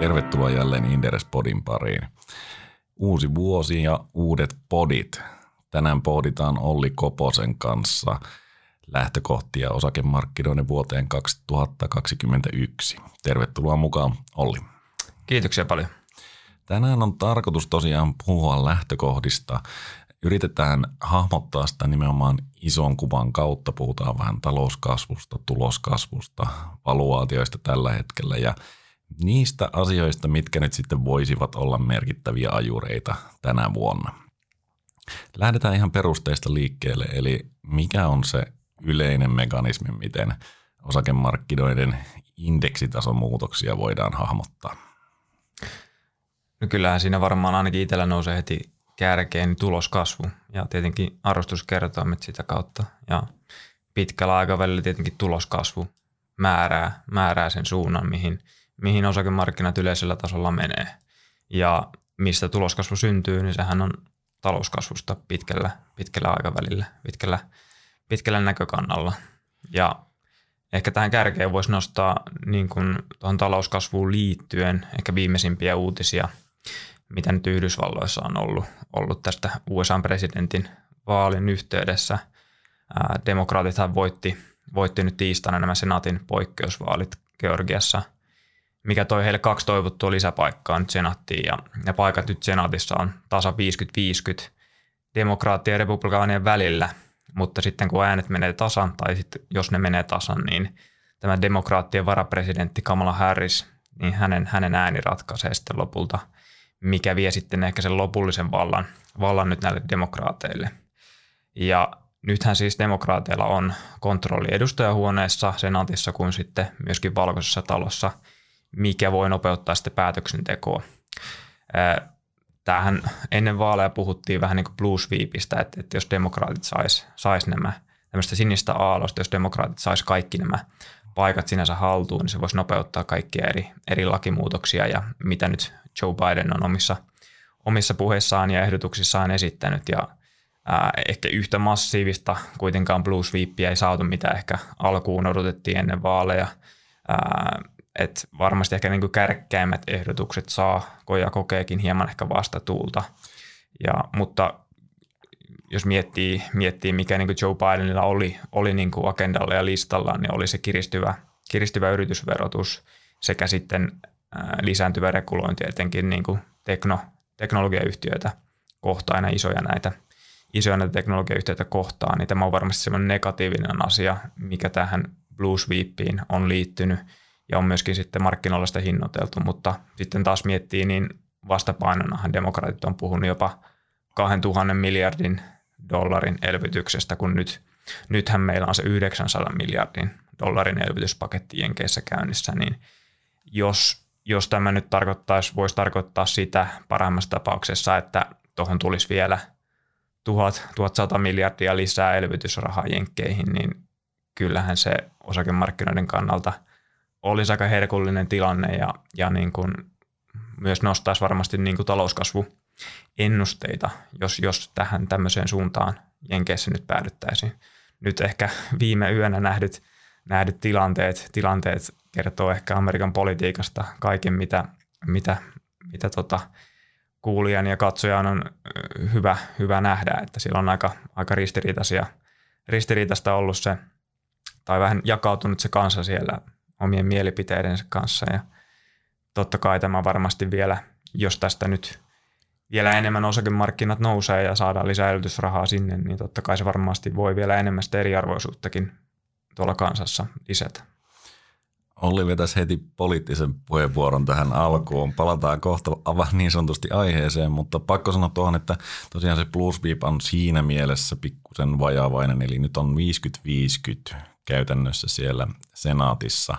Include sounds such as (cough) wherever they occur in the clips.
Tervetuloa jälleen Inderes Podin pariin. Uusi vuosi ja uudet podit. Tänään pohditaan Olli Koposen kanssa lähtökohtia osakemarkkinoiden vuoteen 2021. Tervetuloa mukaan, Olli. Kiitoksia paljon. Tänään on tarkoitus tosiaan puhua lähtökohdista. Yritetään hahmottaa sitä nimenomaan ison kuvan kautta. Puhutaan vähän talouskasvusta, tuloskasvusta, valuaatioista tällä hetkellä ja niistä asioista, mitkä nyt sitten voisivat olla merkittäviä ajureita tänä vuonna. Lähdetään ihan perusteista liikkeelle, eli mikä on se yleinen mekanismi, miten osakemarkkinoiden indeksitason muutoksia voidaan hahmottaa? No kyllähän siinä varmaan ainakin itsellä nousee heti kärkeen niin tuloskasvu ja tietenkin arvostuskertoimet sitä kautta. Ja pitkällä aikavälillä tietenkin tuloskasvu määrää, määrää sen suunnan, mihin, mihin osakemarkkinat yleisellä tasolla menee. Ja mistä tuloskasvu syntyy, niin sehän on talouskasvusta pitkällä, pitkällä aikavälillä, pitkällä, pitkällä näkökannalla. Ja ehkä tähän kärkeen voisi nostaa niin kuin tuohon talouskasvuun liittyen ehkä viimeisimpiä uutisia – mitä nyt Yhdysvalloissa on ollut, ollut tästä USA-presidentin vaalin yhteydessä. Demokraatithan voitti, voitti nyt tiistaina nämä senaatin poikkeusvaalit Georgiassa, mikä toi heille kaksi toivottua lisäpaikkaa nyt senaattiin. Ja ne paikat nyt senaatissa on tasa 50-50 demokraattien ja republikaanien välillä, mutta sitten kun äänet menee tasan, tai sitten jos ne menee tasan, niin tämä demokraattien varapresidentti Kamala Harris, niin hänen, hänen ääni ratkaisee sitten lopulta – mikä vie sitten ehkä sen lopullisen vallan, vallan nyt näille demokraateille. Ja nythän siis demokraateilla on kontrolli edustajahuoneessa, senaatissa kuin sitten myöskin valkoisessa talossa, mikä voi nopeuttaa sitten päätöksentekoa. Tähän ennen vaaleja puhuttiin vähän niin kuin blue sweepistä, että, että jos demokraatit sais, sais nämä tämmöistä sinistä aalosta, jos demokraatit sais kaikki nämä paikat sinänsä haltuun, niin se voisi nopeuttaa kaikkia eri, eri lakimuutoksia ja mitä nyt Joe Biden on omissa, omissa puheissaan ja ehdotuksissaan esittänyt ja ää, ehkä yhtä massiivista kuitenkaan Blue Sweepia ei saatu, mitä ehkä alkuun odotettiin ennen vaaleja. Ää, et varmasti ehkä niin kärkkäimmät ehdotukset saa koja kokeekin hieman ehkä vastatuulta. Ja, mutta jos miettii, miettii mikä niin Joe Bidenilla oli, oli niin agendalla ja listalla, niin oli se kiristyvä, kiristyvä yritysverotus sekä sitten lisääntyvä regulointi etenkin niin tekno, teknologiayhtiöitä kohtaan, aina isoja näitä, isoja näitä teknologiayhtiöitä kohtaan, niin tämä on varmasti sellainen negatiivinen asia, mikä tähän Blue Sweepiin on liittynyt ja on myöskin sitten markkinoilla sitä hinnoiteltu, mutta sitten taas miettii, niin vastapainonahan demokraatit on puhunut jopa 2000 miljardin dollarin elvytyksestä, kun nyt, nythän meillä on se 900 miljardin dollarin elvytyspaketti Jenkeissä käynnissä, niin jos jos tämä nyt tarkoittaisi, voisi tarkoittaa sitä parhaimmassa tapauksessa, että tuohon tulisi vielä 1000, 1100 miljardia lisää elvytysrahaa jenkkeihin, niin kyllähän se osakemarkkinoiden kannalta olisi aika herkullinen tilanne ja, ja niin kuin myös nostaisi varmasti niin kuin talouskasvuennusteita, jos, jos tähän tämmöiseen suuntaan Jenkeissä nyt päädyttäisiin. Nyt ehkä viime yönä nähdyt, nähdyt tilanteet, tilanteet kertoo ehkä Amerikan politiikasta kaiken, mitä, mitä, mitä tota, kuulijan ja katsojan on hyvä, hyvä nähdä, että sillä on aika, aika ristiriitaisia, ristiriitaista ollut se, tai vähän jakautunut se kansa siellä omien mielipiteidensä kanssa ja totta kai tämä varmasti vielä, jos tästä nyt vielä enemmän osakemarkkinat nousee ja saadaan lisää elvytysrahaa sinne, niin totta kai se varmasti voi vielä enemmän sitä eriarvoisuuttakin tuolla kansassa lisätä. Olli vetäisi heti poliittisen puheenvuoron tähän alkuun. Palataan kohta niin sanotusti aiheeseen, mutta pakko sanoa tuohon, että tosiaan se Plus Beep on siinä mielessä pikkusen vajaavainen, eli nyt on 50-50 käytännössä siellä senaatissa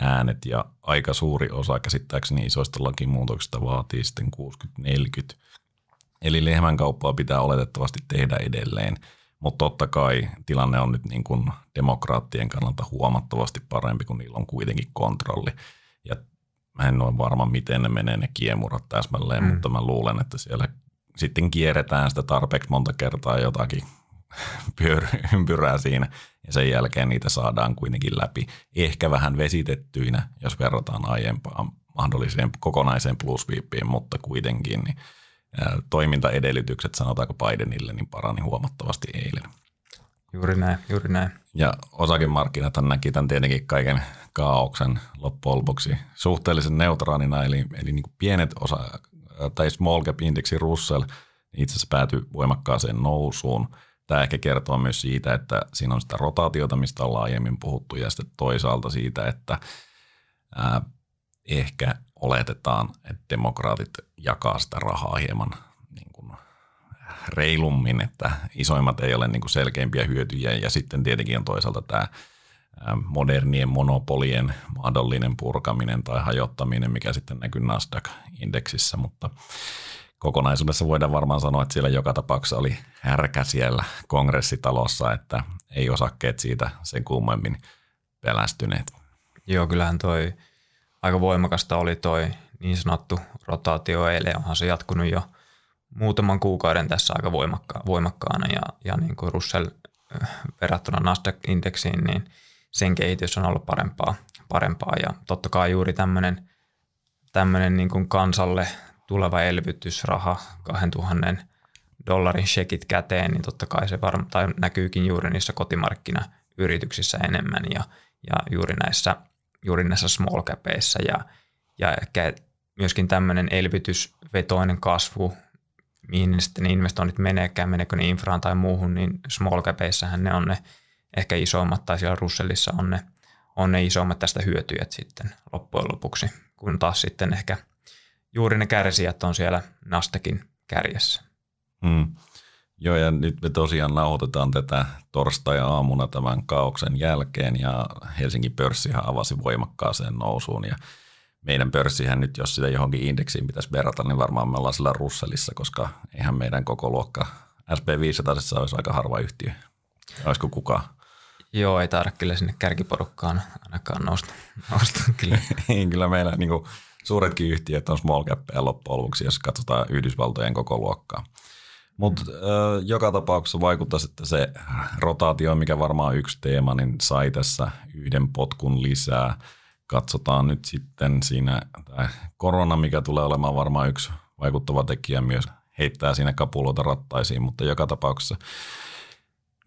äänet ja aika suuri osa käsittääkseni isoista lakimuutoksista vaatii sitten 60-40. Eli lehmänkauppaa pitää oletettavasti tehdä edelleen – mutta totta kai tilanne on nyt niin kuin demokraattien kannalta huomattavasti parempi, kun niillä on kuitenkin kontrolli. Ja mä en ole varma, miten ne menee ne kiemurat täsmälleen, mm. mutta mä luulen, että siellä sitten kierretään sitä tarpeeksi monta kertaa jotakin (laughs) ympyrää siinä, ja sen jälkeen niitä saadaan kuitenkin läpi. Ehkä vähän vesitettyinä, jos verrataan aiempaan mahdolliseen kokonaiseen plusviippiin, mutta kuitenkin niin toimintaedellytykset, sanotaanko Bidenille, niin parani huomattavasti eilen. Juuri näin, juuri näin. Ja osakemarkkinat näki tämän tietenkin kaiken kaauksen loppujen lopuksi suhteellisen neutraalina, eli, eli niin pienet osa, tai small cap indeksi Russell itse asiassa päätyi voimakkaaseen nousuun. Tämä ehkä kertoo myös siitä, että siinä on sitä rotaatiota, mistä on aiemmin puhuttu, ja sitten toisaalta siitä, että ää, ehkä oletetaan, että demokraatit jakaa sitä rahaa hieman niin kuin reilummin, että isoimmat ei ole niin kuin selkeimpiä hyötyjiä. Ja sitten tietenkin on toisaalta tämä modernien monopolien mahdollinen purkaminen tai hajottaminen, mikä sitten näkyy Nasdaq-indeksissä, mutta kokonaisuudessa voidaan varmaan sanoa, että siellä joka tapauksessa oli härkä siellä kongressitalossa, että ei osakkeet siitä sen kummemmin pelästyneet. Joo, kyllähän toi aika voimakasta oli toi niin sanottu rotaatio eilen. Onhan se jatkunut jo muutaman kuukauden tässä aika voimakka- voimakkaana ja, ja niin kuin Russell äh, verrattuna Nasdaq-indeksiin, niin sen kehitys on ollut parempaa, parempaa ja totta kai juuri tämmöinen tämmöinen niin kuin kansalle tuleva elvytysraha, 2000 dollarin shekit käteen, niin totta kai se varm- tai näkyykin juuri niissä kotimarkkinayrityksissä enemmän ja, ja juuri näissä juuri näissä small capeissa ja, ja ehkä myöskin tämmöinen elvytysvetoinen kasvu, mihin ne sitten investoinnit meneekään, meneekö ne infraan tai muuhun, niin small capeissähän ne on ne ehkä isommat, tai siellä Russellissa on ne, on ne isommat tästä hyötyjät sitten loppujen lopuksi, kun taas sitten ehkä juuri ne kärsijät on siellä Nastekin kärjessä. Hmm. Joo, ja nyt me tosiaan nauhoitetaan tätä torstai-aamuna tämän kaauksen jälkeen, ja Helsingin pörssihän avasi voimakkaaseen nousuun, ja meidän pörssihän nyt, jos sitä johonkin indeksiin pitäisi verrata, niin varmaan me ollaan sillä Russellissa, koska eihän meidän koko luokka SP500 olisi aika harva yhtiö. Olisiko kukaan? Joo, ei taida kyllä sinne kärkiporukkaan ainakaan nousta. nousta kyllä. (laughs) kyllä meillä niin kuin, suuretkin yhtiöt on small cap loppujen lopuksi, jos katsotaan Yhdysvaltojen koko luokkaa. Mutta äh, joka tapauksessa vaikuttaa, että se rotaatio, mikä varmaan yksi teema, niin sai tässä yhden potkun lisää. Katsotaan nyt sitten siinä, tämä korona, mikä tulee olemaan varmaan yksi vaikuttava tekijä myös, heittää siinä kapuloita rattaisiin, mutta joka tapauksessa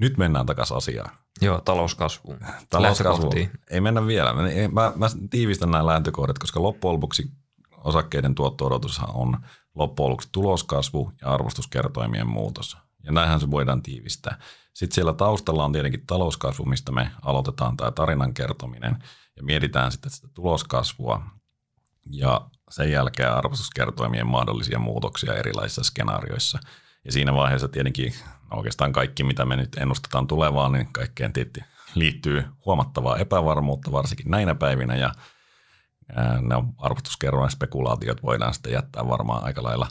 nyt mennään takaisin asiaan. Joo, talouskasvuun. Talouskasvu. Ei mennä vielä. Mä, mä tiivistän nämä lähtökohdat, koska loppujen lopuksi osakkeiden tuotto-odotushan on loppujen lopuksi tuloskasvu ja arvostuskertoimien muutos. Ja näinhän se voidaan tiivistää. Sitten siellä taustalla on tietenkin talouskasvu, mistä me aloitetaan tämä tarinan kertominen ja mietitään sitten sitä tuloskasvua ja sen jälkeen arvostuskertoimien mahdollisia muutoksia erilaisissa skenaarioissa. Ja siinä vaiheessa tietenkin oikeastaan kaikki, mitä me nyt ennustetaan tulevaan, niin kaikkeen tietysti liittyy huomattavaa epävarmuutta, varsinkin näinä päivinä, ja ne arvostuskerroin spekulaatiot voidaan sitten jättää varmaan aika lailla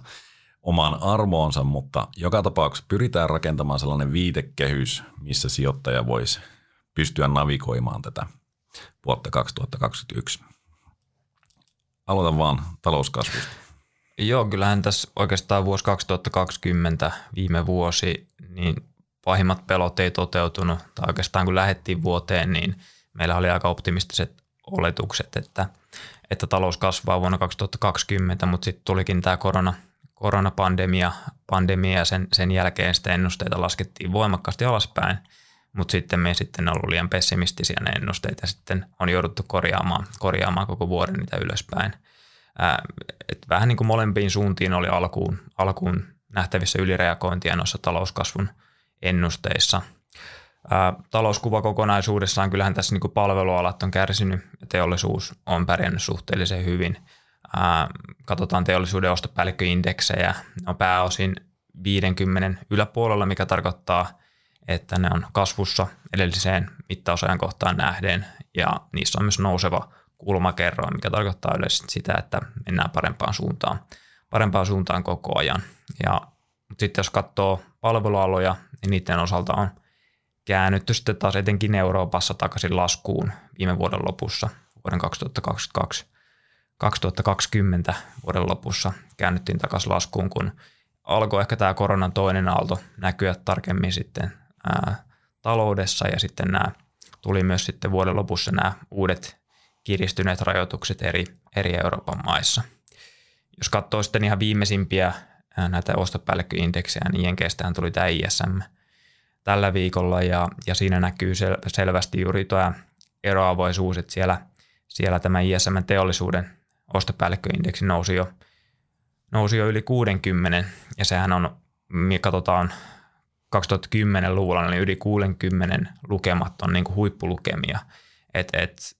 omaan armoonsa, mutta joka tapauksessa pyritään rakentamaan sellainen viitekehys, missä sijoittaja voisi pystyä navigoimaan tätä vuotta 2021. Aloitan vaan talouskasvusta. Joo, kyllähän tässä oikeastaan vuosi 2020 viime vuosi, niin pahimmat pelot ei toteutunut, tai oikeastaan kun lähdettiin vuoteen, niin meillä oli aika optimistiset oletukset, että, että talous kasvaa vuonna 2020, mutta sitten tulikin tämä korona, koronapandemia pandemia ja sen, sen jälkeen sitten ennusteita laskettiin voimakkaasti alaspäin, mutta sitten me sitten ollut liian pessimistisiä ne ennusteet ja sitten on jouduttu korjaamaan, korjaamaan koko vuoden niitä ylöspäin. Ää, et vähän niin kuin molempiin suuntiin oli alkuun, alkuun nähtävissä ylireagointia noissa talouskasvun ennusteissa – talouskuva kokonaisuudessaan, kyllähän tässä niin palvelualat on kärsinyt ja teollisuus on pärjännyt suhteellisen hyvin. katsotaan teollisuuden ostopäällikköindeksejä, ne on pääosin 50 yläpuolella, mikä tarkoittaa, että ne on kasvussa edelliseen mittausajan kohtaan nähden ja niissä on myös nouseva kulmakerroin, mikä tarkoittaa yleisesti sitä, että mennään parempaan suuntaan, parempaan suuntaan koko ajan. Ja, sitten jos katsoo palvelualoja, niin niiden osalta on – käännytty sitten taas etenkin Euroopassa takaisin laskuun viime vuoden lopussa, vuoden 2022 2020 vuoden lopussa käännyttiin takaisin laskuun, kun alkoi ehkä tämä koronan toinen aalto näkyä tarkemmin sitten ää, taloudessa ja sitten nämä tuli myös sitten vuoden lopussa nämä uudet kiristyneet rajoitukset eri, eri Euroopan maissa. Jos katsoo sitten ihan viimeisimpiä näitä ostopäällikköindeksejä, niin Jenkeistähän tuli tämä ISM tällä viikolla ja, ja siinä näkyy sel, selvästi juuri tuo eroavoisuus, että siellä, siellä tämä ISM teollisuuden ostopäällikköindeksi nousi jo, nousi jo yli 60 ja sehän on, me katsotaan 2010-luvulla, niin yli 60 lukemat on niin kuin huippulukemia. Et, et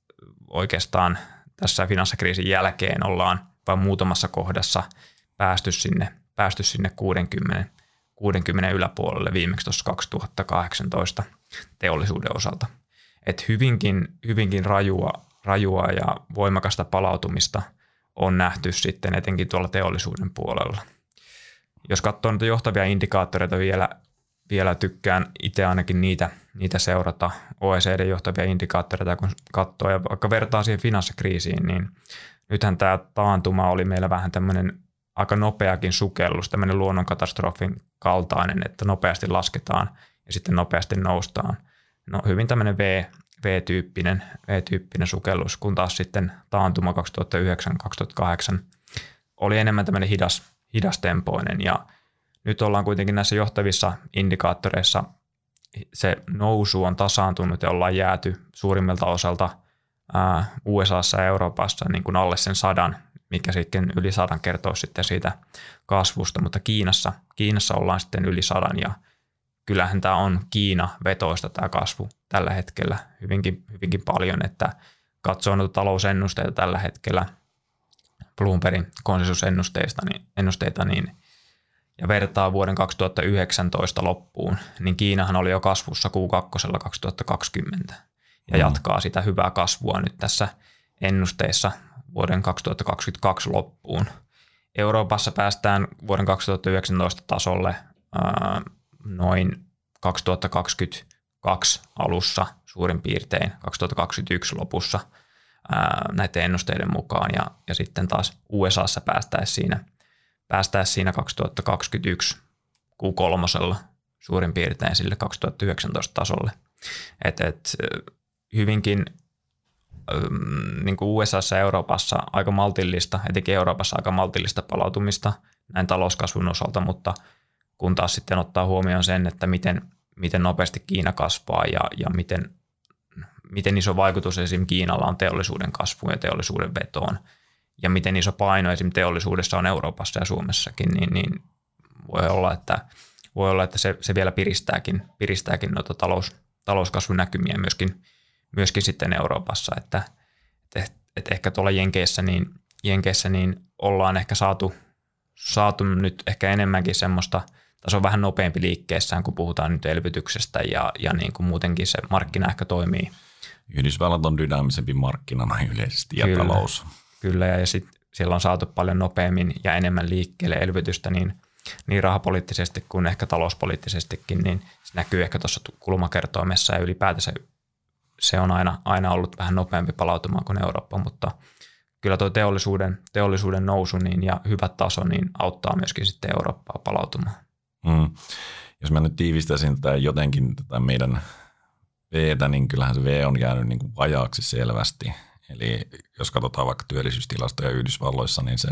oikeastaan tässä finanssikriisin jälkeen ollaan vain muutamassa kohdassa päästy sinne, päästy sinne 60, 60 yläpuolelle viimeksi tuossa 2018 teollisuuden osalta. Et hyvinkin, hyvinkin rajua, rajua ja voimakasta palautumista on nähty sitten etenkin tuolla teollisuuden puolella. Jos katsoo näitä johtavia indikaattoreita vielä, vielä tykkään itse ainakin niitä, niitä seurata, OECD-johtavia indikaattoreita, kun katsoo ja vaikka vertaa siihen finanssikriisiin, niin nythän tämä taantuma oli meillä vähän tämmöinen aika nopeakin sukellus, tämmöinen luonnonkatastrofin kaltainen, että nopeasti lasketaan ja sitten nopeasti noustaan. No hyvin tämmöinen V, V-tyyppinen, V-tyyppinen sukellus, kun taas sitten taantuma 2009-2008 oli enemmän tämmöinen hidas, hidastempoinen ja nyt ollaan kuitenkin näissä johtavissa indikaattoreissa se nousu on tasaantunut ja ollaan jääty suurimmilta osalta USAssa ja Euroopassa niin kuin alle sen sadan, mikä sitten yli sadan kertoo sitten siitä kasvusta, mutta Kiinassa, Kiinassa ollaan sitten yli sadan ja kyllähän tämä on Kiina vetoista tämä kasvu tällä hetkellä hyvinkin, hyvinkin paljon, että katsoo noita talousennusteita tällä hetkellä, Bloombergin konsensusennusteista, niin, ennusteita, niin ja vertaa vuoden 2019 loppuun, niin Kiinahan oli jo kasvussa Q2 2020 ja mm. jatkaa sitä hyvää kasvua nyt tässä ennusteissa vuoden 2022 loppuun. Euroopassa päästään vuoden 2019 tasolle noin 2022 alussa suurin piirtein, 2021 lopussa näiden ennusteiden mukaan ja, ja sitten taas USAssa päästäisiin siinä – päästäisiin siinä 2021 Q3 suurin piirtein sille 2019 tasolle. Et, et, hyvinkin niin kuin USAssa ja Euroopassa aika maltillista, etenkin Euroopassa aika maltillista palautumista näin talouskasvun osalta, mutta kun taas sitten ottaa huomioon sen, että miten, miten nopeasti Kiina kasvaa ja, ja miten, miten iso vaikutus esim. Kiinalla on teollisuuden kasvuun ja teollisuuden vetoon – ja miten iso paino esim. teollisuudessa on Euroopassa ja Suomessakin, niin, niin voi olla, että, voi olla, että se, se vielä piristääkin, piristääkin noita talous, talouskasvun näkymiä myöskin, myöskin sitten Euroopassa, että, että, että ehkä tuolla Jenkeissä niin, Jenkeissä niin ollaan ehkä saatu, saatu nyt ehkä enemmänkin semmoista, tässä on vähän nopeampi liikkeessään, kun puhutaan nyt elvytyksestä ja, ja niin kuin muutenkin se markkina ehkä toimii. Yhdysvallat on dynaamisempi markkinana yleisesti ja Kyllä. talous. Kyllä, ja sitten siellä on saatu paljon nopeammin ja enemmän liikkeelle elvytystä niin, niin rahapoliittisesti kuin ehkä talouspoliittisestikin, niin se näkyy ehkä tuossa kulmakertoimessa ja ylipäätänsä se on aina, aina ollut vähän nopeampi palautumaan kuin Eurooppa, mutta kyllä tuo teollisuuden, teollisuuden nousu niin ja hyvä taso niin auttaa myöskin sitten Eurooppaa palautumaan. Mm. Jos mä nyt tiivistäisin tätä jotenkin tätä meidän V, niin kyllähän se V on jäänyt niin kuin vajaaksi selvästi – Eli jos katsotaan vaikka työllisyystilastoja Yhdysvalloissa, niin se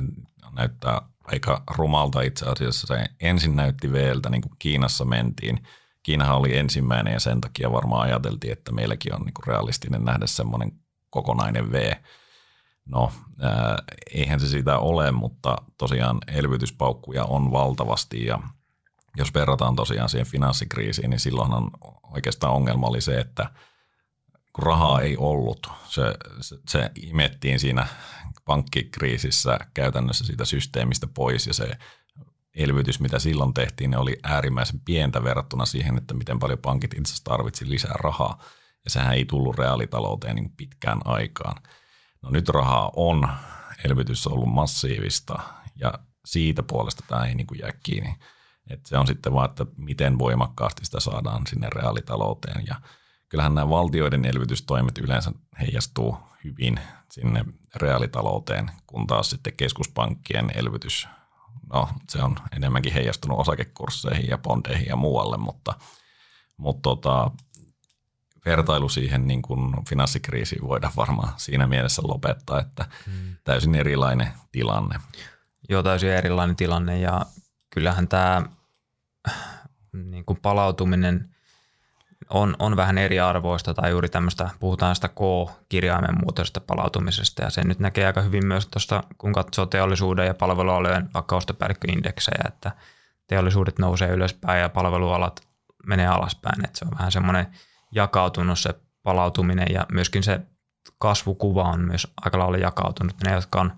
näyttää aika rumalta itse asiassa. Se ensin näytti Vltä, niin kuin Kiinassa mentiin. Kiinahan oli ensimmäinen ja sen takia varmaan ajateltiin, että meilläkin on niin kuin realistinen nähdä semmoinen kokonainen V. No, ää, eihän se sitä ole, mutta tosiaan elvytyspaukkuja on valtavasti ja jos verrataan tosiaan siihen finanssikriisiin, niin silloinhan oikeastaan ongelma oli se, että – kun rahaa ei ollut. Se, se, se imettiin siinä pankkikriisissä käytännössä siitä systeemistä pois ja se elvytys, mitä silloin tehtiin, ne oli äärimmäisen pientä verrattuna siihen, että miten paljon pankit itse asiassa tarvitsi lisää rahaa. Ja sehän ei tullut reaalitalouteen niin pitkään aikaan. No nyt rahaa on, elvytys on ollut massiivista ja siitä puolesta tämä ei niin kuin jää kiinni. Et se on sitten vaan, että miten voimakkaasti sitä saadaan sinne reaalitalouteen ja – kyllähän nämä valtioiden elvytystoimet yleensä heijastuu hyvin sinne reaalitalouteen, kun taas sitten keskuspankkien elvytys, no se on enemmänkin heijastunut osakekursseihin ja bondeihin ja muualle, mutta, mutta tota, vertailu siihen niin kuin finanssikriisiin voidaan varmaan siinä mielessä lopettaa, että hmm. täysin erilainen tilanne. Joo, täysin erilainen tilanne ja kyllähän tämä niin kuin palautuminen on, on vähän eriarvoista tai juuri tämmöistä, puhutaan sitä K-kirjaimen muotoisesta palautumisesta ja se nyt näkee aika hyvin myös tuosta, kun katsoo teollisuuden ja palvelualojen vaikka ostopäällikköindeksejä, että teollisuudet nousee ylöspäin ja palvelualat menee alaspäin, että se on vähän semmoinen jakautunut se palautuminen ja myöskin se kasvukuva on myös aika lailla jakautunut. Ne, jotka on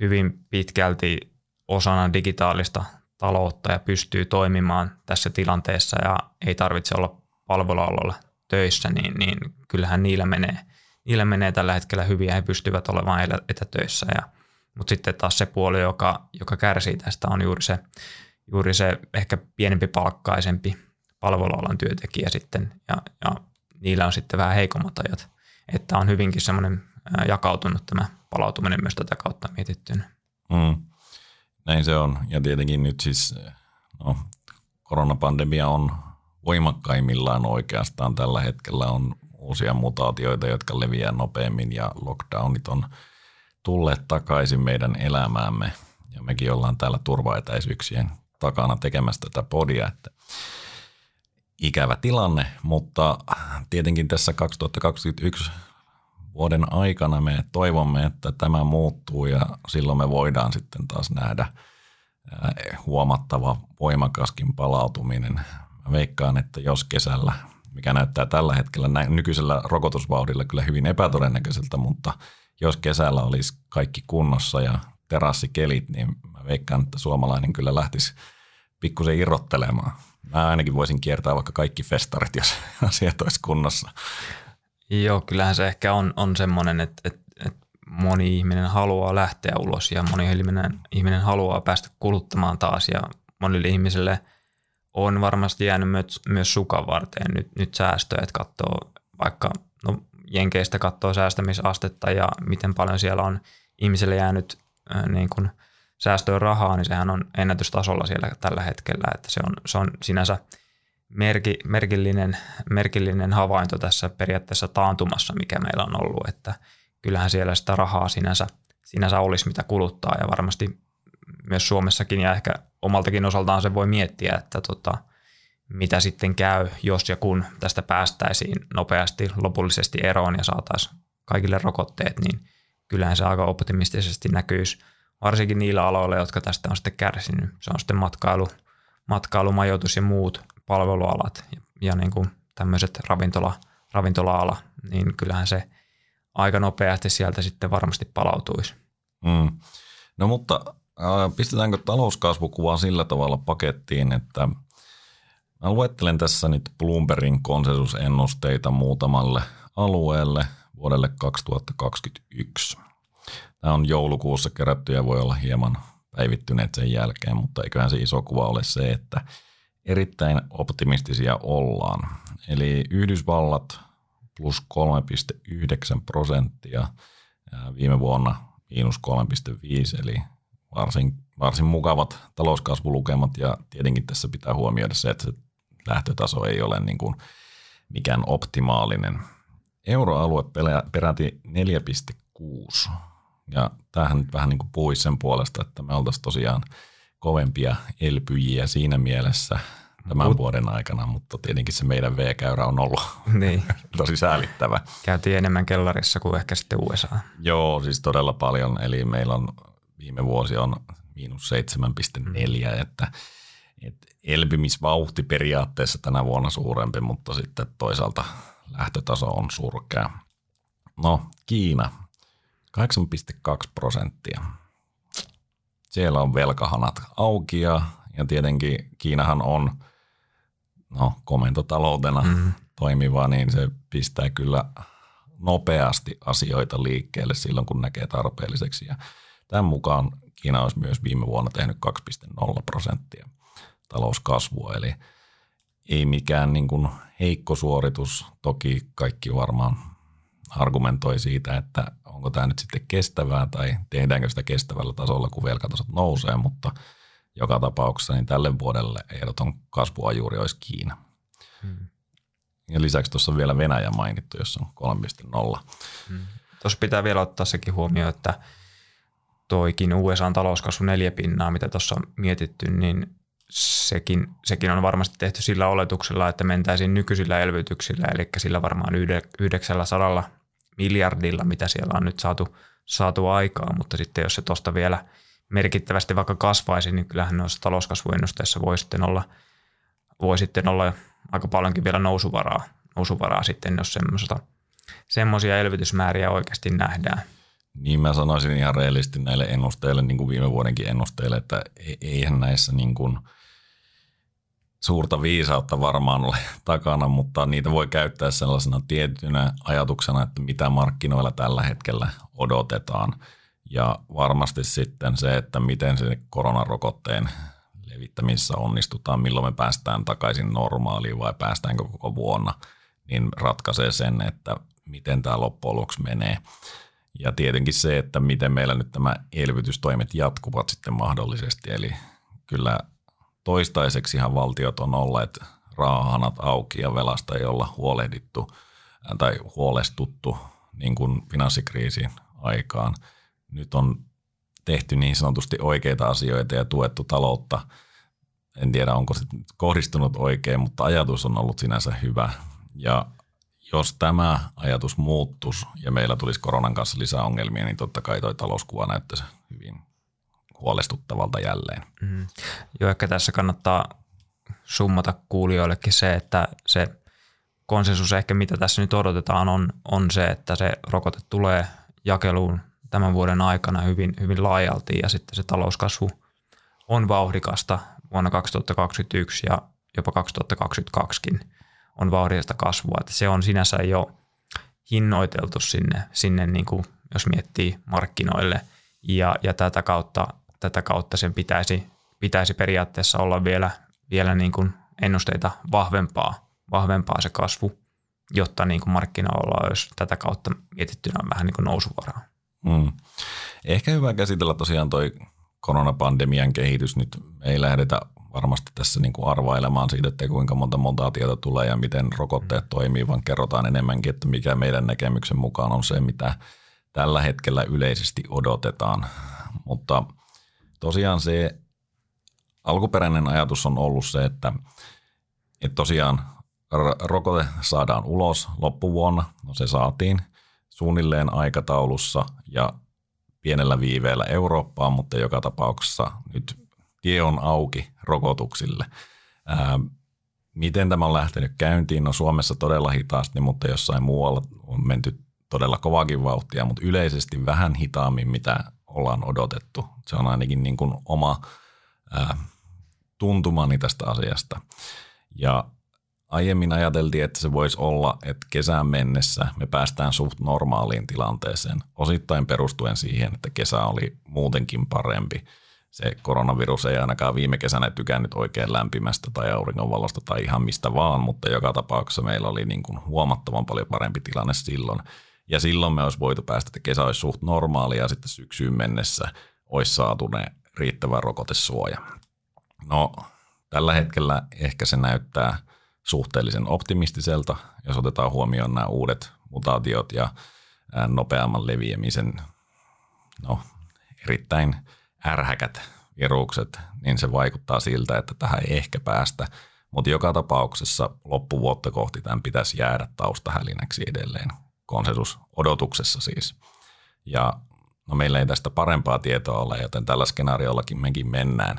hyvin pitkälti osana digitaalista taloutta ja pystyy toimimaan tässä tilanteessa ja ei tarvitse olla palvelualoilla töissä, niin, niin kyllähän niillä menee, niillä menee tällä hetkellä hyvin ja he pystyvät olemaan etätöissä. Ja, mutta sitten taas se puoli, joka, joka kärsii tästä, on juuri se, juuri se ehkä pienempi palkkaisempi palvelualan työntekijä sitten ja, ja niillä on sitten vähän heikommat ajat. Että on hyvinkin semmoinen jakautunut tämä palautuminen myös tätä kautta mietittynä. Mm. Näin se on. Ja tietenkin nyt siis no, koronapandemia on voimakkaimmillaan oikeastaan tällä hetkellä on uusia mutaatioita, jotka leviää nopeammin ja lockdownit on tulleet takaisin meidän elämäämme. Ja mekin ollaan täällä turvaetäisyyksien takana tekemässä tätä podia, että ikävä tilanne, mutta tietenkin tässä 2021 vuoden aikana me toivomme, että tämä muuttuu ja silloin me voidaan sitten taas nähdä huomattava voimakaskin palautuminen. Mä veikkaan, että jos kesällä, mikä näyttää tällä hetkellä nykyisellä rokotusvauhdilla kyllä hyvin epätodennäköiseltä, mutta jos kesällä olisi kaikki kunnossa ja terassikelit, niin mä veikkaan, että suomalainen kyllä lähtisi pikkusen irrottelemaan. Mä ainakin voisin kiertää vaikka kaikki festarit, jos (laughs) asiat olisi kunnossa. Joo, kyllähän se ehkä on, on semmoinen, että, että, että moni ihminen haluaa lähteä ulos ja moni ihminen, ihminen haluaa päästä kuluttamaan taas ja monille ihmisille on varmasti jäänyt myös, myös sukan varteen. Nyt, nyt säästöjä, että katsoo vaikka no, Jenkeistä katsoo säästämisastetta ja miten paljon siellä on ihmisille jäänyt äh, niin kuin – säästöön rahaa, niin sehän on ennätystasolla siellä tällä hetkellä, että se on, se on sinänsä merki, merkillinen, merkillinen havainto tässä periaatteessa taantumassa, mikä meillä on ollut, että kyllähän siellä sitä rahaa sinänsä, sinänsä olisi mitä kuluttaa. Ja varmasti myös Suomessakin ja ehkä omaltakin osaltaan se voi miettiä, että tota, mitä sitten käy, jos ja kun tästä päästäisiin nopeasti lopullisesti eroon ja saataisiin kaikille rokotteet, niin kyllähän se aika optimistisesti näkyisi varsinkin niillä aloilla, jotka tästä on sitten kärsinyt. Se on sitten matkailu, matkailu majoitus ja muut palvelualat ja, ja niin kuin tämmöiset ravintola, ravintola-ala, niin kyllähän se aika nopeasti sieltä sitten varmasti palautuisi. Mm. No mutta pistetäänkö talouskasvukuvaa sillä tavalla pakettiin, että mä luettelen tässä nyt Bloombergin konsensusennusteita muutamalle alueelle vuodelle 2021. Nämä on joulukuussa kerätty ja voi olla hieman päivittyneet sen jälkeen, mutta eiköhän se iso kuva ole se, että erittäin optimistisia ollaan. Eli Yhdysvallat plus 3,9 prosenttia, viime vuonna miinus 3,5, eli varsin, varsin mukavat talouskasvulukemat ja tietenkin tässä pitää huomioida se, että se lähtötaso ei ole niin kuin mikään optimaalinen. Euroalue peräti 4,6 ja tämähän nyt vähän niin kuin puhuisi sen puolesta, että me oltaisiin tosiaan kovempia elpyjiä siinä mielessä tämän Mut, vuoden aikana, mutta tietenkin se meidän V-käyrä on ollut (laughs) niin. (laughs) tosi säälittävä. Käytiin enemmän kellarissa kuin ehkä sitten USA. Joo, siis todella paljon. Eli meillä on viime vuosi on miinus 7,4, mm. että, että elpymisvauhti periaatteessa tänä vuonna suurempi, mutta sitten toisaalta lähtötaso on surkea. No, Kiina 8,2 prosenttia. Siellä on velkahanat auki ja, ja tietenkin Kiinahan on no, komentotaloutena mm. toimiva, niin se pistää kyllä nopeasti asioita liikkeelle silloin, kun näkee tarpeelliseksi. Ja tämän mukaan Kiina olisi myös viime vuonna tehnyt 2,0 prosenttia talouskasvua, eli ei mikään niin kuin heikko suoritus. Toki kaikki varmaan argumentoi siitä, että onko tämä nyt sitten kestävää tai tehdäänkö sitä kestävällä tasolla, kun velkatasot nousee, mutta joka tapauksessa niin tälle vuodelle ehdoton kasvua juuri olisi Kiina. Hmm. Ja lisäksi tuossa on vielä Venäjä mainittu, jossa on 3,0. Mm. Tuossa pitää vielä ottaa sekin huomioon, että toikin USA talouskasvu neljä pinnaa, mitä tuossa on mietitty, niin sekin, sekin on varmasti tehty sillä oletuksella, että mentäisiin nykyisillä elvytyksillä, eli sillä varmaan 900 miljardilla, mitä siellä on nyt saatu, saatu aikaa, mutta sitten jos se tuosta vielä merkittävästi vaikka kasvaisi, niin kyllähän noissa talouskasvuennusteissa voi sitten olla, voi sitten olla aika paljonkin vielä nousuvaraa, nousuvaraa sitten, jos semmoisia elvytysmääriä oikeasti nähdään. Niin mä sanoisin ihan reellisesti näille ennusteille, niin kuin viime vuodenkin ennusteille, että e- eihän näissä niin kuin suurta viisautta varmaan ole (laughs) takana, mutta niitä voi käyttää sellaisena tietynä ajatuksena, että mitä markkinoilla tällä hetkellä odotetaan. Ja varmasti sitten se, että miten se koronarokotteen levittämisessä onnistutaan, milloin me päästään takaisin normaaliin vai päästäänkö koko vuonna, niin ratkaisee sen, että miten tämä loppujen lopuksi menee. Ja tietenkin se, että miten meillä nyt tämä elvytystoimet jatkuvat sitten mahdollisesti. Eli kyllä toistaiseksi ihan valtiot on olleet rahahanat auki ja velasta ei olla huolehdittu tai huolestuttu niin kuin finanssikriisin aikaan. Nyt on tehty niin sanotusti oikeita asioita ja tuettu taloutta. En tiedä, onko se kohdistunut oikein, mutta ajatus on ollut sinänsä hyvä. Ja jos tämä ajatus muuttuisi ja meillä tulisi koronan kanssa lisää ongelmia, niin totta kai toi talouskuva näyttäisi hyvin huolestuttavalta jälleen. Mm. Joo, ehkä tässä kannattaa summata kuulijoillekin se, että se konsensus ehkä mitä tässä nyt odotetaan on, on se, että se rokote tulee jakeluun tämän vuoden aikana hyvin, hyvin laajalti ja sitten se talouskasvu on vauhdikasta vuonna 2021 ja jopa 2022kin on vauhdista kasvua. Että se on sinänsä jo hinnoiteltu sinne, sinne niin kuin, jos miettii markkinoille ja, ja tätä, kautta, tätä kautta sen pitäisi, pitäisi periaatteessa olla vielä, vielä niin kuin ennusteita vahvempaa, vahvempaa se kasvu, jotta niin kuin markkinoilla olisi tätä kautta mietittynä vähän niin kuin nousuvaraa. Mm. Ehkä hyvä käsitellä tosiaan toi koronapandemian kehitys. Nyt ei lähdetä varmasti tässä niin kuin arvailemaan siitä, että kuinka monta mutaatiota tulee ja miten rokotteet toimii, vaan kerrotaan enemmänkin, että mikä meidän näkemyksen mukaan on se, mitä tällä hetkellä yleisesti odotetaan. Mutta tosiaan se alkuperäinen ajatus on ollut se, että, että tosiaan rokote saadaan ulos loppuvuonna, no se saatiin suunnilleen aikataulussa ja pienellä viiveellä Eurooppaan, mutta joka tapauksessa nyt tie on auki rokotuksille. Ää, miten tämä on lähtenyt käyntiin? No Suomessa todella hitaasti, mutta jossain muualla on menty todella kovakin vauhtia, mutta yleisesti vähän hitaammin, mitä ollaan odotettu. Se on ainakin niin kuin oma ää, tuntumani tästä asiasta. Ja aiemmin ajateltiin, että se voisi olla, että kesään mennessä me päästään suht normaaliin tilanteeseen, osittain perustuen siihen, että kesä oli muutenkin parempi – se koronavirus ei ainakaan viime kesänä tykännyt oikein lämpimästä tai auringonvalosta tai ihan mistä vaan, mutta joka tapauksessa meillä oli niin kuin huomattavan paljon parempi tilanne silloin. Ja silloin me olisi voitu päästä, että kesä olisi suht normaalia ja sitten syksyyn mennessä olisi saatu ne riittävä rokotesuoja. No tällä hetkellä ehkä se näyttää suhteellisen optimistiselta, jos otetaan huomioon nämä uudet mutaatiot ja nopeamman leviämisen no, erittäin ärhäkät virukset, niin se vaikuttaa siltä, että tähän ei ehkä päästä. Mutta joka tapauksessa loppuvuotta kohti tämän pitäisi jäädä taustahälinäksi edelleen, konsensus odotuksessa siis. Ja no meillä ei tästä parempaa tietoa ole, joten tällä skenaariollakin mekin mennään.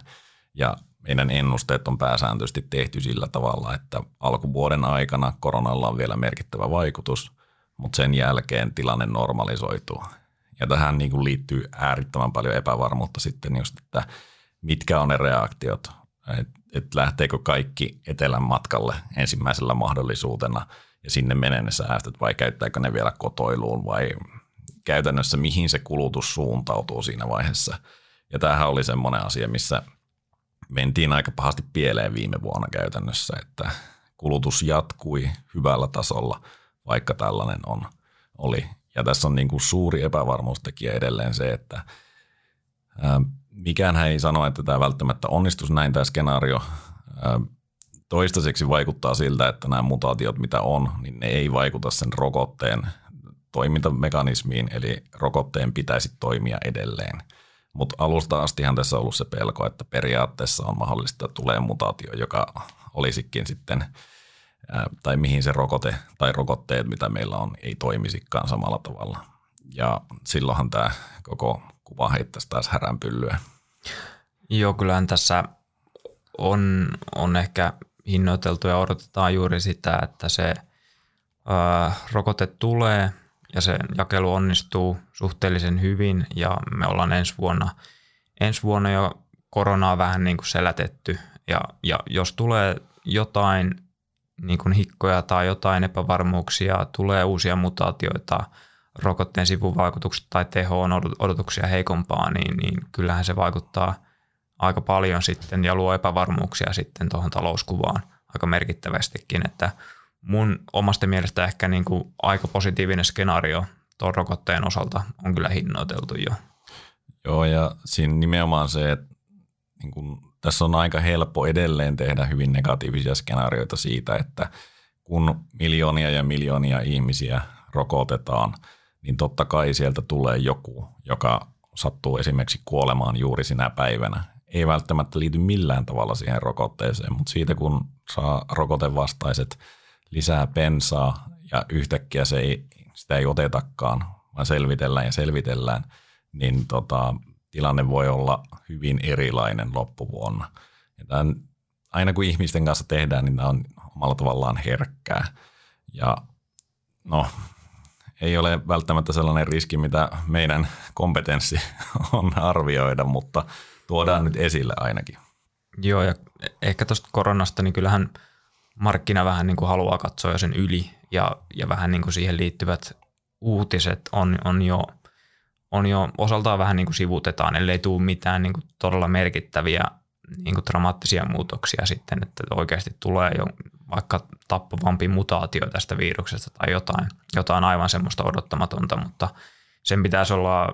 Ja meidän ennusteet on pääsääntöisesti tehty sillä tavalla, että alkuvuoden aikana koronalla on vielä merkittävä vaikutus, mutta sen jälkeen tilanne normalisoituu. Ja tähän niin kuin liittyy äärittömän paljon epävarmuutta sitten just, että mitkä on ne reaktiot, että et lähteekö kaikki etelän matkalle ensimmäisellä mahdollisuutena ja sinne menee ne säästöt vai käyttääkö ne vielä kotoiluun vai käytännössä mihin se kulutus suuntautuu siinä vaiheessa. Ja tämähän oli semmoinen asia, missä mentiin aika pahasti pieleen viime vuonna käytännössä, että kulutus jatkui hyvällä tasolla, vaikka tällainen on, oli ja tässä on niin kuin suuri epävarmuustekijä edelleen se, että mikään ei sano, että tämä välttämättä onnistuisi näin tämä skenaario. toistaiseksi vaikuttaa siltä, että nämä mutaatiot, mitä on, niin ne ei vaikuta sen rokotteen toimintamekanismiin, eli rokotteen pitäisi toimia edelleen. Mutta alusta astihan tässä on ollut se pelko, että periaatteessa on mahdollista, että tulee mutaatio, joka olisikin sitten, tai mihin se rokote tai rokotteet, mitä meillä on, ei toimisikaan samalla tavalla. Ja silloinhan tämä koko kuva heittäisi taas häränpyllyä. Joo, kyllähän tässä on, on ehkä hinnoiteltu ja odotetaan juuri sitä, että se ää, rokote tulee ja se jakelu onnistuu suhteellisen hyvin ja me ollaan ensi vuonna, ensi vuonna jo koronaa vähän niin kuin selätetty ja, ja jos tulee jotain niin kuin hikkoja tai jotain epävarmuuksia, tulee uusia mutaatioita, rokotteen sivuvaikutukset tai teho on odotuksia heikompaa, niin, niin kyllähän se vaikuttaa aika paljon sitten ja luo epävarmuuksia sitten tuohon talouskuvaan aika merkittävästikin, että mun omasta mielestä ehkä niin kuin aika positiivinen skenaario tuon rokotteen osalta on kyllä hinnoiteltu jo. Joo, ja siinä nimenomaan se, että niin kuin, tässä on aika helppo edelleen tehdä hyvin negatiivisia skenaarioita siitä, että kun miljoonia ja miljoonia ihmisiä rokotetaan, niin totta kai sieltä tulee joku, joka sattuu esimerkiksi kuolemaan juuri sinä päivänä. Ei välttämättä liity millään tavalla siihen rokotteeseen, mutta siitä kun saa rokotevastaiset lisää pensaa ja yhtäkkiä se ei, sitä ei otetakaan, vaan selvitellään ja selvitellään, niin tota, tilanne voi olla hyvin erilainen loppuvuonna. Ja tämän, aina kun ihmisten kanssa tehdään, niin tämä on omalla tavallaan herkkää. Ja no, ei ole välttämättä sellainen riski, mitä meidän kompetenssi (laughs) on arvioida, mutta tuodaan nyt esille ainakin. Joo, ja ehkä tuosta koronasta, niin kyllähän markkina vähän niin kuin haluaa katsoa jo sen yli, ja, ja vähän niin kuin siihen liittyvät uutiset on, on jo – on jo osaltaan vähän niin kuin sivutetaan, ellei tule mitään niin kuin todella merkittäviä niin kuin dramaattisia muutoksia sitten, että oikeasti tulee jo vaikka tappavampi mutaatio tästä viruksesta tai jotain, jotain aivan semmoista odottamatonta, mutta sen pitäisi olla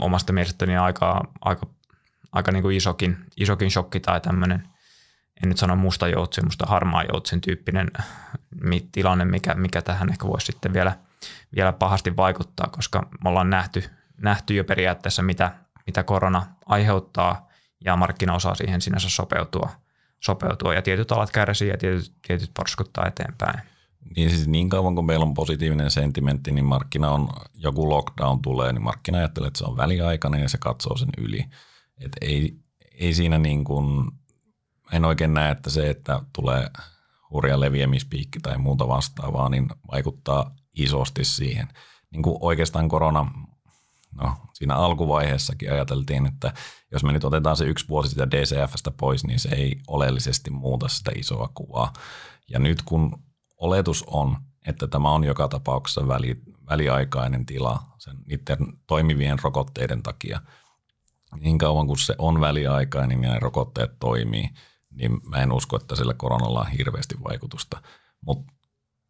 omasta mielestäni aika, aika, aika niin kuin isokin, isokin shokki tai tämmöinen, en nyt sano musta joutsen, musta harmaa joutsen tyyppinen tilanne, mikä, mikä tähän ehkä voisi sitten vielä, vielä pahasti vaikuttaa, koska me ollaan nähty nähty jo periaatteessa, mitä, mitä korona aiheuttaa ja markkina osaa siihen sinänsä sopeutua, sopeutua ja tietyt alat kärsii ja tietyt, tietyt porskuttaa eteenpäin. Niin siis niin kauan kuin meillä on positiivinen sentimentti, niin markkina on, joku lockdown tulee, niin markkina ajattelee, että se on väliaikainen ja se katsoo sen yli. Et ei, ei siinä niin kuin, en oikein näe, että se, että tulee hurja leviämispiikki tai muuta vastaavaa, niin vaikuttaa isosti siihen. Niin kuin oikeastaan korona no, siinä alkuvaiheessakin ajateltiin, että jos me nyt otetaan se yksi vuosi sitä DCFstä pois, niin se ei oleellisesti muuta sitä isoa kuvaa. Ja nyt kun oletus on, että tämä on joka tapauksessa väli, väliaikainen tila sen niiden toimivien rokotteiden takia, niin kauan kuin se on väliaikainen ja ne rokotteet toimii, niin mä en usko, että sillä koronalla on hirveästi vaikutusta. Mutta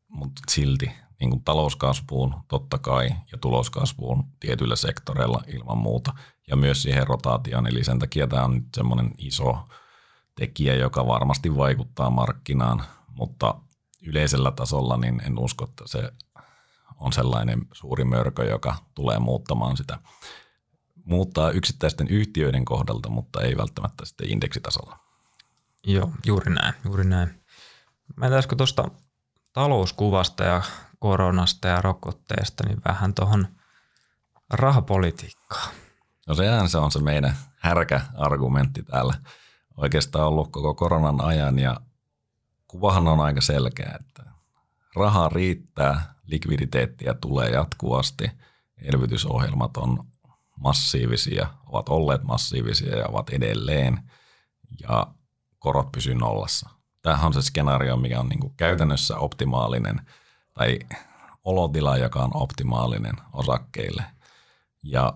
mut silti niin kuin talouskasvuun totta kai ja tuloskasvuun tietyillä sektoreilla ilman muuta ja myös siihen rotaatioon. Eli sen takia tämä on nyt semmoinen iso tekijä, joka varmasti vaikuttaa markkinaan, mutta yleisellä tasolla niin en usko, että se on sellainen suuri mörkö, joka tulee muuttamaan sitä. Muuttaa yksittäisten yhtiöiden kohdalta, mutta ei välttämättä sitten indeksitasolla. Joo, juuri näin, juuri näin. Mä tuosta talouskuvasta ja koronasta ja rokotteesta, niin vähän tuohon rahapolitiikkaan. No sehän se on se meidän härkä-argumentti täällä oikeastaan ollut koko koronan ajan ja kuvahan on aika selkeä, että rahaa riittää, likviditeettiä tulee jatkuvasti, elvytysohjelmat on massiivisia, ovat olleet massiivisia ja ovat edelleen ja korot pysyy nollassa. Tämähän on se skenaario, mikä on niin käytännössä optimaalinen – tai olotila, joka on optimaalinen osakkeille. Ja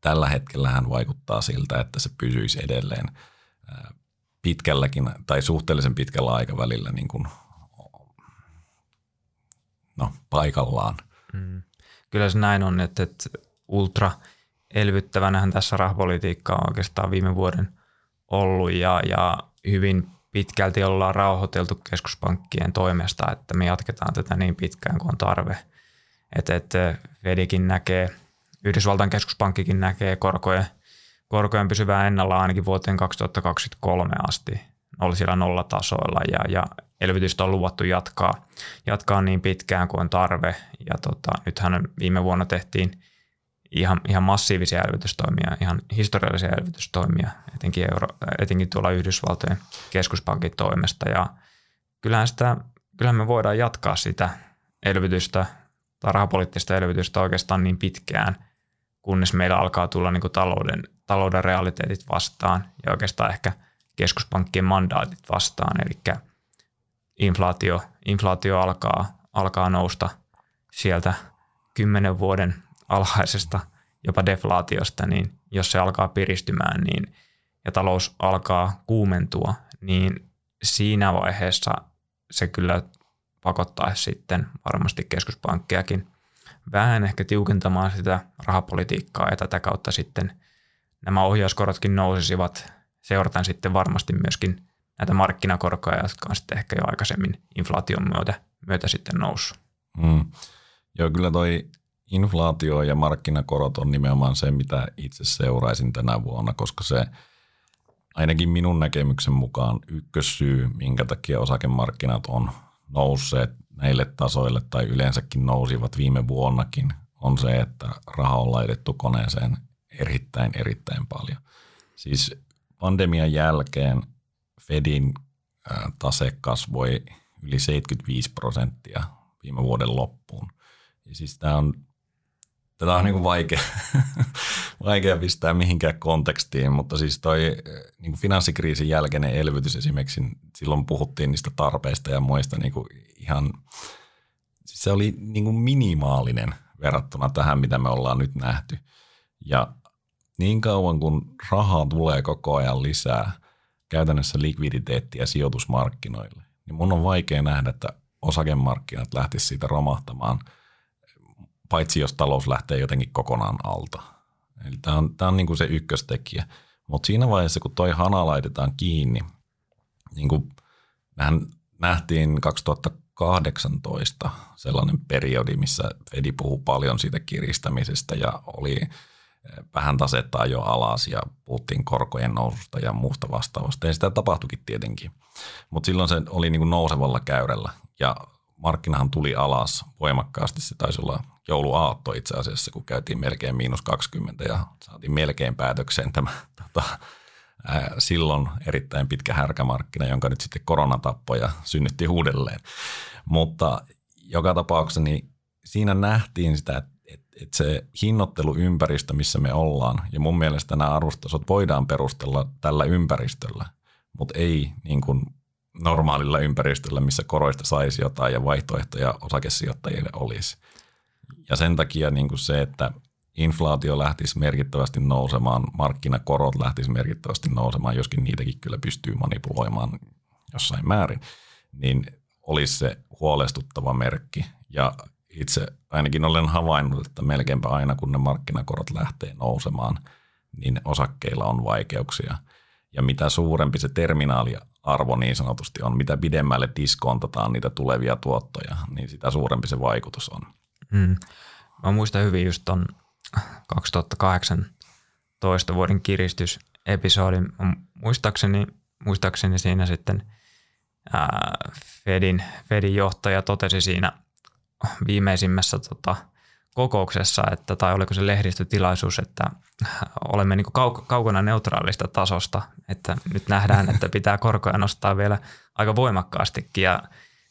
tällä hetkellä hän vaikuttaa siltä, että se pysyisi edelleen pitkälläkin tai suhteellisen pitkällä aikavälillä niin kuin, no, paikallaan. Mm. Kyllä se näin on, että, että ultra elvyttävänähän tässä rahapolitiikka on oikeastaan viime vuoden ollut ja, ja hyvin pitkälti ollaan rauhoiteltu keskuspankkien toimesta, että me jatketaan tätä niin pitkään kuin on tarve. Että et Fedikin näkee, Yhdysvaltain keskuspankkikin näkee korkojen, korkojen pysyvää ennallaan ainakin vuoteen 2023 asti. Oli siellä nollatasoilla ja, ja elvytystä on luvattu jatkaa, jatkaa niin pitkään kuin on tarve. Ja tota, nythän viime vuonna tehtiin – ihan, ihan massiivisia elvytystoimia, ihan historiallisia elvytystoimia, etenkin, Euro, etenkin tuolla Yhdysvaltojen keskuspankin toimesta. Ja kyllähän, sitä, kyllähän me voidaan jatkaa sitä elvytystä tai rahapoliittista elvytystä oikeastaan niin pitkään, kunnes meillä alkaa tulla niin talouden, talouden realiteetit vastaan ja oikeastaan ehkä keskuspankkien mandaatit vastaan. Eli inflaatio, inflaatio alkaa, alkaa nousta sieltä kymmenen vuoden alhaisesta jopa deflaatiosta, niin jos se alkaa piristymään niin, ja talous alkaa kuumentua, niin siinä vaiheessa se kyllä pakottaa sitten varmasti keskuspankkejakin vähän ehkä tiukentamaan sitä rahapolitiikkaa ja tätä kautta sitten nämä ohjauskorotkin nousisivat. Seurataan sitten varmasti myöskin näitä markkinakorkoja, jotka on sitten ehkä jo aikaisemmin inflaation myötä, myötä sitten noussut. Mm. Joo, kyllä toi inflaatio ja markkinakorot on nimenomaan se, mitä itse seuraisin tänä vuonna, koska se ainakin minun näkemyksen mukaan ykkössyy, minkä takia osakemarkkinat on nousseet näille tasoille tai yleensäkin nousivat viime vuonnakin, on se, että raha on laitettu koneeseen erittäin, erittäin paljon. Siis pandemian jälkeen Fedin tase kasvoi yli 75 prosenttia viime vuoden loppuun. Ja siis tämä on Tätä on niin vaikea, (laughs) vaikea pistää mihinkään kontekstiin, mutta siis toi niin kuin finanssikriisin jälkeinen elvytys esimerkiksi, silloin puhuttiin niistä tarpeista ja muista niin kuin ihan, siis se oli niin kuin minimaalinen verrattuna tähän, mitä me ollaan nyt nähty. Ja niin kauan kun rahaa tulee koko ajan lisää, käytännössä likviditeettiä sijoitusmarkkinoille, niin mun on vaikea nähdä, että osakemarkkinat lähtisivät siitä romahtamaan – paitsi jos talous lähtee jotenkin kokonaan alta. Eli tämä on, tämä on niin kuin se ykköstekijä. Mutta siinä vaiheessa, kun toi hana laitetaan kiinni, niin kuin mehän nähtiin 2018 sellainen periodi, missä Fedi puhuu paljon siitä kiristämisestä ja oli eh, vähän tasettaa jo alas ja puhuttiin korkojen noususta ja muusta vastaavasta. Ja sitä tapahtuikin tietenkin. Mutta silloin se oli niin kuin nousevalla käyrällä ja markkinahan tuli alas voimakkaasti. Se taisi olla jouluaatto itse asiassa, kun käytiin melkein miinus 20 ja saatiin melkein päätökseen tämä tota, ää, silloin erittäin pitkä härkämarkkina, jonka nyt sitten korona tappoi ja synnytti uudelleen. Mutta joka tapauksessa niin siinä nähtiin sitä, että että se hinnoitteluympäristö, missä me ollaan, ja mun mielestä nämä arvostasot voidaan perustella tällä ympäristöllä, mutta ei niin kuin normaalilla ympäristöllä, missä koroista saisi jotain ja vaihtoehtoja osakesijoittajille olisi. Ja sen takia niin kuin se, että inflaatio lähtisi merkittävästi nousemaan, markkinakorot lähtisi merkittävästi nousemaan, joskin niitäkin kyllä pystyy manipuloimaan jossain määrin, niin olisi se huolestuttava merkki. Ja itse ainakin olen havainnut, että melkeinpä aina kun ne markkinakorot lähtee nousemaan, niin osakkeilla on vaikeuksia. Ja mitä suurempi se terminaaliarvo niin sanotusti on, mitä pidemmälle diskontataan niitä tulevia tuottoja, niin sitä suurempi se vaikutus on. Mm. Mä muistan hyvin just ton 2018 vuoden kiristysepisodin. Muistaakseni, muistaakseni siinä sitten ää, Fedin, Fedin johtaja totesi siinä viimeisimmässä tota, kokouksessa, että, tai oliko se lehdistötilaisuus, että olemme niin kau- kaukana neutraalista tasosta, että nyt nähdään, että pitää korkoja nostaa vielä aika voimakkaastikin ja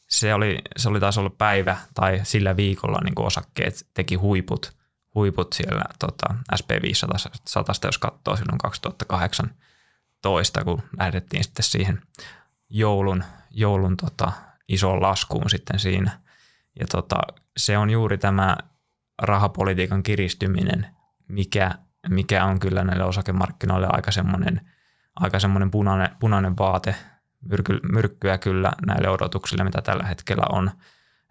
se oli, se oli taas ollut päivä tai sillä viikolla niin kuin osakkeet teki huiput, huiput siellä tota, SP500, jos katsoo silloin 2018, kun lähdettiin sitten siihen joulun, joulun tota, isoon laskuun sitten siinä. Ja tota, se on juuri tämä rahapolitiikan kiristyminen, mikä, mikä on kyllä näille osakemarkkinoille aika semmoinen, aika semmoinen punainen, punainen vaate – myrky, myrkkyä kyllä näille odotuksille, mitä tällä hetkellä on.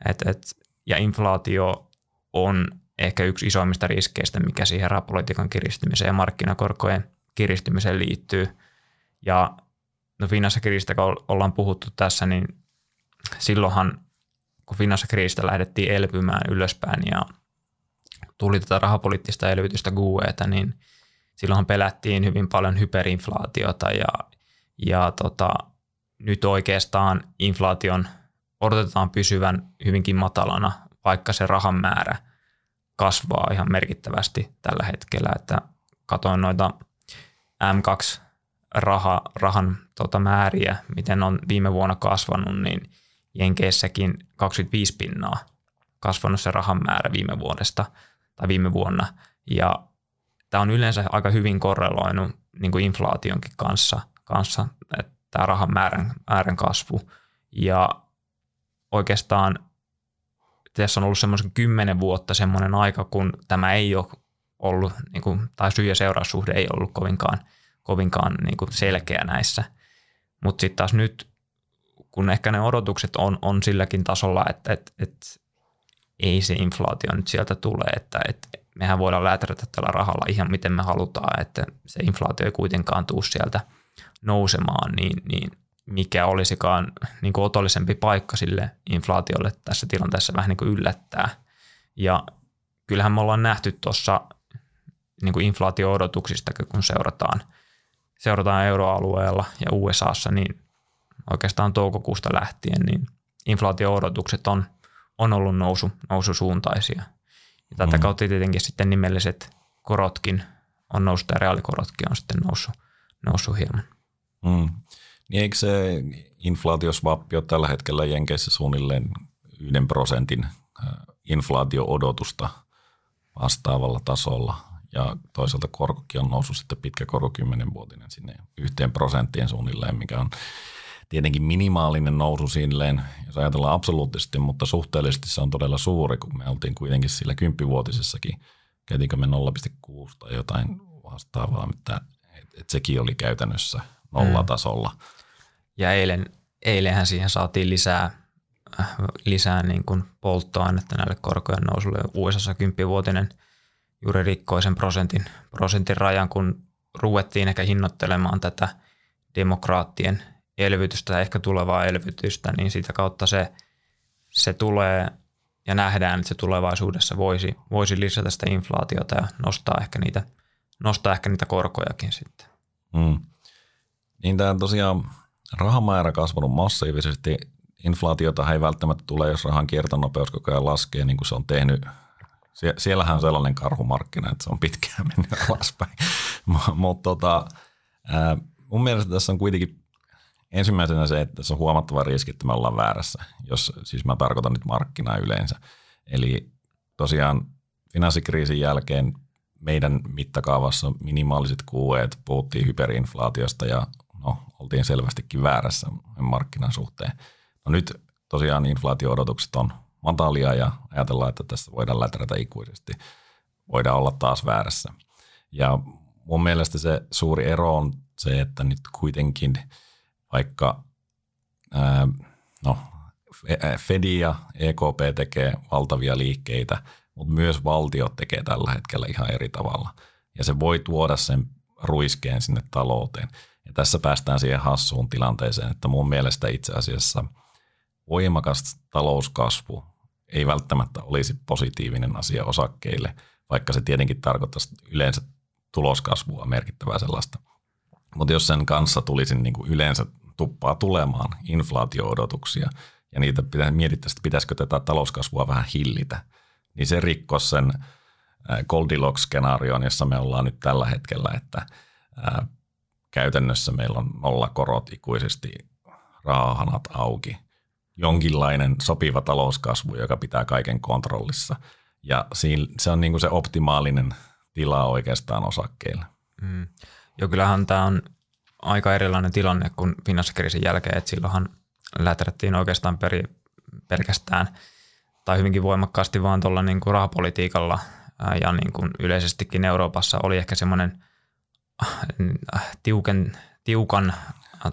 Et, et, ja inflaatio on ehkä yksi isoimmista riskeistä, mikä siihen rahapolitiikan kiristymiseen ja markkinakorkojen kiristymiseen liittyy. Ja no finanssikriisistä kun ollaan puhuttu tässä, niin silloinhan kun finanssikriisistä lähdettiin elpymään ylöspäin ja tuli tätä rahapoliittista elvytystä GUEta, niin silloinhan pelättiin hyvin paljon hyperinflaatiota ja, ja tota, nyt oikeastaan inflaation odotetaan pysyvän hyvinkin matalana, vaikka se rahan määrä kasvaa ihan merkittävästi tällä hetkellä, että katoin noita M2 raha, rahan tota määriä, miten on viime vuonna kasvanut, niin Jenkeissäkin 25 pinnaa kasvanut se rahan määrä viime vuodesta tai viime vuonna. Ja tämä on yleensä aika hyvin korreloinut niin kuin inflaationkin kanssa, kanssa että tämä rahan määrän, määrän kasvu. Ja oikeastaan tässä on ollut semmoisen kymmenen vuotta semmoinen aika, kun tämä ei ole ollut, niin kuin, tai syy- ja seuraussuhde ei ollut kovinkaan, kovinkaan niin kuin selkeä näissä. Mutta sitten taas nyt, kun ehkä ne odotukset on, on silläkin tasolla, että et, et, ei se inflaatio nyt sieltä tule, että et, mehän voidaan läätärätä tällä rahalla ihan miten me halutaan, että se inflaatio ei kuitenkaan tuu sieltä nousemaan, niin, niin mikä olisikaan niin kuin otollisempi paikka sille inflaatiolle tässä tilanteessa vähän niin kuin yllättää. Ja kyllähän me ollaan nähty tuossa niin inflaatio-odotuksista, kun seurataan, seurataan euroalueella ja USAssa, niin oikeastaan toukokuusta lähtien, niin inflaatio-odotukset on, on ollut nousu, noususuuntaisia. Ja tätä mm. kautta tietenkin sitten nimelliset korotkin on noussut ja reaalikorotkin on sitten noussut, noussut hieman. Mm. Niin eikö se inflaatiosvappi ole tällä hetkellä Jenkeissä suunnilleen yhden prosentin inflaatio-odotusta vastaavalla tasolla? Ja toisaalta korkokin on noussut sitten pitkä korko kymmenenvuotinen sinne yhteen prosenttiin suunnilleen, mikä on tietenkin minimaalinen nousu silleen, jos ajatellaan absoluuttisesti, mutta suhteellisesti se on todella suuri, kun me oltiin kuitenkin sillä kymppivuotisessakin, käytiinkö me 0,6 tai jotain vastaavaa, että, että sekin oli käytännössä nollatasolla. Mm. Ja eilen, eilenhän siihen saatiin lisää, äh, lisää niin kuin polttoainetta näille korkojen nousulle. USA kymppivuotinen juuri rikkoi sen prosentin, prosentin rajan, kun ruvettiin ehkä hinnoittelemaan tätä demokraattien elvytystä tai ehkä tulevaa elvytystä, niin sitä kautta se, se tulee ja nähdään, että se tulevaisuudessa voisi, voisi lisätä sitä inflaatiota ja nostaa ehkä niitä, nostaa ehkä niitä korkojakin sitten. Mm. Niin tämä tosiaan rahamäärä kasvanut massiivisesti. Inflaatiota ei välttämättä tule, jos rahan kiertonopeus koko ajan laskee, niin kuin se on tehnyt. Sie- siellähän on sellainen karhumarkkina, että se on pitkään (laughs) mennyt alaspäin. (laughs) Mutta tota, mun mielestä tässä on kuitenkin ensimmäisenä se, että se on huomattava riski, että me ollaan väärässä, jos siis mä tarkoitan nyt markkinaa yleensä. Eli tosiaan finanssikriisin jälkeen meidän mittakaavassa minimaaliset kuueet, puhuttiin hyperinflaatiosta ja no, oltiin selvästikin väärässä markkinan suhteen. No nyt tosiaan inflaatio-odotukset on matalia ja ajatellaan, että tässä voidaan läträtä ikuisesti. Voidaan olla taas väärässä. Ja mun mielestä se suuri ero on se, että nyt kuitenkin vaikka ää, no, Fedi ja EKP tekee valtavia liikkeitä, mutta myös valtiot tekee tällä hetkellä ihan eri tavalla. Ja se voi tuoda sen ruiskeen sinne talouteen. Ja tässä päästään siihen hassuun tilanteeseen, että mun mielestä itse asiassa voimakas talouskasvu ei välttämättä olisi positiivinen asia osakkeille, vaikka se tietenkin tarkoittaisi yleensä tuloskasvua merkittävää sellaista. Mutta jos sen kanssa tulisi niin kuin yleensä tuppaa tulemaan inflaatio-odotuksia ja niitä pitää, mietittäisiin, että pitäisikö tätä talouskasvua vähän hillitä, niin se rikkoo sen Goldilocks-skenaarion, jossa me ollaan nyt tällä hetkellä, että käytännössä meillä on nolla korot ikuisesti, rahahanat auki, jonkinlainen sopiva talouskasvu, joka pitää kaiken kontrollissa. Ja se on niin kuin se optimaalinen tila oikeastaan osakkeille. Mm. Joo, kyllähän tämä on aika erilainen tilanne kuin finanssikriisin jälkeen, että silloinhan läträttiin oikeastaan peri, pelkästään tai hyvinkin voimakkaasti vaan tuolla niin kuin rahapolitiikalla ja niin kuin yleisestikin Euroopassa oli ehkä semmoinen äh, tiuken, tiukan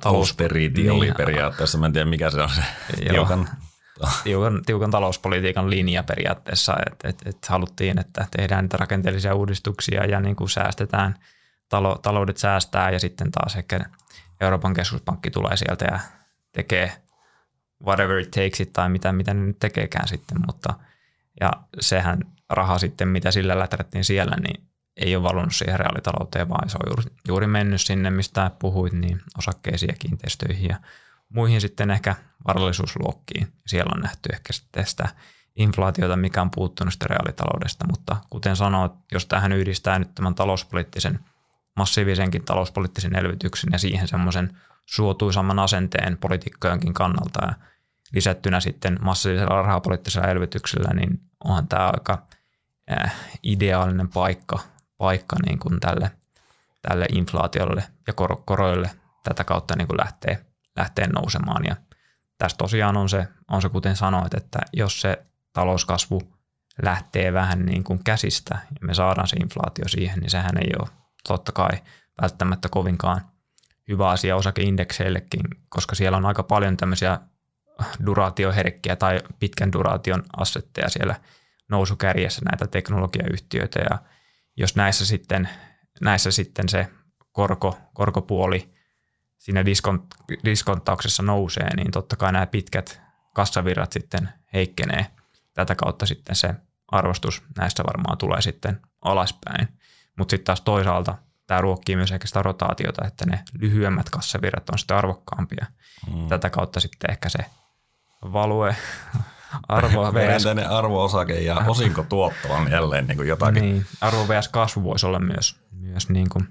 talousperiiti niin, oli periaatteessa, mä en tiedä mikä se on se tiukan, tiukan, tiukan talouspolitiikan linja periaatteessa, että et, et haluttiin, että tehdään niitä rakenteellisia uudistuksia ja niin kuin säästetään, talo, taloudet säästää ja sitten taas ehkä Euroopan keskuspankki tulee sieltä ja tekee whatever it takes it tai mitä, mitä ne nyt tekeekään sitten, mutta ja sehän raha sitten, mitä sillä läträttiin siellä, niin ei ole valunut siihen reaalitalouteen, vaan se on juuri, juuri mennyt sinne, mistä puhuit, niin osakkeisiin ja kiinteistöihin ja muihin sitten ehkä varallisuusluokkiin. Siellä on nähty ehkä sitten sitä inflaatiota, mikä on puuttunut sitten reaalitaloudesta, mutta kuten sanoit, jos tähän yhdistää nyt tämän talouspoliittisen, massiivisenkin talouspoliittisen elvytyksen ja siihen semmoisen suotuisamman asenteen poliitikkojenkin kannalta ja lisättynä sitten massiivisella rahapoliittisella elvytyksellä, niin onhan tämä aika äh, ideaalinen paikka, paikka niin kuin tälle, tälle inflaatiolle ja kor- koroille tätä kautta niin kuin lähtee, lähtee nousemaan. Ja tässä tosiaan on se, on se, kuten sanoit, että jos se talouskasvu lähtee vähän niin kuin käsistä ja me saadaan se inflaatio siihen, niin sehän ei ole totta kai välttämättä kovinkaan hyvä asia osakeindekseillekin, koska siellä on aika paljon tämmöisiä duraatioherkkiä tai pitkän duraation assetteja siellä nousukärjessä näitä teknologiayhtiöitä ja jos näissä sitten, näissä sitten se korko, korkopuoli siinä diskont, diskonttauksessa nousee, niin totta kai nämä pitkät kassavirrat sitten heikkenee. Tätä kautta sitten se arvostus näistä varmaan tulee sitten alaspäin. Mutta sitten taas toisaalta tämä ruokkii myös ehkä sitä rotaatiota, että ne lyhyemmät kassavirrat on sitten arvokkaampia. Mm. Tätä kautta sitten ehkä se value (laughs) arvo vs. arvo-osake ja osinkotuotto on jälleen niin kuin jotakin. Niin, arvo vs. kasvu voisi olla myös, myös niin kuin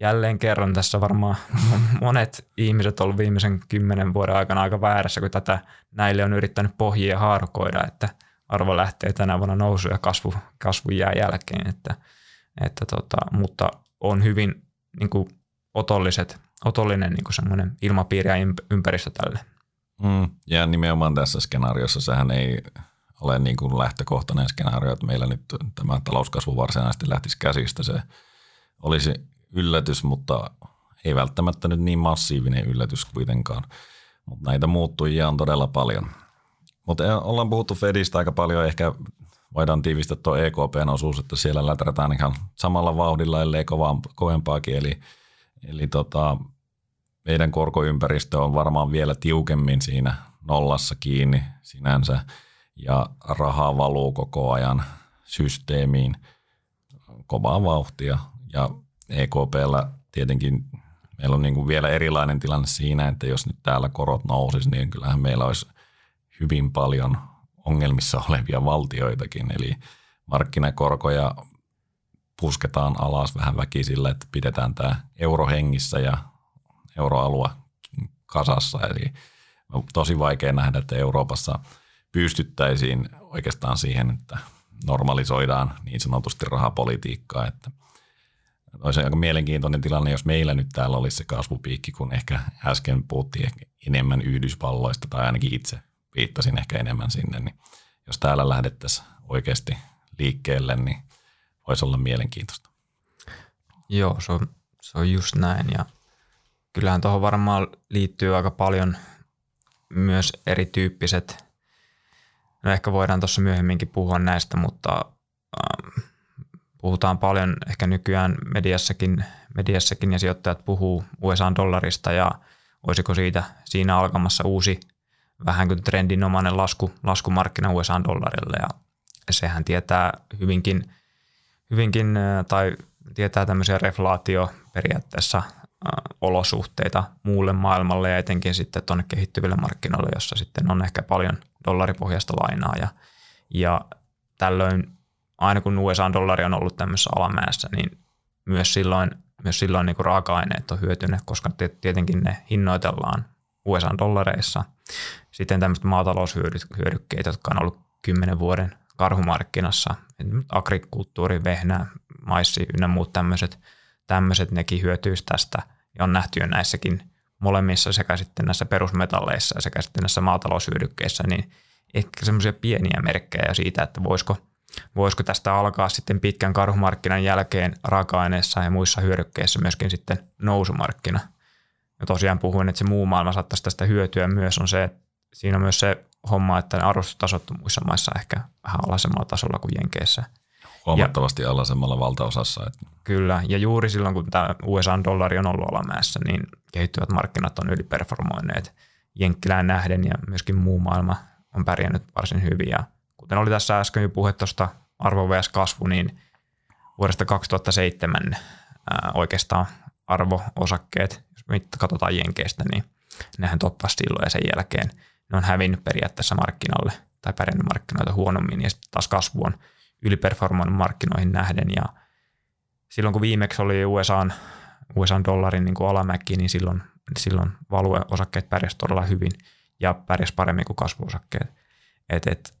jälleen kerran tässä varmaan (laughs) monet ihmiset ovat viimeisen kymmenen vuoden aikana aika väärässä, kun tätä näille on yrittänyt pohjia haarukoida, että arvo lähtee tänä vuonna nousu ja kasvu, kasvu jää jälkeen. Että, että tota, mutta on hyvin niin kuin otolliset, otollinen niin kuin semmoinen ilmapiiri ja ympäristö tälle Mm, ja nimenomaan tässä skenaariossa sehän ei ole niin kuin lähtökohtainen skenaario, että meillä nyt tämä talouskasvu varsinaisesti lähtisi käsistä. Se olisi yllätys, mutta ei välttämättä nyt niin massiivinen yllätys kuitenkaan. Mutta näitä muuttujia on todella paljon. Mutta ollaan puhuttu Fedistä aika paljon, ehkä voidaan tiivistää tuo EKPn osuus, että siellä läträtään ihan samalla vauhdilla, ellei kovempaakin. Eli, eli tota, meidän korkoympäristö on varmaan vielä tiukemmin siinä nollassa kiinni sinänsä. Ja rahaa valuu koko ajan systeemiin. Kovaa vauhtia. Ja EKPllä tietenkin meillä on niin kuin vielä erilainen tilanne siinä, että jos nyt täällä korot nousis, niin kyllähän meillä olisi hyvin paljon ongelmissa olevia valtioitakin, eli markkinakorkoja pusketaan alas vähän väkisillä, että pidetään tämä euro hengissä ja euroalue kasassa. Eli on tosi vaikea nähdä, että Euroopassa pystyttäisiin oikeastaan siihen, että normalisoidaan niin sanotusti rahapolitiikkaa. Että olisi aika mielenkiintoinen tilanne, jos meillä nyt täällä olisi se kasvupiikki, kun ehkä äsken puhuttiin enemmän Yhdysvalloista, tai ainakin itse viittasin ehkä enemmän sinne, niin jos täällä lähdettäisiin oikeasti liikkeelle, niin voisi olla mielenkiintoista. Joo, se on, se on just näin. Ja kyllähän tuohon varmaan liittyy aika paljon myös erityyppiset, no ehkä voidaan tuossa myöhemminkin puhua näistä, mutta äh, puhutaan paljon ehkä nykyään mediassakin, mediassakin ja sijoittajat puhuu USA-dollarista ja olisiko siitä siinä alkamassa uusi vähän kuin trendinomainen lasku, laskumarkkina USA-dollarille ja sehän tietää hyvinkin, hyvinkin tai tietää tämmöisiä reflaatio periaatteessa olosuhteita muulle maailmalle ja etenkin sitten tuonne kehittyville markkinoille, jossa sitten on ehkä paljon dollaripohjaista lainaa ja, ja tällöin aina kun USA-dollari on ollut tämmöisessä alamäessä, niin myös silloin, myös silloin niin kuin raaka-aineet on hyötyneet, koska tietenkin ne hinnoitellaan USA-dollareissa. Sitten tämmöiset maataloushyödykkeet, jotka on ollut kymmenen vuoden karhumarkkinassa, agrikulttuuri, vehnä, maissi ynnä muut tämmöiset – tämmöiset nekin hyötyisi tästä ja on nähty jo näissäkin molemmissa sekä sitten näissä perusmetalleissa sekä sitten näissä maataloushyödykkeissä, niin ehkä semmoisia pieniä merkkejä siitä, että voisiko, voisiko tästä alkaa sitten pitkän karhumarkkinan jälkeen raaka-aineissa ja muissa hyödykkeissä myöskin sitten nousumarkkina. Ja tosiaan puhuin, että se muu maailma saattaisi tästä hyötyä myös on se, että siinä on myös se homma, että ne arvostustasot muissa maissa ehkä vähän alhaisemmalla tasolla kuin Jenkeissä. Huomattavasti ja, alhaisemmalla valtaosassa. Että. Kyllä, ja juuri silloin kun tämä USA-dollari on ollut alamäessä, niin kehittyvät markkinat on yliperformoineet Jenkkilään nähden ja myöskin muu maailma on pärjännyt varsin hyvin. Ja kuten oli tässä äsken jo puhe tuosta arvo vs. kasvu, niin vuodesta 2007 ää, oikeastaan arvoosakkeet, jos me katsotaan Jenkeistä, niin nehän toppasi silloin ja sen jälkeen ne on hävinnyt periaatteessa markkinalle tai pärjännyt markkinoita huonommin ja sitten taas kasvu on yliperformoinut markkinoihin nähden ja silloin kun viimeksi oli USAn, USAn dollarin niin kuin alamäki, niin silloin, silloin value-osakkeet pärjäsivät todella hyvin ja pärjäsivät paremmin kuin kasvuosakkeet. Et, et,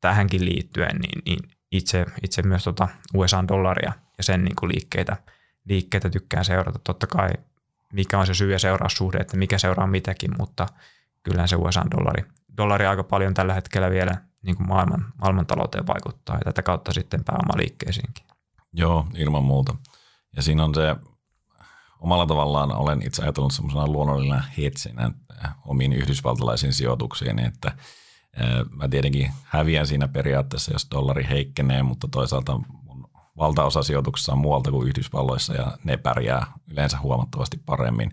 tähänkin liittyen niin, niin itse, itse myös tota USAn dollaria ja sen niin kuin liikkeitä, liikkeitä tykkään seurata. Totta kai mikä on se syy ja seuraussuhde, että mikä seuraa mitäkin, mutta kyllähän se USAn dollari, dollari aika paljon tällä hetkellä vielä niin kuin maailman, maailmantalouteen vaikuttaa ja tätä kautta sitten pääomaliikkeisiinkin. Joo, ilman muuta. Ja siinä on se, omalla tavallaan olen itse ajatellut semmoisena luonnollisena hetsinä omiin yhdysvaltalaisiin sijoituksiin, että Mä tietenkin häviän siinä periaatteessa, jos dollari heikkenee, mutta toisaalta mun valtaosa sijoituksissa on muualta kuin Yhdysvalloissa ja ne pärjää yleensä huomattavasti paremmin.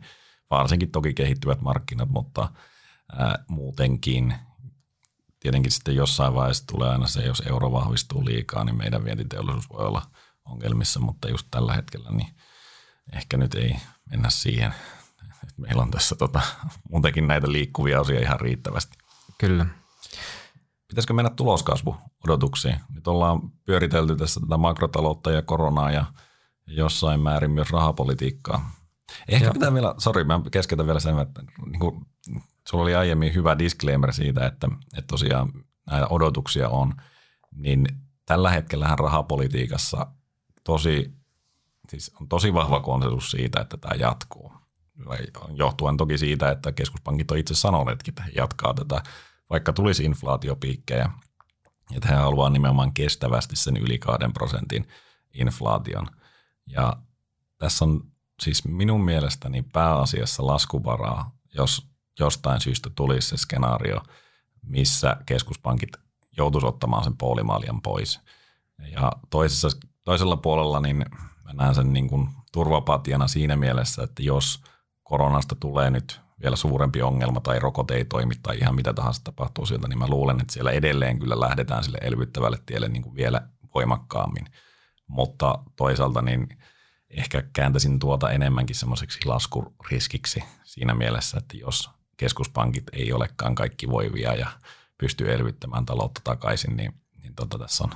Varsinkin toki kehittyvät markkinat, mutta ää, muutenkin tietenkin sitten jossain vaiheessa tulee aina se, jos euro vahvistuu liikaa, niin meidän vientiteollisuus voi olla ongelmissa, mutta just tällä hetkellä niin ehkä nyt ei mennä siihen. Meillä on tässä tota, muutenkin näitä liikkuvia osia ihan riittävästi. Kyllä. Pitäisikö mennä tuloskasvuodotuksiin? Nyt ollaan pyöritelty tässä tätä makrotaloutta ja koronaa ja jossain määrin myös rahapolitiikkaa. Ehkä Joo. pitää vielä, sori mä keskeytän vielä sen, että niin kuin, sulla oli aiemmin hyvä disclaimer siitä, että, että tosiaan näitä odotuksia on, niin tällä hetkellähän rahapolitiikassa tosi, siis on tosi vahva konsensus siitä, että tämä jatkuu. Johtuen toki siitä, että keskuspankit on itse sanoneetkin, että he jatkaa tätä vaikka tulisi inflaatiopiikkejä, että he haluaa nimenomaan kestävästi sen yli kahden prosentin inflaation. Ja tässä on siis minun mielestäni pääasiassa laskuvaraa, jos jostain syystä tulisi se skenaario, missä keskuspankit joutuisi ottamaan sen poolimaljan pois. Ja toisessa, toisella puolella niin mä näen sen niin kuin turvapatiana siinä mielessä, että jos koronasta tulee nyt vielä suurempi ongelma tai rokote ei toimi tai ihan mitä tahansa tapahtuu sieltä, niin mä luulen, että siellä edelleen kyllä lähdetään sille elvyttävälle tielle niin kuin vielä voimakkaammin. Mutta toisaalta niin ehkä kääntäisin tuota enemmänkin semmoiseksi laskuriskiksi siinä mielessä, että jos keskuspankit ei olekaan kaikki voivia ja pystyy elvyttämään taloutta takaisin, niin, niin tota, tässä on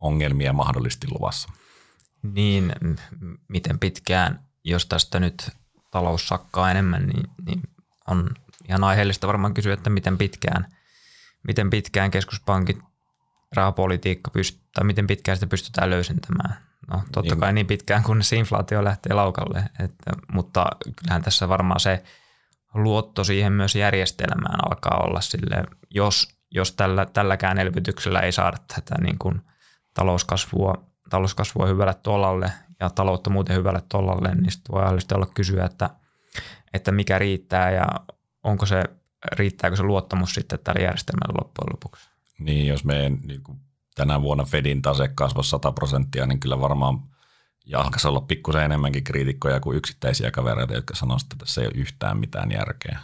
ongelmia mahdollisesti luvassa. Niin, miten pitkään, jos tästä nyt talous sakkaa enemmän, niin, niin on ihan aiheellista varmaan kysyä, että miten pitkään, miten pitkään keskuspankit rahapolitiikka pystyy, tai miten pitkään sitä pystytään löysentämään. No totta niin. kai niin pitkään, kunnes inflaatio lähtee laukalle, että, mutta kyllähän tässä varmaan se luotto siihen myös järjestelmään alkaa olla sille, jos, jos tällä, tälläkään elvytyksellä ei saada tätä niin kuin talouskasvua, talouskasvua hyvälle tolalle ja taloutta muuten hyvälle tollalle, niin sitten voi olla kysyä, että, että mikä riittää ja onko se, riittääkö se luottamus sitten tällä järjestelmällä loppujen lopuksi. Niin, jos me niin kuin tänä vuonna Fedin tase kasvoi 100 prosenttia, niin kyllä varmaan ja alkaisi olla pikkusen enemmänkin kriitikkoja kuin yksittäisiä kavereita, jotka sanoisivat, että tässä ei ole yhtään mitään järkeä.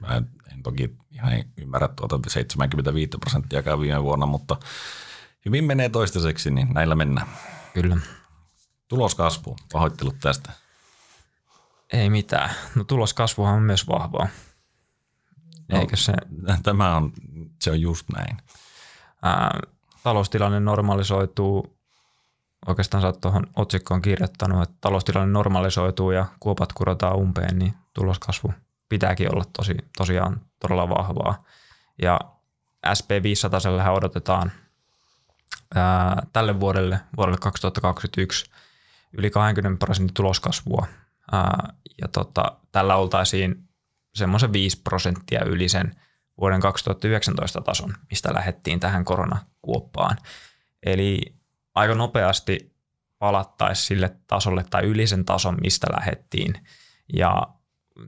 Mä en, en toki ihan ymmärrä tuota 75 prosenttia viime vuonna, mutta hyvin menee toistaiseksi, niin näillä mennään. Kyllä. Tuloskasvu, pahoittelut tästä. Ei mitään. No tuloskasvuhan on myös vahvaa. No, Eikö se? Tämä on, se on just näin. Ää, taloustilanne normalisoituu. Oikeastaan sä oot tuohon otsikkoon kirjoittanut, että taloustilanne normalisoituu ja kuopat kurotaan umpeen, niin tuloskasvu pitääkin olla tosi, tosiaan todella vahvaa. Ja SP500 odotetaan ää, tälle vuodelle, vuodelle 2021 – yli 20 prosentin tuloskasvua ää, ja tota, tällä oltaisiin semmoisen 5 prosenttia yli sen vuoden 2019 tason, mistä lähdettiin tähän koronakuoppaan. Eli aika nopeasti palattaisiin sille tasolle tai yli sen tason, mistä lähdettiin. Ja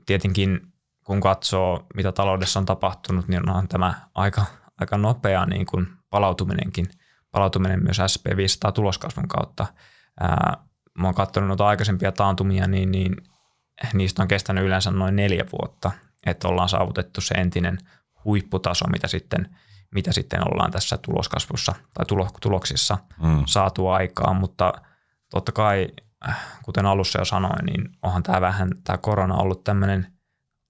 tietenkin kun katsoo, mitä taloudessa on tapahtunut, niin onhan tämä aika, aika nopea niin kuin palautuminenkin, palautuminen myös SP500 tuloskasvun kautta. Ää, mä oon katsonut noita aikaisempia taantumia, niin, niin niistä on kestänyt yleensä noin neljä vuotta, että ollaan saavutettu se entinen huipputaso, mitä sitten, mitä sitten ollaan tässä tuloskasvussa tai tuloksissa mm. saatu aikaan, mutta totta kai, kuten alussa jo sanoin, niin onhan tämä vähän, tämä korona ollut tämmöinen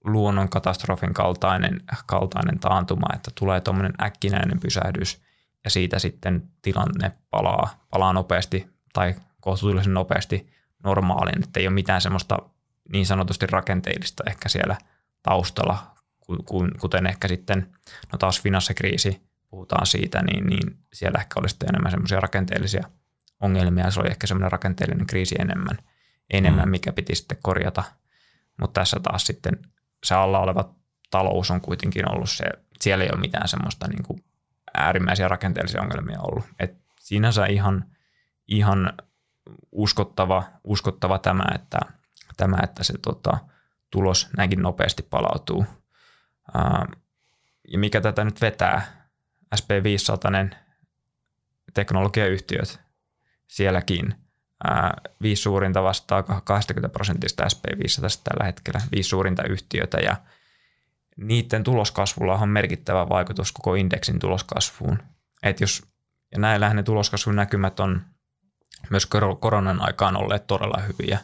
luonnonkatastrofin kaltainen, kaltainen taantuma, että tulee tuommoinen äkkinäinen pysähdys ja siitä sitten tilanne palaa, palaa nopeasti tai kohtuullisen nopeasti normaaliin, että ei ole mitään semmoista niin sanotusti rakenteellista ehkä siellä taustalla, kuten ehkä sitten, no taas finanssikriisi, puhutaan siitä, niin, niin siellä ehkä olisi enemmän semmoisia rakenteellisia ongelmia, se oli ehkä semmoinen rakenteellinen kriisi enemmän, enemmän mm. mikä piti sitten korjata, mutta tässä taas sitten se alla oleva talous on kuitenkin ollut se, siellä ei ole mitään semmoista niin kuin äärimmäisiä rakenteellisia ongelmia ollut. Et sinänsä ihan, ihan uskottava, uskottava tämä, että, tämä, että se tota, tulos näinkin nopeasti palautuu. Ää, ja mikä tätä nyt vetää, SP500 teknologiayhtiöt sielläkin, ää, viisi suurinta vastaa 20 prosentista SP500 tällä hetkellä, viisi suurinta yhtiötä ja niiden tuloskasvulla on merkittävä vaikutus koko indeksin tuloskasvuun. Et jos, ja näillähän ne tuloskasvun näkymät on myös koronan aikaan olleet todella hyviä.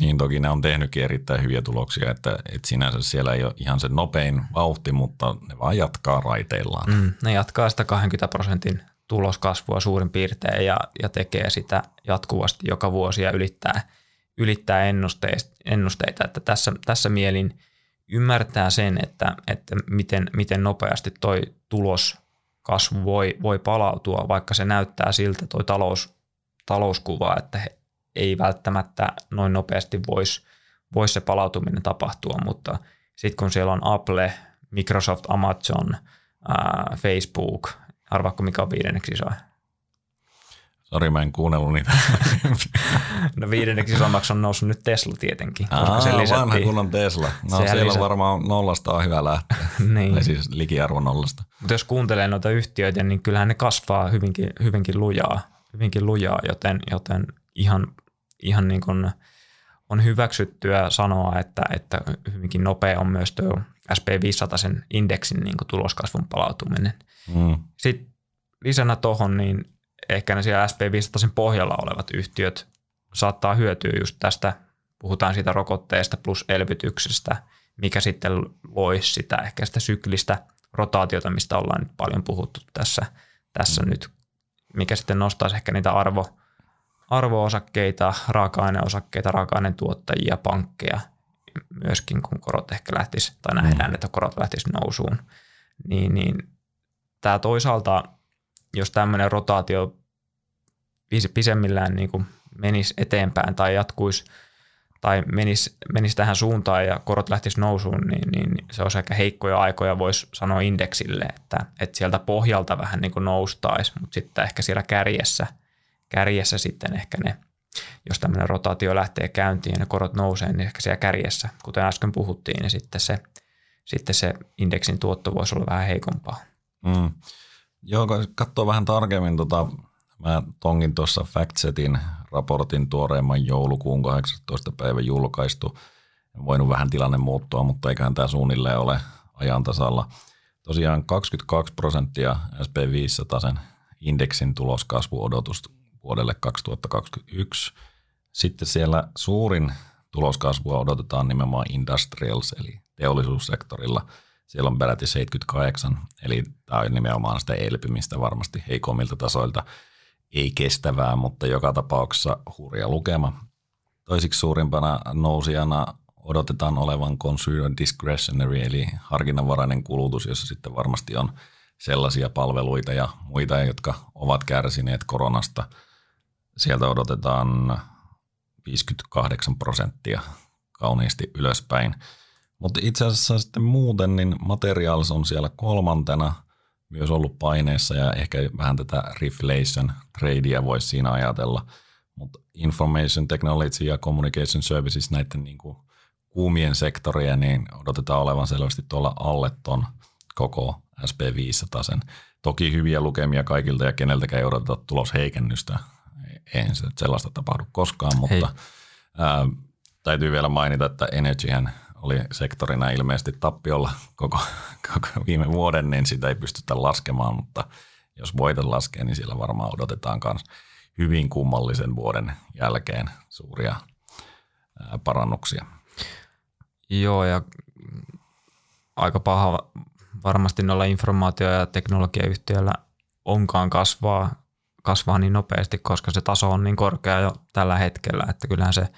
Niin toki ne on tehnytkin erittäin hyviä tuloksia, että, että sinänsä siellä ei ole ihan se nopein vauhti, mutta ne vaan jatkaa raiteillaan. Mm, ne jatkaa sitä 20 prosentin tuloskasvua suurin piirtein ja, ja tekee sitä jatkuvasti joka vuosi ja ylittää, ylittää ennusteita. Että tässä, tässä mielin ymmärtää sen, että, että miten, miten nopeasti toi tuloskasvu voi, voi palautua, vaikka se näyttää siltä toi talous, talouskuva, että he ei välttämättä noin nopeasti voisi vois se palautuminen tapahtua, mutta sitten kun siellä on Apple, Microsoft, Amazon, ää, Facebook, arvaako mikä on viidenneksi iso? Sori, mä en kuunnellut niitä. (laughs) no viidenneksi isommaksi on noussut nyt Tesla tietenkin. Aa, se vanha kunnon Tesla. No se siellä lisä... varmaan nollasta on hyvä lähteä. (laughs) niin. Tai siis likiarvo nollasta. Mutta jos kuuntelee noita yhtiöitä, niin kyllähän ne kasvaa hyvinkin, hyvinkin lujaa hyvinkin lujaa, joten, joten ihan, ihan niin kuin on hyväksyttyä sanoa, että, että hyvinkin nopea on myös tuo SP500 sen indeksin niin kuin tuloskasvun palautuminen. Mm. Sitten lisänä tuohon, niin ehkä ne siellä SP500 pohjalla olevat yhtiöt saattaa hyötyä just tästä, puhutaan siitä rokotteesta plus elvytyksestä, mikä sitten loisi sitä ehkä sitä syklistä rotaatiota, mistä ollaan nyt paljon puhuttu tässä, tässä mm. nyt mikä sitten nostaisi ehkä niitä arvo, arvoosakkeita, raaka-aineosakkeita, raaka-aineen tuottajia, pankkeja myöskin, kun korot ehkä lähtisi, tai nähdään, mm. että korot lähtisi nousuun. Niin, niin tämä toisaalta, jos tämmöinen rotaatio pisemmillään niin kuin menisi eteenpäin tai jatkuisi tai menisi, menisi tähän suuntaan ja korot lähtisi nousuun, niin, niin se on aika heikkoja aikoja, voisi sanoa indeksille, että, että sieltä pohjalta vähän niin kuin noustaisi, mutta sitten ehkä siellä kärjessä, kärjessä sitten ehkä ne, jos tämmöinen rotaatio lähtee käyntiin ja ne korot nousee, niin ehkä siellä kärjessä, kuten äsken puhuttiin, niin sitten se, sitten se indeksin tuotto voisi olla vähän heikompaa. Mm. Joo, katsoo vähän tarkemmin tota Mä tongin tuossa FactSetin raportin tuoreimman joulukuun 18. päivä julkaistu. En voinut vähän tilanne muuttua, mutta eiköhän tämä suunnilleen ole ajan tasalla. Tosiaan 22 prosenttia SP500 sen indeksin tuloskasvuodotus vuodelle 2021. Sitten siellä suurin tuloskasvua odotetaan nimenomaan industrials, eli teollisuussektorilla. Siellä on peräti 78, eli tämä on nimenomaan sitä elpymistä varmasti heikommilta tasoilta ei kestävää, mutta joka tapauksessa hurja lukema. Toisiksi suurimpana nousijana odotetaan olevan consumer discretionary, eli harkinnanvarainen kulutus, jossa sitten varmasti on sellaisia palveluita ja muita, jotka ovat kärsineet koronasta. Sieltä odotetaan 58 prosenttia kauniisti ylöspäin. Mutta itse asiassa sitten muuten, niin materials on siellä kolmantena – myös ollut paineessa ja ehkä vähän tätä reflation tradea voisi siinä ajatella. Mutta information technology ja communication services näiden niin kuin kuumien sektoria, niin odotetaan olevan selvästi tuolla alle ton koko SP500 sen. Toki hyviä lukemia kaikilta ja keneltäkään ei odoteta tulosheikennystä. Eihän se sellaista tapahdu koskaan, mutta ää, täytyy vielä mainita, että Energyhän oli sektorina ilmeisesti tappiolla koko, koko viime vuoden, niin sitä ei pystytä laskemaan, mutta jos voite laskee, niin siellä varmaan odotetaan myös hyvin kummallisen vuoden jälkeen suuria parannuksia. Joo, ja aika paha varmasti noilla informaatio- ja teknologiayhtiöillä onkaan kasvaa, kasvaa niin nopeasti, koska se taso on niin korkea jo tällä hetkellä, että kyllähän se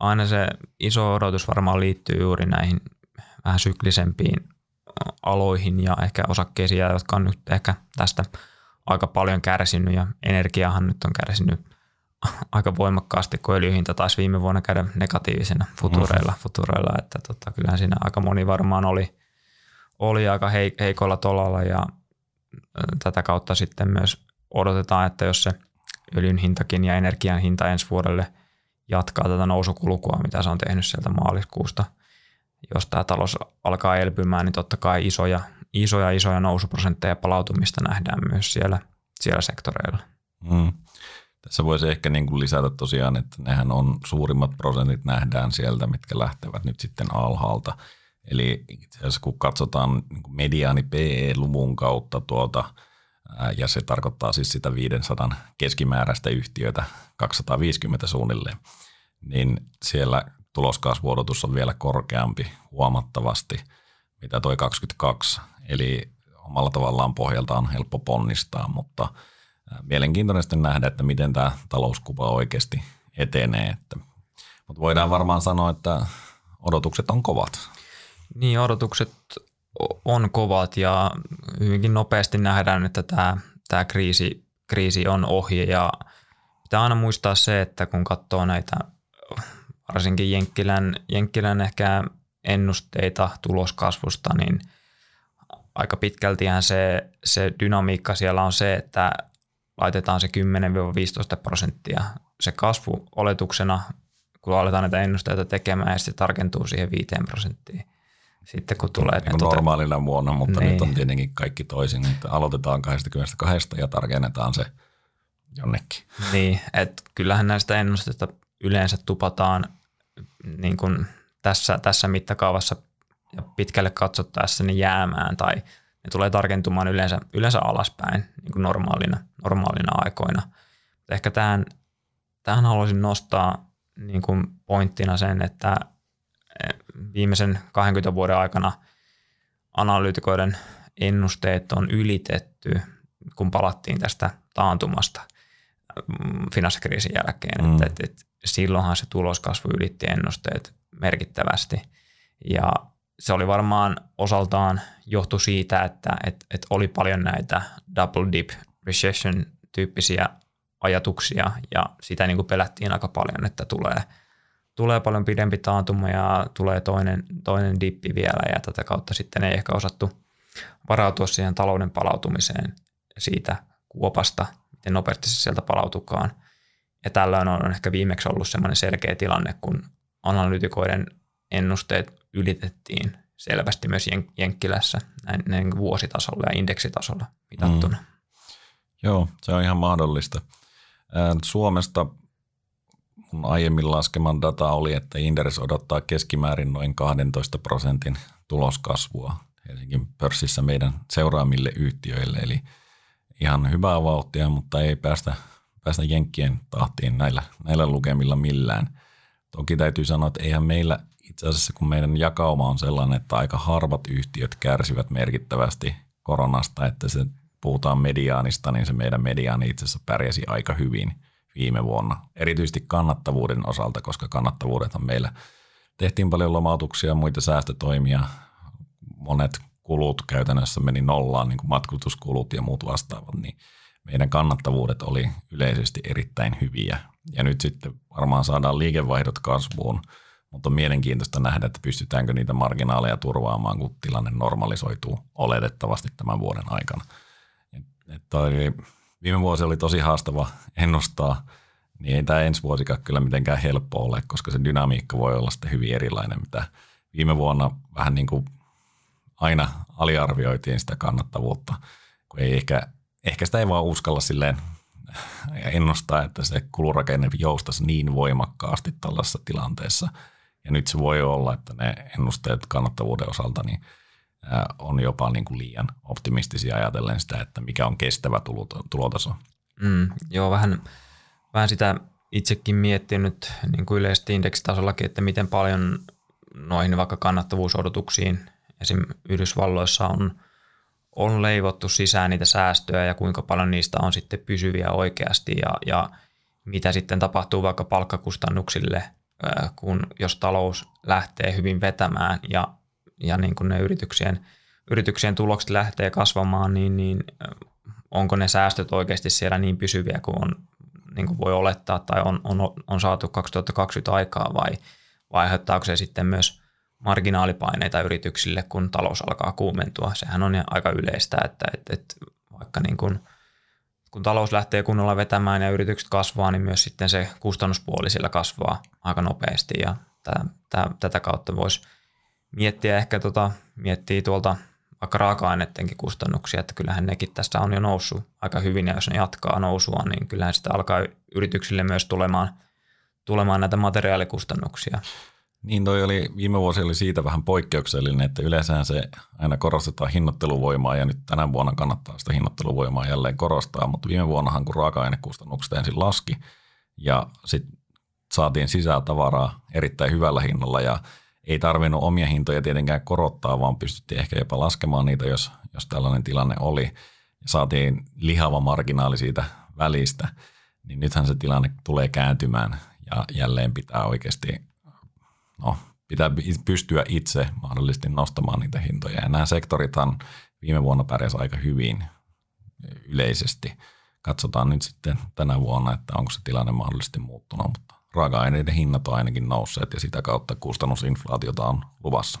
aina se iso odotus varmaan liittyy juuri näihin vähän syklisempiin aloihin ja ehkä osakkeisiin, jotka on nyt ehkä tästä aika paljon kärsinyt ja energiahan nyt on kärsinyt (laughs) aika voimakkaasti, kun öljyhinta taisi viime vuonna käydä negatiivisena futureilla, futureilla että tota, kyllähän siinä aika moni varmaan oli, oli aika heikolla tolalla ja tätä kautta sitten myös odotetaan, että jos se öljyn hintakin ja energian hinta ensi vuodelle jatkaa tätä nousukulkua, mitä se on tehnyt sieltä maaliskuusta, jos tämä talous alkaa elpymään, niin totta kai isoja, isoja, isoja nousuprosentteja palautumista nähdään myös siellä, siellä sektoreilla. Mm. Tässä voisi ehkä niin kuin lisätä tosiaan, että nehän on suurimmat prosentit nähdään sieltä, mitkä lähtevät nyt sitten alhaalta. Eli itse asiassa kun katsotaan niin mediaani PE-luvun kautta tuota, ja se tarkoittaa siis sitä 500 keskimääräistä yhtiötä, 250 suunnilleen, niin siellä tuloskasvuodotus on vielä korkeampi huomattavasti, mitä toi 22. Eli omalla tavallaan pohjalta on helppo ponnistaa, mutta – mielenkiintoinen sitten nähdä, että miten tämä talouskuva oikeasti etenee. Että, mutta voidaan varmaan sanoa, että odotukset on kovat. Niin, odotukset on kovat ja hyvinkin nopeasti nähdään, että tämä, tämä kriisi, kriisi on ohi ja pitää aina muistaa se, että kun katsoo näitä varsinkin Jenkkilän, Jenkkilän ehkä ennusteita tuloskasvusta, niin aika pitkältihän se, se dynamiikka siellä on se, että laitetaan se 10-15 prosenttia se kasvu oletuksena, kun aletaan näitä ennusteita tekemään ja sitten tarkentuu siihen 5 prosenttiin. Sitten kun tulee... Niin tota, normaalina vuonna, mutta niin. nyt on tietenkin kaikki toisin. Että aloitetaan 22 ja tarkennetaan se jonnekin. Niin, että kyllähän näistä ennusteista yleensä tupataan niin kuin tässä, tässä mittakaavassa ja pitkälle katsottaessa niin jäämään tai ne tulee tarkentumaan yleensä, yleensä alaspäin niin kuin normaalina, normaalina aikoina. Ehkä tähän, tähän haluaisin nostaa niin kuin pointtina sen, että viimeisen 20 vuoden aikana analyytikoiden ennusteet on ylitetty, kun palattiin tästä taantumasta mm, finanssikriisin jälkeen. Mm. Et, et, et silloinhan se tuloskasvu ylitti ennusteet merkittävästi. Ja se oli varmaan osaltaan johtu siitä, että et, et oli paljon näitä double dip recession tyyppisiä ajatuksia ja sitä niin kuin pelättiin aika paljon, että tulee, tulee paljon pidempi taantuma ja tulee toinen, toinen dippi vielä ja tätä kautta sitten ei ehkä osattu varautua siihen talouden palautumiseen siitä kuopasta, miten nopeasti se sieltä palautukaan. Ja tällöin on ehkä viimeksi ollut sellainen selkeä tilanne, kun analytikoiden ennusteet ylitettiin selvästi myös Jen- Jenkkilässä näin, näin vuositasolla ja indeksitasolla mitattuna. Mm. Joo, se on ihan mahdollista. Suomesta mun aiemmin laskeman data oli, että Inderes odottaa keskimäärin noin 12 prosentin tuloskasvua Helsingin pörssissä meidän seuraamille yhtiöille. Eli ihan hyvää vauhtia, mutta ei päästä, päästä jenkkien tahtiin näillä, näillä lukemilla millään. Toki täytyy sanoa, että eihän meillä itse asiassa kun meidän jakauma on sellainen, että aika harvat yhtiöt kärsivät merkittävästi koronasta, että se puhutaan mediaanista, niin se meidän mediaani itse asiassa pärjäsi aika hyvin viime vuonna. Erityisesti kannattavuuden osalta, koska kannattavuudethan meillä tehtiin paljon lomautuksia ja muita säästötoimia. Monet kulut käytännössä meni nollaan, niin kuin matkustuskulut ja muut vastaavat, niin meidän kannattavuudet oli yleisesti erittäin hyviä. Ja nyt sitten varmaan saadaan liikevaihdot kasvuun – mutta on mielenkiintoista nähdä, että pystytäänkö niitä marginaaleja turvaamaan, kun tilanne normalisoituu oletettavasti tämän vuoden aikana. Et, et toi, viime vuosi oli tosi haastava ennustaa, niin ei tämä ensi vuosikaan kyllä mitenkään helppo ole, koska se dynamiikka voi olla sitten hyvin erilainen, mitä viime vuonna vähän niin kuin aina aliarvioitiin sitä kannattavuutta, kun ei ehkä, ehkä sitä ei vaan uskalla silleen ennustaa, että se kulurakenne joustaisi niin voimakkaasti tällaisessa tilanteessa. Ja nyt se voi olla, että ne ennusteet kannattavuuden osalta niin on jopa niin kuin liian optimistisia ajatellen sitä, että mikä on kestävä tulotaso. Mm, joo, vähän, vähän sitä itsekin miettinyt niin kuin yleisesti indeksitasollakin, että miten paljon noihin vaikka kannattavuusodotuksiin esim. Yhdysvalloissa on, on leivottu sisään niitä säästöjä ja kuinka paljon niistä on sitten pysyviä oikeasti ja, ja mitä sitten tapahtuu vaikka palkkakustannuksille, kun jos talous lähtee hyvin vetämään ja, ja niin kuin ne yrityksien, yrityksien tulokset lähtee kasvamaan, niin, niin onko ne säästöt oikeasti siellä niin pysyviä kuin on niin kuin voi olettaa tai on, on, on saatu 2020 aikaa vai, vai aiheuttaako se sitten myös marginaalipaineita yrityksille, kun talous alkaa kuumentua. Sehän on aika yleistä, että, että, että vaikka niin kuin, kun talous lähtee kunnolla vetämään ja yritykset kasvaa, niin myös sitten se kustannuspuoli siellä kasvaa aika nopeasti ja tämä, tämä, tätä kautta voisi miettiä ehkä tota, miettiä tuolta – vaikka raaka-aineidenkin kustannuksia, että kyllähän nekin tästä on jo noussut aika hyvin ja jos ne jatkaa nousua, niin kyllähän sitä alkaa yrityksille myös tulemaan, tulemaan näitä materiaalikustannuksia. Niin toi oli, viime vuosi oli siitä vähän poikkeuksellinen, että yleensä se aina korostetaan hinnoitteluvoimaa ja nyt tänä vuonna kannattaa sitä hinnoitteluvoimaa jälleen korostaa, mutta viime vuonnahan kun raaka-ainekustannukset ensin laski ja sitten saatiin sisään tavaraa erittäin hyvällä hinnalla ja ei tarvinnut omia hintoja tietenkään korottaa, vaan pystyttiin ehkä jopa laskemaan niitä, jos, jos tällainen tilanne oli. Ja saatiin lihava marginaali siitä välistä, niin nythän se tilanne tulee kääntymään ja jälleen pitää oikeasti, no, pitää pystyä itse mahdollisesti nostamaan niitä hintoja. Ja nämä sektorithan viime vuonna pärjäsi aika hyvin yleisesti. Katsotaan nyt sitten tänä vuonna, että onko se tilanne mahdollisesti muuttunut, mutta raaka-aineiden hinnat on ainakin nousseet ja sitä kautta kustannusinflaatiota on luvassa.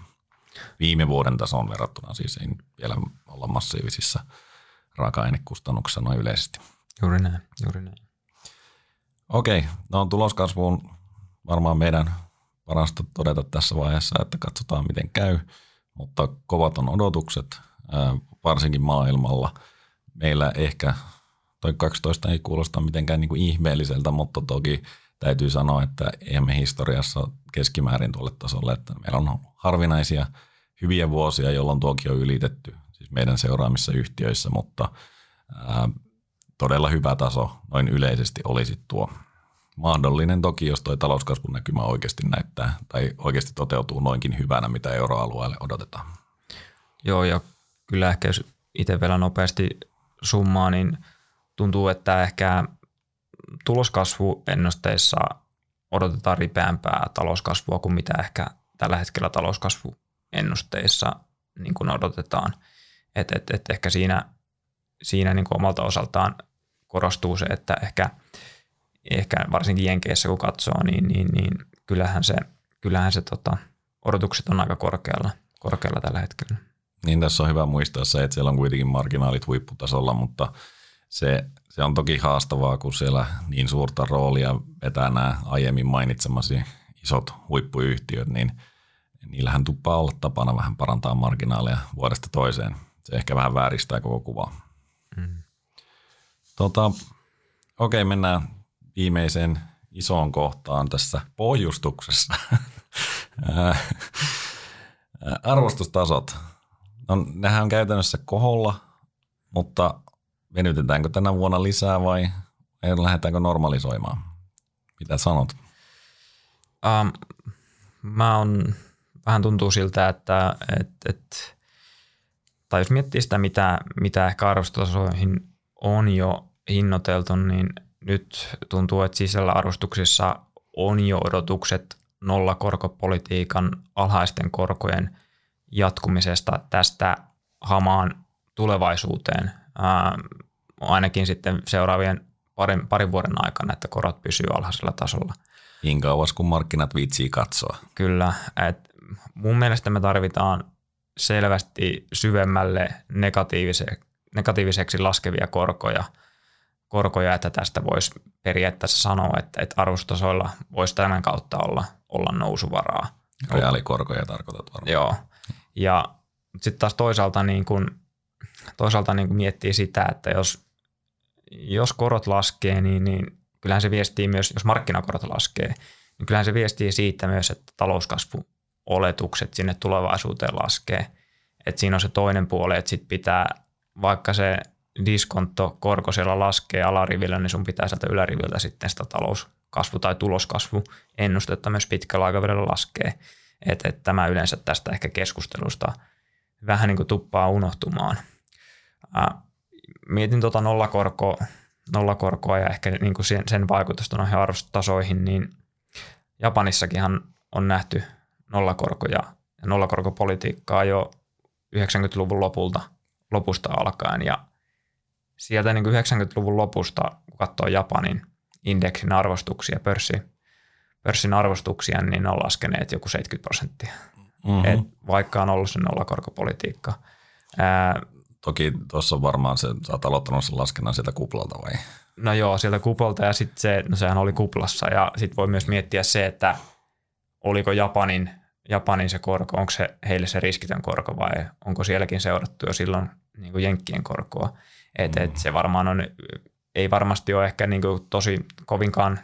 Viime vuoden tasoon verrattuna siis ei vielä olla massiivisissa raaka-ainekustannuksissa noin yleisesti. Juuri näin, juuri näin. Okei, no tuloskasvuun varmaan meidän parasta todeta tässä vaiheessa, että katsotaan miten käy, mutta kovat on odotukset, varsinkin maailmalla. Meillä ehkä toi 12 ei kuulosta mitenkään niin kuin ihmeelliseltä, mutta toki täytyy sanoa, että emme historiassa keskimäärin tuolle tasolle, että meillä on harvinaisia hyviä vuosia, jolloin tuokin on ylitetty siis meidän seuraamissa yhtiöissä, mutta ää, todella hyvä taso noin yleisesti olisi tuo. Mahdollinen toki, jos tuo talouskasvun näkymä oikeasti näyttää tai oikeasti toteutuu noinkin hyvänä, mitä euroalueelle odotetaan. Joo, ja kyllä ehkä jos itse vielä nopeasti summaa, niin tuntuu, että ehkä tuloskasvuennusteissa odotetaan ripeämpää talouskasvua kuin mitä ehkä tällä hetkellä talouskasvuennusteissa niin kuin odotetaan. Et, et, et ehkä siinä, siinä niin kuin omalta osaltaan korostuu se, että ehkä, ehkä varsinkin Jenkeissä kun katsoo, niin, niin, niin kyllähän se, kyllähän se tota, odotukset on aika korkealla, korkealla tällä hetkellä. Niin tässä on hyvä muistaa se, että siellä on kuitenkin marginaalit huipputasolla, mutta se se on toki haastavaa, kun siellä niin suurta roolia vetää nämä aiemmin mainitsemasi isot huippuyhtiöt, niin niillähän tuppaa olla tapana vähän parantaa marginaaleja vuodesta toiseen. Se ehkä vähän vääristää koko kuvaa. Mm. Tota, okei, mennään viimeiseen isoon kohtaan tässä pohjustuksessa. (laughs) Arvostustasot. No, nehän on käytännössä koholla, mutta venytetäänkö tänä vuonna lisää vai lähdetäänkö normalisoimaan? Mitä sanot? Um, mä on, vähän tuntuu siltä, että et, et, tai jos miettii sitä, mitä, mitä ehkä arvostustasoihin on jo hinnoiteltu, niin nyt tuntuu, että sisällä arvostuksissa on jo odotukset nollakorkopolitiikan alhaisten korkojen jatkumisesta tästä hamaan tulevaisuuteen ainakin sitten seuraavien parin, parin vuoden aikana, että korot pysyy alhaisella tasolla. Niin kauas kun markkinat viitsii katsoa. Kyllä. Et mun mielestä me tarvitaan selvästi syvemmälle negatiivise, negatiiviseksi laskevia korkoja, korkoja, että tästä voisi periaatteessa sanoa, että, että arvostasoilla voisi tämän kautta olla, olla nousuvaraa. Reaalikorkoja tarkoitat varmaan. Joo. Ja sitten taas toisaalta niin kun toisaalta niin kuin miettii sitä, että jos, jos korot laskee, niin, niin kyllähän se viestii myös, jos markkinakorot laskee, niin kyllähän se viestii siitä myös, että talouskasvuoletukset sinne tulevaisuuteen laskee. Että siinä on se toinen puoli, että sit pitää, vaikka se diskontto korko siellä laskee alarivillä, niin sun pitää sieltä yläriviltä sitten sitä talouskasvu- tai tuloskasvu ennustetta myös pitkällä aikavälillä laskee. Että et tämä yleensä tästä ehkä keskustelusta vähän niin kuin tuppaa unohtumaan. Ää, mietin tuota nollakorkoa, nollakorkoa ja ehkä niin kuin sen, sen vaikutusta noihin arvostasoihin, niin Japanissakinhan on nähty nollakorkoja ja nollakorkopolitiikkaa jo 90-luvun lopulta, lopusta alkaen ja sieltä niin kuin 90-luvun lopusta, kun katsoo Japanin indeksin arvostuksia, pörssi, pörssin arvostuksia, niin ne on laskeneet joku 70 prosenttia. Mm-hmm. Et vaikka on ollut se nollakorkopolitiikka. Ää, Toki tuossa varmaan se, sä oot aloittanut sen laskennan sieltä kuplalta vai? No joo, sieltä kupolta ja sitten se, no sehän oli kuplassa ja sitten voi myös miettiä se, että oliko Japanin, Japanin se korko, onko se heille se riskitön korko vai onko sielläkin seurattu jo silloin niin kuin jenkkien korkoa. Et, mm. et se varmaan on, ei varmasti ole ehkä niin kuin tosi kovinkaan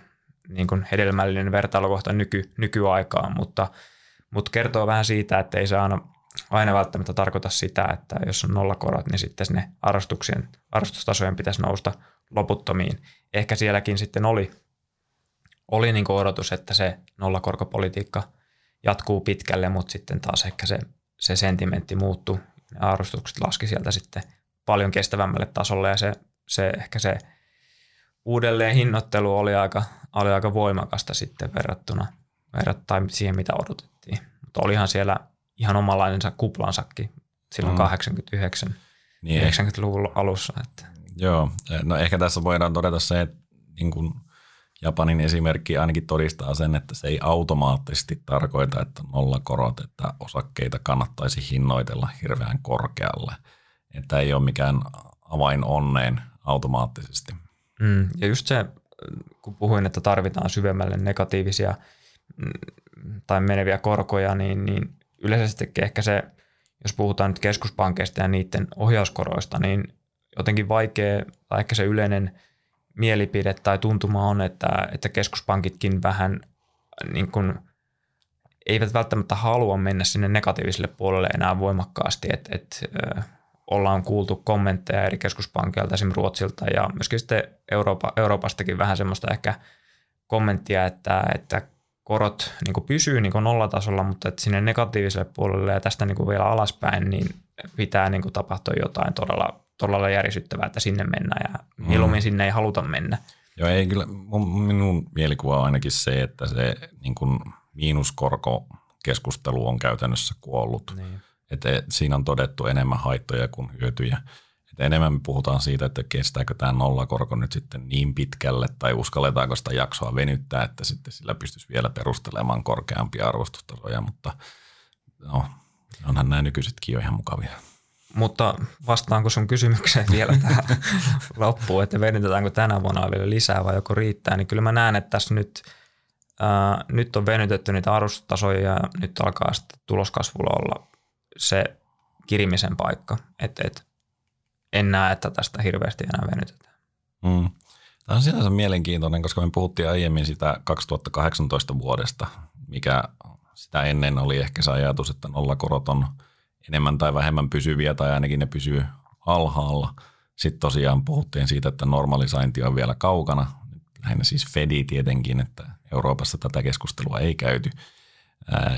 niin kuin hedelmällinen vertailukohta nyky, nykyaikaan, mutta, mutta kertoo vähän siitä, että ei se aina, aina välttämättä tarkoita sitä, että jos on nollakorot, niin sitten ne arvostuksien, arvostustasojen pitäisi nousta loputtomiin. Ehkä sielläkin sitten oli, oli niin odotus, että se nollakorkopolitiikka jatkuu pitkälle, mutta sitten taas ehkä se, se sentimentti muuttui. Ne arvostukset laski sieltä sitten paljon kestävämmälle tasolle ja se, se ehkä se uudelleen hinnoittelu oli aika, oli aika voimakasta sitten verrattuna, verrattain siihen, mitä odotettiin. Mutta olihan siellä ihan omanlainensa kuplansakin silloin mm. 89, niin 90-luvun alussa. Että. Joo, no ehkä tässä voidaan todeta se, että niin kuin Japanin esimerkki ainakin todistaa sen, että se ei automaattisesti tarkoita, että nollakorot, että osakkeita kannattaisi hinnoitella hirveän korkealle. Että ei ole mikään avain onneen automaattisesti. Mm, ja just se, kun puhuin, että tarvitaan syvemmälle negatiivisia mm, tai meneviä korkoja, niin, niin yleisesti ehkä se, jos puhutaan nyt keskuspankeista ja niiden ohjauskoroista, niin jotenkin vaikea, tai ehkä se yleinen mielipide tai tuntuma on, että, että keskuspankitkin vähän niin kuin, eivät välttämättä halua mennä sinne negatiiviselle puolelle enää voimakkaasti, että, että ollaan kuultu kommentteja eri keskuspankkeilta, esimerkiksi Ruotsilta ja myöskin sitten Euroopa, Euroopastakin vähän semmoista ehkä kommenttia, että, että korot niin pysyy niin nollatasolla, mutta että sinne negatiiviselle puolelle ja tästä niin vielä alaspäin, niin pitää niin tapahtua jotain todella, todella järisyttävää, että sinne mennään ja mm. mieluummin sinne ei haluta mennä. Joo, ei kyllä, minun mielikuva on ainakin se, että se niin kuin miinuskorko keskustelu on käytännössä kuollut. Niin. Että siinä on todettu enemmän haittoja kuin hyötyjä. Enemmän me puhutaan siitä, että kestääkö tämä nollakorko nyt sitten niin pitkälle tai uskalletaanko sitä jaksoa venyttää, että sitten sillä pystyisi vielä perustelemaan korkeampia arvostustasoja, mutta no, onhan nämä nykyisetkin jo ihan mukavia. Mutta vastaanko sun kysymykseen (laughs) vielä tähän loppuun, että venytetäänkö tänä vuonna vielä lisää vai joko riittää, niin kyllä mä näen, että tässä nyt, ää, nyt on venytetty niitä arvostustasoja ja nyt alkaa sitten tuloskasvulla olla se kirimisen paikka. Että et, en näe, että tästä hirveästi enää venytetään. Mm. Tämä on sinänsä mielenkiintoinen, koska me puhuttiin aiemmin sitä 2018 vuodesta, mikä sitä ennen oli ehkä se ajatus, että nollakorot on enemmän tai vähemmän pysyviä tai ainakin ne pysyy alhaalla. Sitten tosiaan puhuttiin siitä, että normalisointi on vielä kaukana. Lähinnä siis Fedi tietenkin, että Euroopassa tätä keskustelua ei käyty.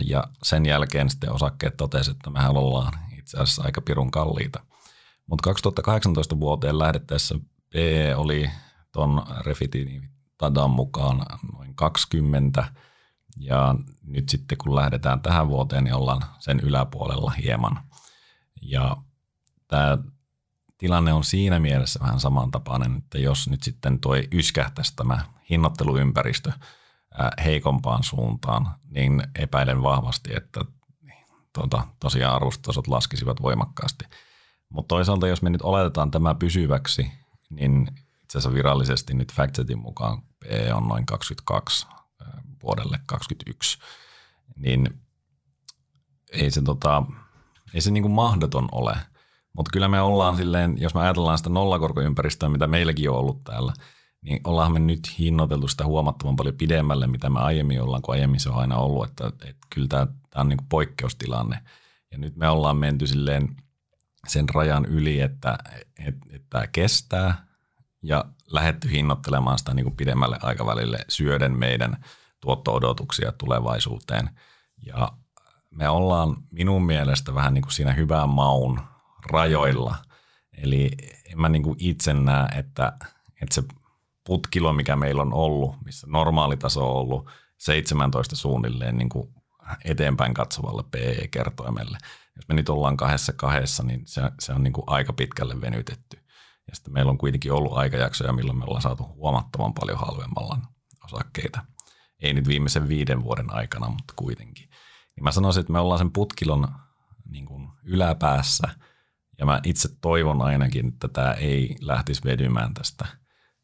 Ja sen jälkeen sitten osakkeet totesivat, että mehän ollaan itse asiassa aika pirun kalliita. Mutta 2018 vuoteen lähdettäessä PE oli tuon Refitin Tadan mukaan noin 20 ja nyt sitten kun lähdetään tähän vuoteen, niin ollaan sen yläpuolella hieman. Ja tämä tilanne on siinä mielessä vähän samantapainen, että jos nyt sitten tuo yskähtäisi tämä hinnoitteluympäristö – heikompaan suuntaan, niin epäilen vahvasti, että tuota, tosiaan arvostustasot laskisivat voimakkaasti. Mutta toisaalta, jos me nyt oletetaan tämä pysyväksi, niin itse asiassa virallisesti nyt FactSetin mukaan PE on noin 22 vuodelle 2021, niin ei se, tota, ei se niin kuin mahdoton ole, Mutta kyllä me ollaan silleen, jos me ajatellaan sitä nollakorkoympäristöä, mitä meilläkin on ollut täällä, niin ollaan me nyt hinnoiteltu sitä huomattavan paljon pidemmälle, mitä me aiemmin ollaan, kun aiemmin se on aina ollut, että, että kyllä tämä, tämä on niin kuin poikkeustilanne. Ja nyt me ollaan menty silleen sen rajan yli, että, että, että tämä kestää ja lähetty hinnoittelemaan sitä niin kuin pidemmälle aikavälille syöden meidän tuotto-odotuksia tulevaisuuteen. Ja me ollaan minun mielestä vähän niin kuin siinä hyvän maun rajoilla. Eli en mä niin kuin itse näe, että, että se putkilo, mikä meillä on ollut, missä normaalitaso on ollut 17 suunnilleen niin kuin eteenpäin katsovalle PE-kertoimelle. Jos me nyt ollaan kahdessa kahdessa, niin se, se on niin kuin aika pitkälle venytetty. Ja sitten meillä on kuitenkin ollut aikajaksoja, milloin me ollaan saatu huomattavan paljon halvemmalla osakkeita. Ei nyt viimeisen viiden vuoden aikana, mutta kuitenkin. Niin mä sanoisin, että me ollaan sen putkilon niin kuin yläpäässä, ja mä itse toivon ainakin, että tämä ei lähtisi vedymään tästä,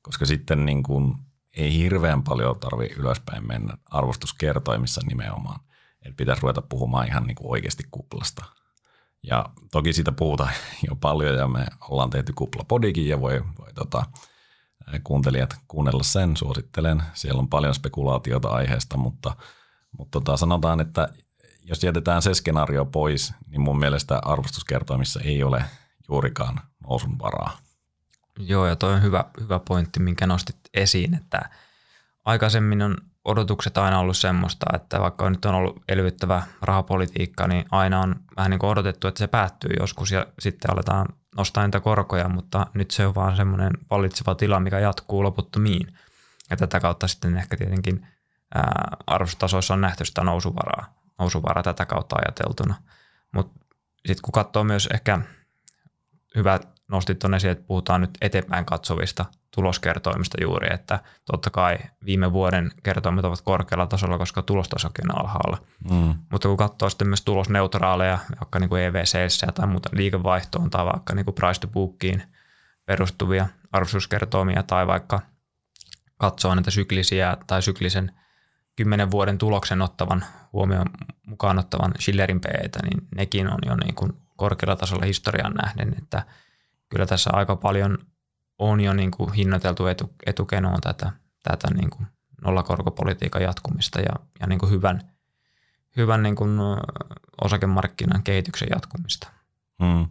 koska sitten niin kuin ei hirveän paljon tarvi ylöspäin mennä arvostuskertoimissa nimenomaan. Että pitäisi ruveta puhumaan ihan niin kuin oikeasti kuplasta. Ja toki siitä puhutaan jo paljon ja me ollaan tehty kuplapodikin ja voi, voi tota, kuuntelijat kuunnella sen, suosittelen. Siellä on paljon spekulaatiota aiheesta, mutta, mutta tota, sanotaan, että jos jätetään se skenaario pois, niin mun mielestä arvostuskertoimissa ei ole juurikaan nousun varaa. Joo, ja toi on hyvä, hyvä pointti, minkä nostit esiin, että aikaisemmin on odotukset aina ollut semmoista, että vaikka nyt on ollut elvyttävä rahapolitiikka, niin aina on vähän niin kuin odotettu, että se päättyy joskus ja sitten aletaan nostaa niitä korkoja, mutta nyt se on vaan semmoinen valitseva tila, mikä jatkuu loputtomiin. Ja tätä kautta sitten ehkä tietenkin arvostasoissa on nähty sitä nousuvaraa, nousuvaraa tätä kautta ajateltuna. Mutta sitten kun katsoo myös ehkä hyvä nostit tuonne esiin, että puhutaan nyt eteenpäin katsovista tuloskertoimista juuri, että totta kai viime vuoden kertoimet ovat korkealla tasolla, koska tulostasokin on alhaalla. Mm. Mutta kun katsoo sitten myös tulosneutraaleja, vaikka niin kuin EVC tai muuta liikevaihtoon tai vaikka niin kuin price to bookiin perustuvia arvostuskertoimia tai vaikka katsoo näitä syklisiä tai syklisen kymmenen vuoden tuloksen ottavan huomioon mukaan ottavan Schillerin PEtä, niin nekin on jo niin kuin korkealla tasolla historian nähden, että kyllä tässä aika paljon on jo niin kuin hinnoiteltu etu, etukenoon tätä, tätä niin kuin nollakorkopolitiikan jatkumista ja, ja niin kuin hyvän, hyvän niin kuin osakemarkkinan kehityksen jatkumista. Hmm.